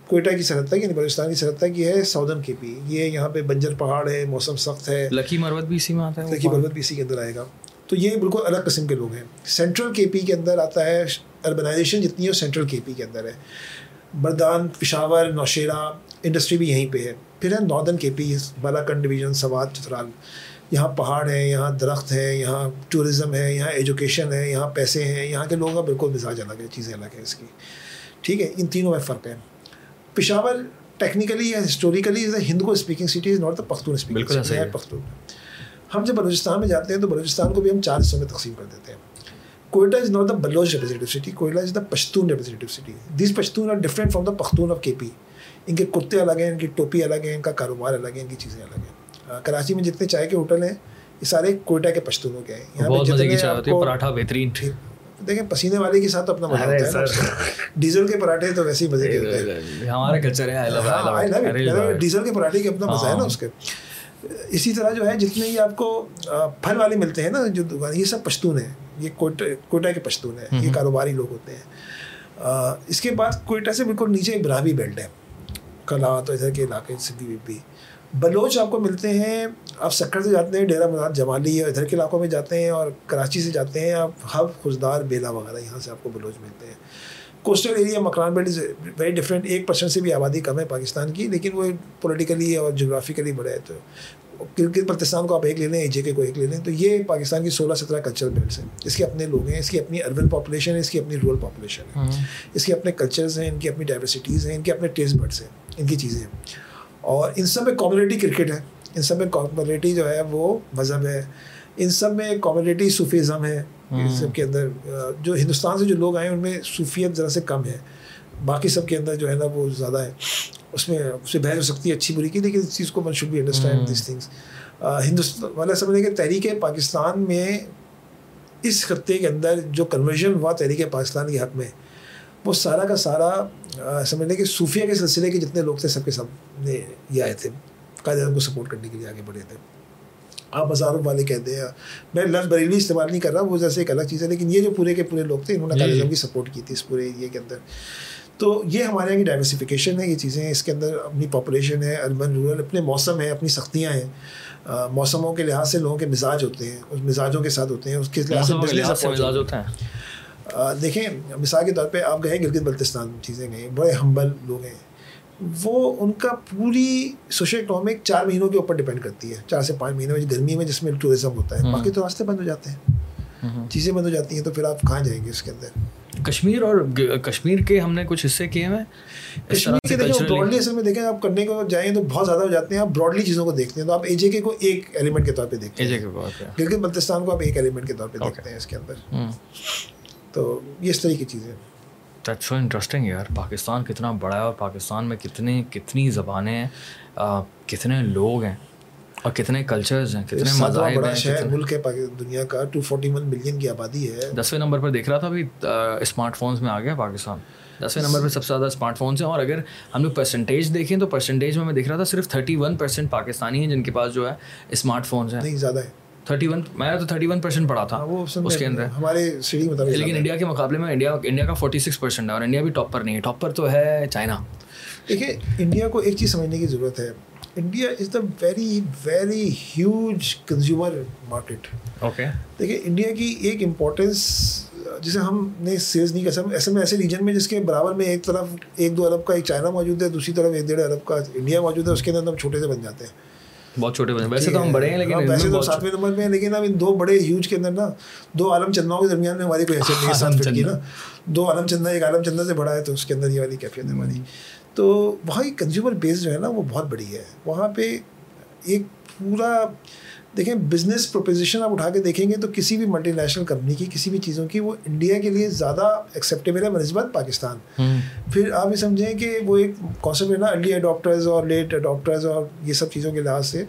کوئٹہ کی سرحد تک یعنی بلوچستان کی سرحد تک یہ ہے ساؤدرن کے پی یہ یہاں پہ بنجر پہاڑ ہے موسم سخت ہے۔ لکی مروت بھی اسی میں آتا ہے لکی مروت بھی اسی کے اندر آئے گا۔ تو یہ بالکل الگ قسم کے لوگ ہیں۔ سینٹرل کے پی کے اندر آتا ہے اربنائزیشن جتنی ہے وہ سینٹرل کے پی کے اندر ہے۔ بردان پشاور نوشیرہ انڈسٹری بھی یہیں پہ ہے۔ پھر ہے northern K P Balakand division Swat Chitral. یہاں پہاڑ ہیں یہاں درخت ہیں یہاں ٹورزم ہے یہاں ایجوکیشن ہے یہاں پیسے ہیں یہاں کے لوگوں کا بالکل مزاج الگ ہے چیزیں الگ ہیں اس کی۔ ٹھیک ہے ان تینوں میں فرق ہے۔ پشاور ٹیکنیکلی یا historically is a Hindu speaking city is not the Pakhtun speaking Pakhtun ہم جب بلوچستان میں جاتے ہیں تو بلوچستان کو بھی ہم چار حصوں میں تقسیم کر دیتے ہیں۔ Quetta is not the Baloch representative city Quetta is the Pashtun representative city these Pashtun are different from the Pakhtun of K P in کے کرتے الگ ہیں ان کی ٹوپی الگ ہے ان کا کاروبار الگ ہے ان کی چیزیں الگ ہیں۔ کراچی میں جتنے چائے کے ہوٹل ہیں یہ سارے کوئٹہ کے پشتونوں کے ہیں۔ یہاں پہ پراٹھا بہترین۔ دیکھیں پسینے والے کے ساتھ تو اپنا مزہ ہوتا ہے ڈیزل کے پراٹھے تو ویسے ہی مزے کے ہوتے ہیں۔ ہمارا کلچر ہے ڈیزل کے پراٹھے کے اپنا مزہ ہے نا اس کے۔ اسی طرح جو ہے جتنے ہی آپ کو پھل والے ملتے ہیں نا جو دکان یہ سب پشتون ہیں۔ یہ کوئٹہ کے پشتون ہیں۔ یہ کاروباری لوگ ہوتے ہیں۔ اس کے بعد کوئٹہ سے بالکل نیچے ایک براہوی بیلٹ ہے۔ کلا تو ادھر کے علاقے سندھی بھی بلوچ آپ کو ملتے ہیں آپ سکر سے جاتے ہیں ڈیرا مزاد جمالی اور ادھر کے علاقوں میں جاتے ہیں اور کراچی سے جاتے ہیں آپ ہب خوشدار بیلا وغیرہ یہاں سے آپ کو بلوچ ملتے ہیں۔ Coastal area Makran belt is very different ایک پرسنٹ سے بھی آبادی کم ہے پاکستان کی لیکن وہ پولیٹیکلی اور جغرافیکلی بڑے ہے تو۔ کرکٹ بلتستان کو آپ ایک لے لیں اے جے کے کو ایک لے لیں تو یہ پاکستان کی سولہ سترہ کلچرل بیلٹس ہیں۔ اس کے اپنے لوگ ہیں اس کی اپنی اربن پاپولیشن ہے اس کی اپنی رورل پاپولیشن ہے۔ اس کے اپنے کلچرز ہیں ان کی اپنی ڈائیورسٹیز ہیں ان کے اپنے ٹیسٹ برڈس ہیں۔ ان کی چیزیں ہیں۔ اور ان سب میں کمیونٹی کرکٹ ہے۔ ان سب میں کمیونٹی جو ہے وہ مذہب ہے۔ ان سب میں کمیونٹی صوفیزم ہے۔ ان سب کے اندر جو ہندوستان سے جو لوگ آئے ہیں ان میں صوفیت ذرا سے کم ہے۔ باقی سب کے اندر جو ہے نا وہ زیادہ ہے۔ اس میں اس سے بحث ہو سکتی ہے اچھی بری کی لیکن اس چیز کو من شوڈ بھی انڈرسٹینڈ دیس تھنگس ہندوستان والا سمجھیں کہ تحریک پاکستان میں اس خطے کے اندر جو کنورژن ہوا تحریک پاکستان کے حق میں وہ سارا کا سارا سمجھ لیں کہ صوفیہ کے سلسلے کے جتنے لوگ تھے سب کے سب نے یہ آئے تھے۔ قائد اعظم کو سپورٹ کرنے کے لیے آگے بڑھے تھے۔ آپ ہزاروں والے کہتے ہیں۔ میں لفظ بریلی استعمال نہیں کر رہا وہ جیسے ایک الگ چیز ہے لیکن یہ جو پورے کے پورے لوگ تھے انہوں نے قائد اعظم کی سپورٹ کی تھی اس پورے ایریے کے اندر۔ تو یہ ہمارے یہاں کی ڈائیورسفیکیشن ہے یہ چیزیں اس کے اندر اپنی پاپولیشن ہے اربن رورل اپنے موسم ہیں اپنی سختیاں ہیں۔ موسموں کے لحاظ سے لوگوں کے مزاج ہوتے ہیں اس مزاجوں کے ساتھ ہوتے ہیں اس کے لحاظ سے بزنس ہوتا ہے دیکھیں مثال کے طور پہ آپ گئے گلگت بلتستان چیزیں گئیں بڑے ہمبل لوگ ہیں۔ وہ ان کا پوری سوشل اکنامک چار مہینوں کے اوپر ڈپینڈ کرتی ہے۔ چار سے پانچ مہینے میں گرمی میں جس میں ٹورزم ہوتا ہے باقی تو راستے بند ہو جاتے ہیں۔ چیزیں بند ہو جاتی ہیں تو پھر آپ کہاں جائیں گے اس کے اندر؟ کشمیر اور کشمیر کے ہم نے کچھ حصے کیے ہیں کشمیر کے دیکھیں براڈلی اصل میں دیکھیں آپ کرنے کو جائیں تو بہت زیادہ ہو جاتے ہیں۔ آپ براڈلی چیزوں کو دیکھتے ہیں تو آپ اے جے کے کو ایک ایلیمنٹ کے طور پہ دیکھتے ہیں۔ گلگت بلتستان کو آپ ایک ایلیمنٹ کے طور پہ دیکھتے ہیں اس کے اندر۔ تو یہ اس طرح کی چیزیں دیٹ سو انٹرسٹنگ یار پاکستان کتنا بڑا ہے اور پاکستان میں کتنی کتنی زبانیں ہیں کتنے لوگ ہیں اور کتنے کلچرز ہیں کتنے مذاہب ہیں شہر ملک ہے دنیا کا ٹو فورٹی ون ملین کی آبادی ہے۔ دسویں نمبر پر دیکھ رہا تھا ابھی اسمارٹ فونس میں آ گیا پاکستان دسویں نمبر پہ سب سے زیادہ اسمارٹ فونس ہیں اور اگر ہم لوگ پرسنٹیج دیکھیں تو پرسنٹیج میں میں دیکھ رہا تھا صرف تھرٹی ون پرسینٹ پاکستانی ہیں جن کے پاس جو ہے اسمارٹ فونس ہیں۔ نہیں زیادہ ہے۔ تھرٹی ون میں تو تھرٹی ون پرسینٹ پڑھا تھا ہاں، اس کے اندر۔ ہمارے لیکن انڈیا کے مقابلے میں انڈیا انڈیا کا فورٹی سکس پرسینٹ ہے اور انڈیا بھی ٹاپ پر نہیں ہے ٹاپ پر تو ہے چائنا۔ دیکھیے انڈیا کو ایک چیز سمجھنے کی ضرورت ہے۔ India is the very very huge consumer market okay دیکھیے انڈیا کی ایک امپورٹینس جسے ہم نے سیلز نہیں کر سکتے ایسے میں ایسے ریجن میں جس کے برابر میں ایک طرف ایک دو ارب کا ایک چائنا موجود ہے دوسری طرف ایک ڈیڑھ ارب کا انڈیا موجود ہے اس کے اندر ہم چھوٹے سے بن جاتے ہیں۔ بہت چھوٹے بنے ویسے تو ہم بڑے ہیں لیکن ہاں، ویسے تو ساتویں نمبر پہ ہیں لیکن اب ان دو بڑے ہیوج کے اندر نا دو عالم چنداؤں کے درمیان میں ہماری کوئی حیثیت نہیں ہے <laughs> سات فٹ کی نا۔ دو عالم چندہ ایک عالم چندہ سے بڑا ہے تو اس کے اندر یہ والی کیفیت ہے ہماری۔ تو وہاں کی کنزیومر بیس جو ہے نا وہ بہت بڑی ہے۔ وہاں پہ ایک پورا دیکھیں بزنس پروپوزیشن آپ اٹھا کے دیکھیں گے تو کسی بھی ملٹی نیشنل کمپنی کی کسی بھی چیزوں کی وہ انڈیا کے لیے زیادہ ایکسیپٹیبل ہے بنسبت پاکستان۔ پھر آپ یہ سمجھیں کہ وہ ایک کانسیپٹ ہے نا ارلی اڈاپٹرز اور لیٹ اڈاپٹرز اور یہ سب چیزوں کے لحاظ سے۔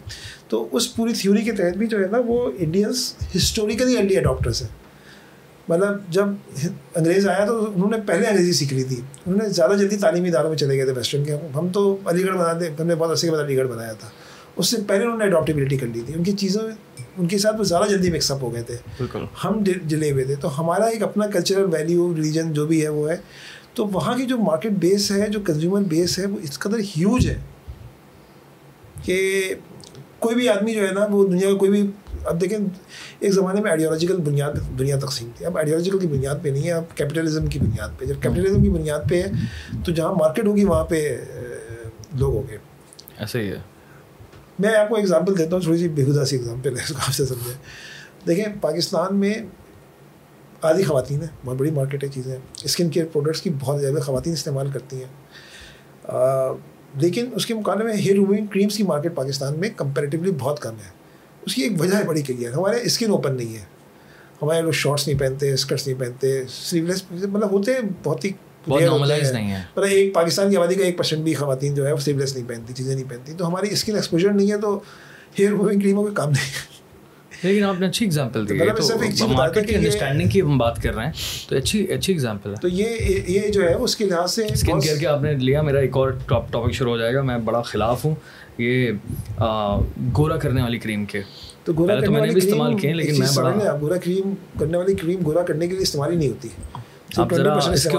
تو اس پوری تھیوری کے تحت بھی جو ہے نا وہ انڈینس ہسٹوریکلی ارلی اڈاپٹرس ہیں۔ مطلب جب انگریز آیا تو انہوں نے پہلے انگریزی سیکھ لی تھی۔ انہوں نے زیادہ جلدی تعلیمی اداروں میں چلے گئے تھے ویسٹرن کے۔ ہم تو علی گڑھ بناتے ہم نے بہت عرصے کے بعد علی گڑھ بنایا تھا۔ اس سے پہلے انہوں نے اڈاپٹیبلٹی کر لی تھی۔ ان کی چیزوں ان کے ساتھ وہ زیادہ جلدی مکس اپ ہو گئے تھے۔ بالکل۔ ہم جلے ہوئے تھے۔ تو ہمارا ایک اپنا کلچرل ویلیو ریلیجن جو بھی ہے وہ ہے۔ تو وہاں کی جو مارکیٹ بیس ہے جو کنزیومر بیس ہے وہ اس قدر ہیوج ہے کہ کوئی بھی آدمی جو ہے نا وہ دنیا کا کوئی بھی اب دیکھیں ایک زمانے میں آئیڈیالوجیکل بنیاد دنیا تقسیم تھی۔ اب آئیڈیالوجیکل کی بنیاد پہ نہیں ہے اب کیپٹلزم کی بنیاد پہ۔ جب کیپٹلزم کی بنیاد پہ ہے تو جہاں مارکیٹ ہوگی وہاں پہ لوگ ہوں گے۔ ایسے ہی ہے۔ میں آپ کو ایگزامپل دیتا ہوں تھوڑی جی، سی بےخدا سی ایگزامپل ہے، اس کو آپ سے سمجھیں۔ دیکھیں، پاکستان میں آدھی خواتین ہیں، بہت بڑی مارکیٹ ہے، چیزیں۔ اسکن کیئر پروڈکٹس کی بہت زیادہ خواتین استعمال کرتی ہیں۔ لیکن اس کے مقابلے میں ہیئر ریموونگ کریمس کی مارکیٹ پاکستان میں کمپیریٹیولی بہت کم ہے۔ اس کی ایک وجہ ہے بڑی کلیئر، ہمارے اسکن اوپن نہیں ہے۔ ہمارے لوگ شارٹس نہیں پہنتے اسکرٹس نہیں پہنتے سلیو لیس مطلب ہوتے ہیں بہت ہی مطلب ایک پاکستان کی آبادی کا ایک پرسینٹ بھی خواتین جو ہے وہ سلیو لیس نہیں پہنتی چیزیں نہیں پہنتی تو ہماری اسکن ایکسپوجر نہیں ہے تو ہیئر ریموونگ کریموں کا کام نہیں ہے لیکن آپ نے اچھی ایگزامپل دی تو مارکیٹ کی انڈرسٹینڈنگ کی ہم بات کر رہے ہیں تو اچھی اچھی ایگزامپل ہے تو یہ یہ جو ہے اس کے لحاظ سے اسکن کیئر کے آپ نے لیا میرا ایک اور ٹاپک شروع ہو جائے گا میں بڑا خلاف ہوں یہ گورا کرنے والی کریم کے تو گورا تو میں نے بھی استعمال کیے لیکن میں بڑا گورا کریم کرنے والی کریم گورا کرنے کے لیے استعمال ہی نہیں ہوتی آپ ذرا اس کے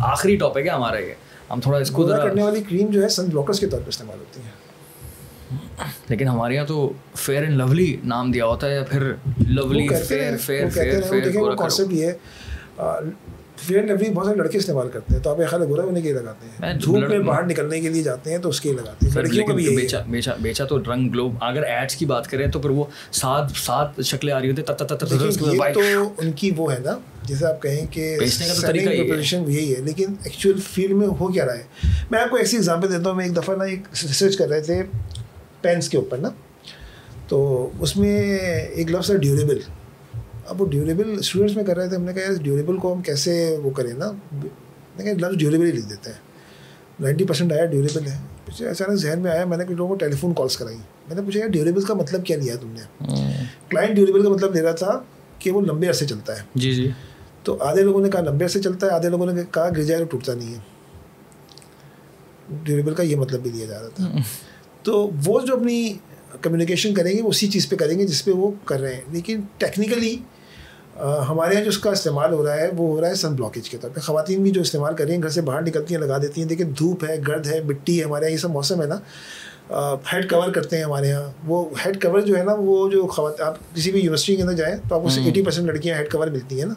آخری ٹاپک ہے ہمارا یہ۔ ہم تھوڑا اس کو گورا کرنے والی کریم جو ہے سن بلاکرس کے طور پہ استعمال ہوتی ہے لیکن ہمارے یہاں تو فیئر اینڈ لولی نام دیا ہوتا ہے یا پھر lovely fair fair fair fair concept یہ ہے۔ فیئر لولی بہت سارے لڑکے استعمال کرتے ہیں تو آپ ایک خیال گورا ہونے کے لیے لگاتے ہیں۔ دھوپ میں باہر نکلنے کے لیے جاتے ہیں تو اس کے لیے لگاتے ہیں۔ لڑکیوں کا بھی بیچا بیچا بیچا تو رنگ گلو اگر ایڈس کی بات کریں تو پھر وہ سات سات شکلیں آ رہی ہوتی ہیں تو ان کی وہ ہے نا جیسے آپ کہیں کہ یہی ہے لیکن ایکچوئل فیلڈ میں ہو کیا رہا ہے؟ میں آپ کو ایسی ایگزامپل دیتا ہوں میں ایک دفعہ نا ایک ریسرچ کر رہے تھے پینس کے اوپر نا۔ تو اس میں ایک لفظ ہے ڈیوریبل اب وہ ڈیوریبل اسٹوڈنٹس میں کر رہے تھے ہم نے کہا یار ڈیوریبل کو ہم کیسے وہ کریں نا؟ کہا لفظ ڈیوریبل ہی لکھ دیتے ہیں۔ نائنٹی پرسینٹ آیا ڈیوریبل ہے۔ پھر اچانک ذہن میں آیا میں نے کچھ لوگوں کو ٹیلی فون کالس کرائی۔ میں نے پوچھا یار ڈیوریبل کا مطلب کیا لیا تم نے؟ کلائنٹ ڈیوریبل کا مطلب لے رہا تھا کہ وہ لمبے عرصے چلتا ہے۔ جی جی۔ تو آدھے لوگوں نے کہا لمبے عرصے چلتا ہے آدھے لوگوں نے کہا گر جائے ٹوٹتا نہیں ہے۔ ڈیوریبل کا یہ مطلب بھی لیا جا رہا تھا۔ تو وہ جو اپنی کمیونیکیشن کریں گے اسی چیز پہ کریں گے جس پہ وہ کر رہے ہیں۔ لیکن ٹیکنیکلی ہمارے یہاں جو اس کا استعمال ہو رہا ہے وہ ہو رہا ہے سن بلاکیج کے طور پہ۔ خواتین بھی جو استعمال کر رہی ہیں گھر سے باہر نکلتی ہیں لگا دیتی ہیں۔ دیکھیں دھوپ ہے گرد ہے مٹی ہے ہمارے یہاں یہ سب موسم ہے نا۔ ہیڈ کور کرتے ہیں ہمارے یہاں۔ وہ ہیڈ کور جو ہے نا وہ جو خواتین آپ کسی بھی یونیورسٹی کے اندر جائیں تو آپ کو ایٹی پرسینٹ لڑکیاں ہیڈ کور ملتی ہیں نا۔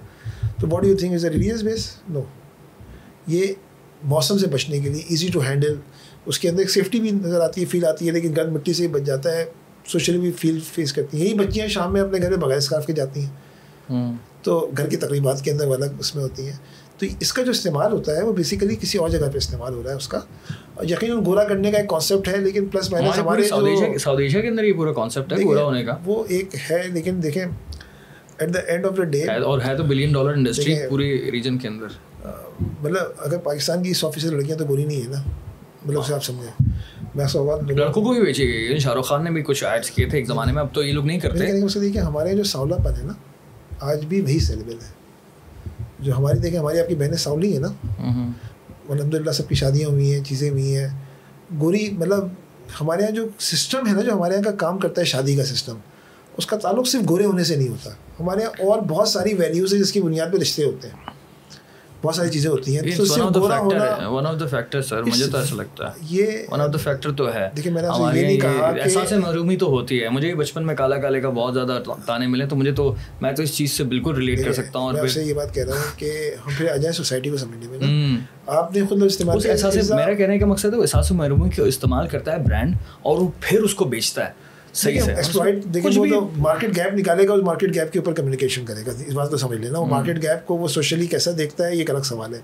تو body you think is a religious base no یہ موسم سے بچنے کے لیے ایزی ٹو ہینڈل اس کے اندر ایک سیفٹی بھی نظر آتی ہے فیل آتی ہے لیکن گرد مٹی سے ہی بچ جاتا ہے سوشلی بھی فیل فیس کرتی ہیں. یہی بچیاں شام میں اپنے گھر میں بغیر اسکارف کے جاتی ہیں. تو گھر کی تقریبات کے اندر الگ اس میں ہوتی ہیں. تو اس کا جو استعمال ہوتا ہے وہ بیسیکلی کسی اور جگہ پہ استعمال ہو رہا ہے اس کا. یقیناً گورا کرنے کا ایک کانسیپٹ ہے لیکن پلس مائنس ہمارے ساؤتھ ایشیا کے اندر یہ پورا کانسیپٹ ہے گورا ہونے کا؟ وہ ایک ہے لیکن دیکھیں at the end of the day اور ہے تو بلین ڈالر انڈسٹری پوری ریجن کے اندر۔ مطلب اگر پاکستان کی سو فیصد لڑکیاں تو گوری نہیں ہے نا۔ مطلب اسے آپ سمجھیں۔ میں سو بات لڑکوں کو بھی بیچی گئی شاہ رخ خان نے بھی کچھ ایڈس کیے تھے ایک زمانے میں اب تو یہ لوگ نہیں کرتے۔ لیکن اسے دیکھیں ہمارے جو ساولا پن ہے نا آج بھی وہی سیلیبل ہے۔ جو ہماری دیکھیں ہماری آپ کی بہنیں ساولی ہیں نا۔ الحمد للہ سب کی شادیاں ہوئی ہیں چیزیں ہوئی ہیں۔ گوری مطلب ہمارے یہاں جو سسٹم ہے نا جو ہمارے یہاں کا کام کرتا ہے شادی کا سسٹم اس کا تعلق صرف گورے ہونے سے نہیں ہوتا۔ ہمارے یہاں اور بہت ساری ویلیوز ہیں جس کی بنیاد پہ رشتے ہوتے ہیں۔ بہت ساری چیزیں ہوتی ہیں۔ محرومی تو ہوتی ہے۔ مجھے بچپن میں کالا کالے کا بہت زیادہ تانے ملے تو مجھے تو میں تو اس چیز سے بالکل ریلیٹ کر سکتا ہوں اور یہ بات کہہ رہا ہوں کہ ہم پھر آ جائیں سوسائٹی کو سمجھنے میں آپ نے خود استعمال میرا کہنے کا مقصد ہے وہ احساس محرومی کو استعمال کرتا ہے برانڈ اور وہ پھر اس کو بیچتا ہے۔ صحیح سے ایکسپلائٹ کچھ دیکھیں وہ بھی تو مارکیٹ گیپ نکالے گا اس مارکیٹ گیپ کے اوپر کمیونیکیشن کرے گا۔ اس بات کو سمجھ لینا وہ مارکیٹ گیپ کو وہ سوشلی کیسا دیکھتا ہے یہ ایک الگ سوال ہے۔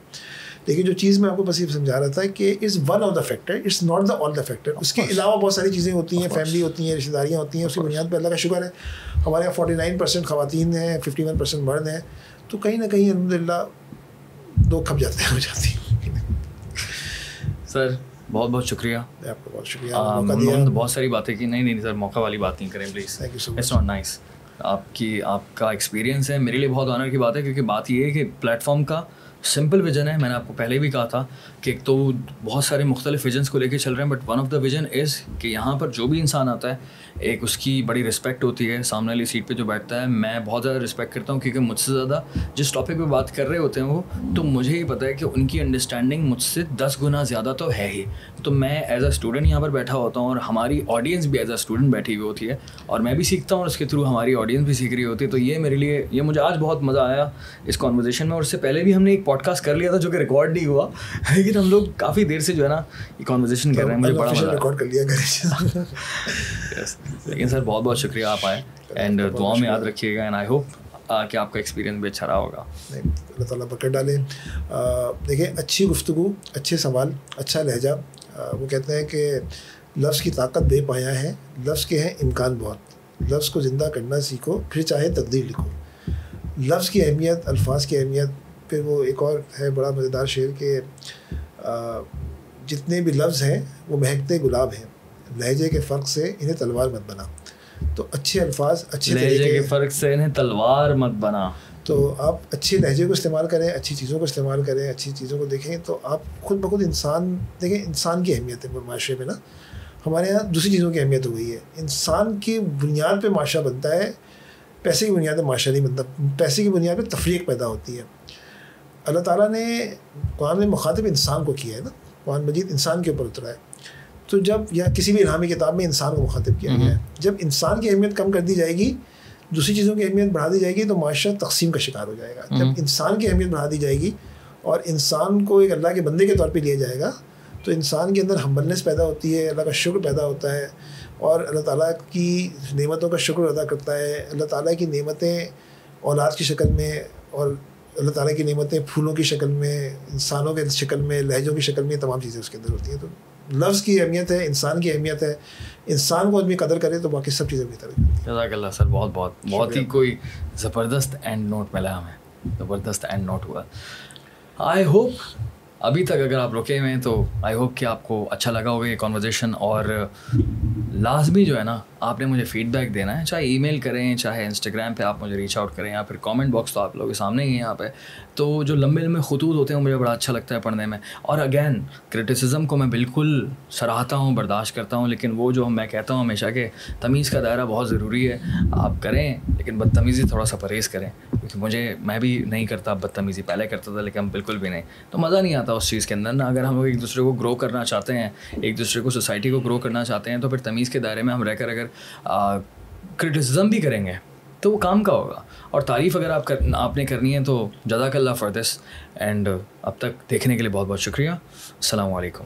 لیکن جو چیز میں آپ کو بس یہ سمجھا رہا تھا کہ is one of the factor it's not the all the factor اس کے علاوہ بہت ساری چیزیں ہوتی ہیں فیملی ہوتی ہیں رشتے داریاں ہوتی ہیں اس کی بنیاد پہ اللہ کا شکر ہے۔ ہمارے یہاں فورٹی نائن پرسینٹ خواتین ہیں ففٹی ون پرسینٹ مرد ہیں۔ تو کہیں نہ کہیں الحمد للہ دو کھپ جاتے ہیں ہو جاتی ہیں۔ سر بہت بہت شکریہ۔ آپ کو بہت شکریہ۔ ہم نے بہت ساری باتیں کی۔ نہیں نہیں سر موقع والی بات نہیں کریں پلیز اٹس ناٹ نائس آپ کی آپ کا ایکسپیرینس ہے۔ میرے لیے بہت آنر کی بات ہے کیونکہ بات یہ ہے کہ پلیٹ فارم کا سمپل ویژن ہے۔ میں نے آپ کو پہلے بھی کہا تھا کہ ایک تو بہت سارے مختلف ویژنس کو لے کے چل رہے ہیں but one of the vision is کہ یہاں پر جو بھی انسان آتا ہے ایک اس کی بڑی رسپیکٹ ہوتی ہے سامنے والی سیٹ پہ جو بیٹھتا ہے میں بہت زیادہ رسپیکٹ کرتا ہوں کیونکہ مجھ سے زیادہ جس ٹاپک پہ بات کر رہے ہوتے ہیں وہ تو مجھے ہی پتہ ہے کہ ان کی انڈرسٹینڈنگ مجھ سے دس گنا زیادہ تو ہے ہی۔ تو میں ایز اے اسٹوڈنٹ یہاں پر بیٹھا ہوتا ہوں اور ہماری آڈینس بھی ایز اے اسٹوڈنٹ بیٹھی ہوئی ہوتی ہے اور میں بھی سیکھتا ہوں اور اس کے تھرو ہماری آڈینس بھی سیکھ رہی ہوتی ہے۔ تو یہ میرے لیے یہ مجھے آج بہت مزہ آیا اس کانورزیشن میں۔ اور اس سے پہلے بھی ہم نے ایک پوڈ کاسٹ کر لیا تھا جو کہ ریکارڈ نہیں ہوا لیکن ہم لوگ کافی دیر سے جو ہے نا یہ کانورزیشن کر رہے ہیں۔ مجھے بڑا مزہ ریکارڈ کر لیا. لیکن سر، بہت بہت شکریہ آپ آئے اینڈ دعا میں یاد رکھیے گا اینڈ آئی ہوپ کہ آپ کا ایکسپیرینس بھی اچھا رہا ہوگا۔ اللہ تعالیٰ پکڑ ڈالے۔ دیکھیں، اچھی گفتگو، اچھے سوال اچھا لہجہ وہ کہتے ہیں کہ لفظ کی طاقت بے پایا ہے، لفظ کے ہیں امکان بہت۔ لفظ کو زندہ کرنا سیکھو، پھر چاہے تقدیر لکھو۔ لفظ کی اہمیت، الفاظ کی اہمیت، پھر وہ ایک اور ہے بڑا مزیدار شعر کہ جتنے بھی لفظ ہیں، وہ مہکتے گلاب ہیں۔ لہجے کے فرق سے انہیں تلوار مت بنا۔ تو اچھے الفاظ اچھے لہجے کے فرق سے انہیں تلوار مت بنا۔ تو آپ اچھے لہجے کو استعمال کریں اچھی چیزوں کو استعمال کریں اچھی چیزوں کو دیکھیں تو آپ خود بخود انسان دیکھیں انسان کی اہمیت ہے معاشرے میں نا۔ ہمارے یہاں دوسری چیزوں کی اہمیت ہو گئی ہے۔ انسان کی بنیاد پہ معاشرہ بنتا ہے پیسے کی بنیاد پہ معاشرہ نہیں بنتا پیسے کی بنیاد پہ تفریق پیدا ہوتی ہے۔ اللہ تعالیٰ نے قرآن میں مخاطب انسان کو کیا ہے نا۔ قرآن مجید انسان کے اوپر اترا ہے۔ تو جب یا کسی بھی الہامی کتاب میں انسان کو مخاطب کیا گیا ہے۔ جب انسان کی اہمیت کم کر دی جائے گی دوسری چیزوں کی اہمیت بڑھا دی جائے گی تو معاشرہ تقسیم کا شکار ہو جائے گا۔ جب انسان کی اہمیت بڑھا دی جائے گی اور انسان کو ایک اللہ کے بندے کے طور پہ لیا جائے گا تو انسان کے اندر ہمبلنس پیدا ہوتی ہے اللہ کا شکر پیدا ہوتا ہے اور اللہ تعالیٰ کی نعمتوں کا شکر ادا کرتا ہے۔ اللہ تعالیٰ کی نعمتیں اولاد کی شکل میں اور اللہ تعالیٰ کی نعمتیں پھولوں کی شکل میں انسانوں کے شکل میں لہجوں کی شکل میں تمام چیزیں اس کے اندر ہوتی ہیں۔ تو لفظ کی اہمیت ہے انسان کی اہمیت ہے۔ انسان کو آدمی قدر کرے تو باقی سب چیزیں بہتر ہیں۔ جزاک اللہ سر بہت بہت بہت ہی کوئی زبردست اینڈ نوٹ ملا ہمیں۔ زبردست اینڈ نوٹ ہوا۔ آئی ہوپ ابھی تک اگر آپ رکے ہوئے ہیں تو آئی ہوپ کہ آپ کو اچھا لگا ہوگا یہ کانورزیشن اور لازمی جو ہے نا آپ نے مجھے فیڈ بیک دینا ہے، چاہے ای میل کریں، چاہے انسٹاگرام پہ آپ مجھے ریچ آؤٹ کریں یا پھر کامنٹ باکس تو آپ لوگوں کے سامنے ہی ہے یہاں پہ۔ تو جو لمبے لمبے خطوط ہوتے ہیں مجھے بڑا اچھا لگتا ہے پڑھنے میں۔ اور اگین کرٹیسزم کو میں بالکل سراہتا ہوں، برداشت کرتا ہوں، لیکن وہ جو میں کہتا ہوں ہمیشہ کہ تمیز کا دائرہ بہت ضروری ہے۔ آپ کریں، لیکن بدتمیزی تھوڑا سا پرہیز کریں۔ کیونکہ مجھے، میں بھی نہیں کرتا بدتمیزی، پہلے کرتا تھا، لیکن ہم بالکل بھی نہیں۔ تو مزہ نہیں آتا اس چیز کے اندر نا۔ اگر ہم ایک دوسرے کو گرو کرنا چاہتے ہیں، ایک دوسرے کو سوسائٹی کو گرو کرنا چاہتے ہیں، تو پھر تمیز کے دائرے میں ہم رہ کر اگر کرٹیسزم بھی کریں گے، تو وہ کام کا ہوگا۔ اور تعریف اگر آپ کر، آپ نے کرنی ہے تو جزاک اللہ فار دس اینڈ اب تک دیکھنے کے لیے بہت بہت شکریہ۔ السلام علیکم۔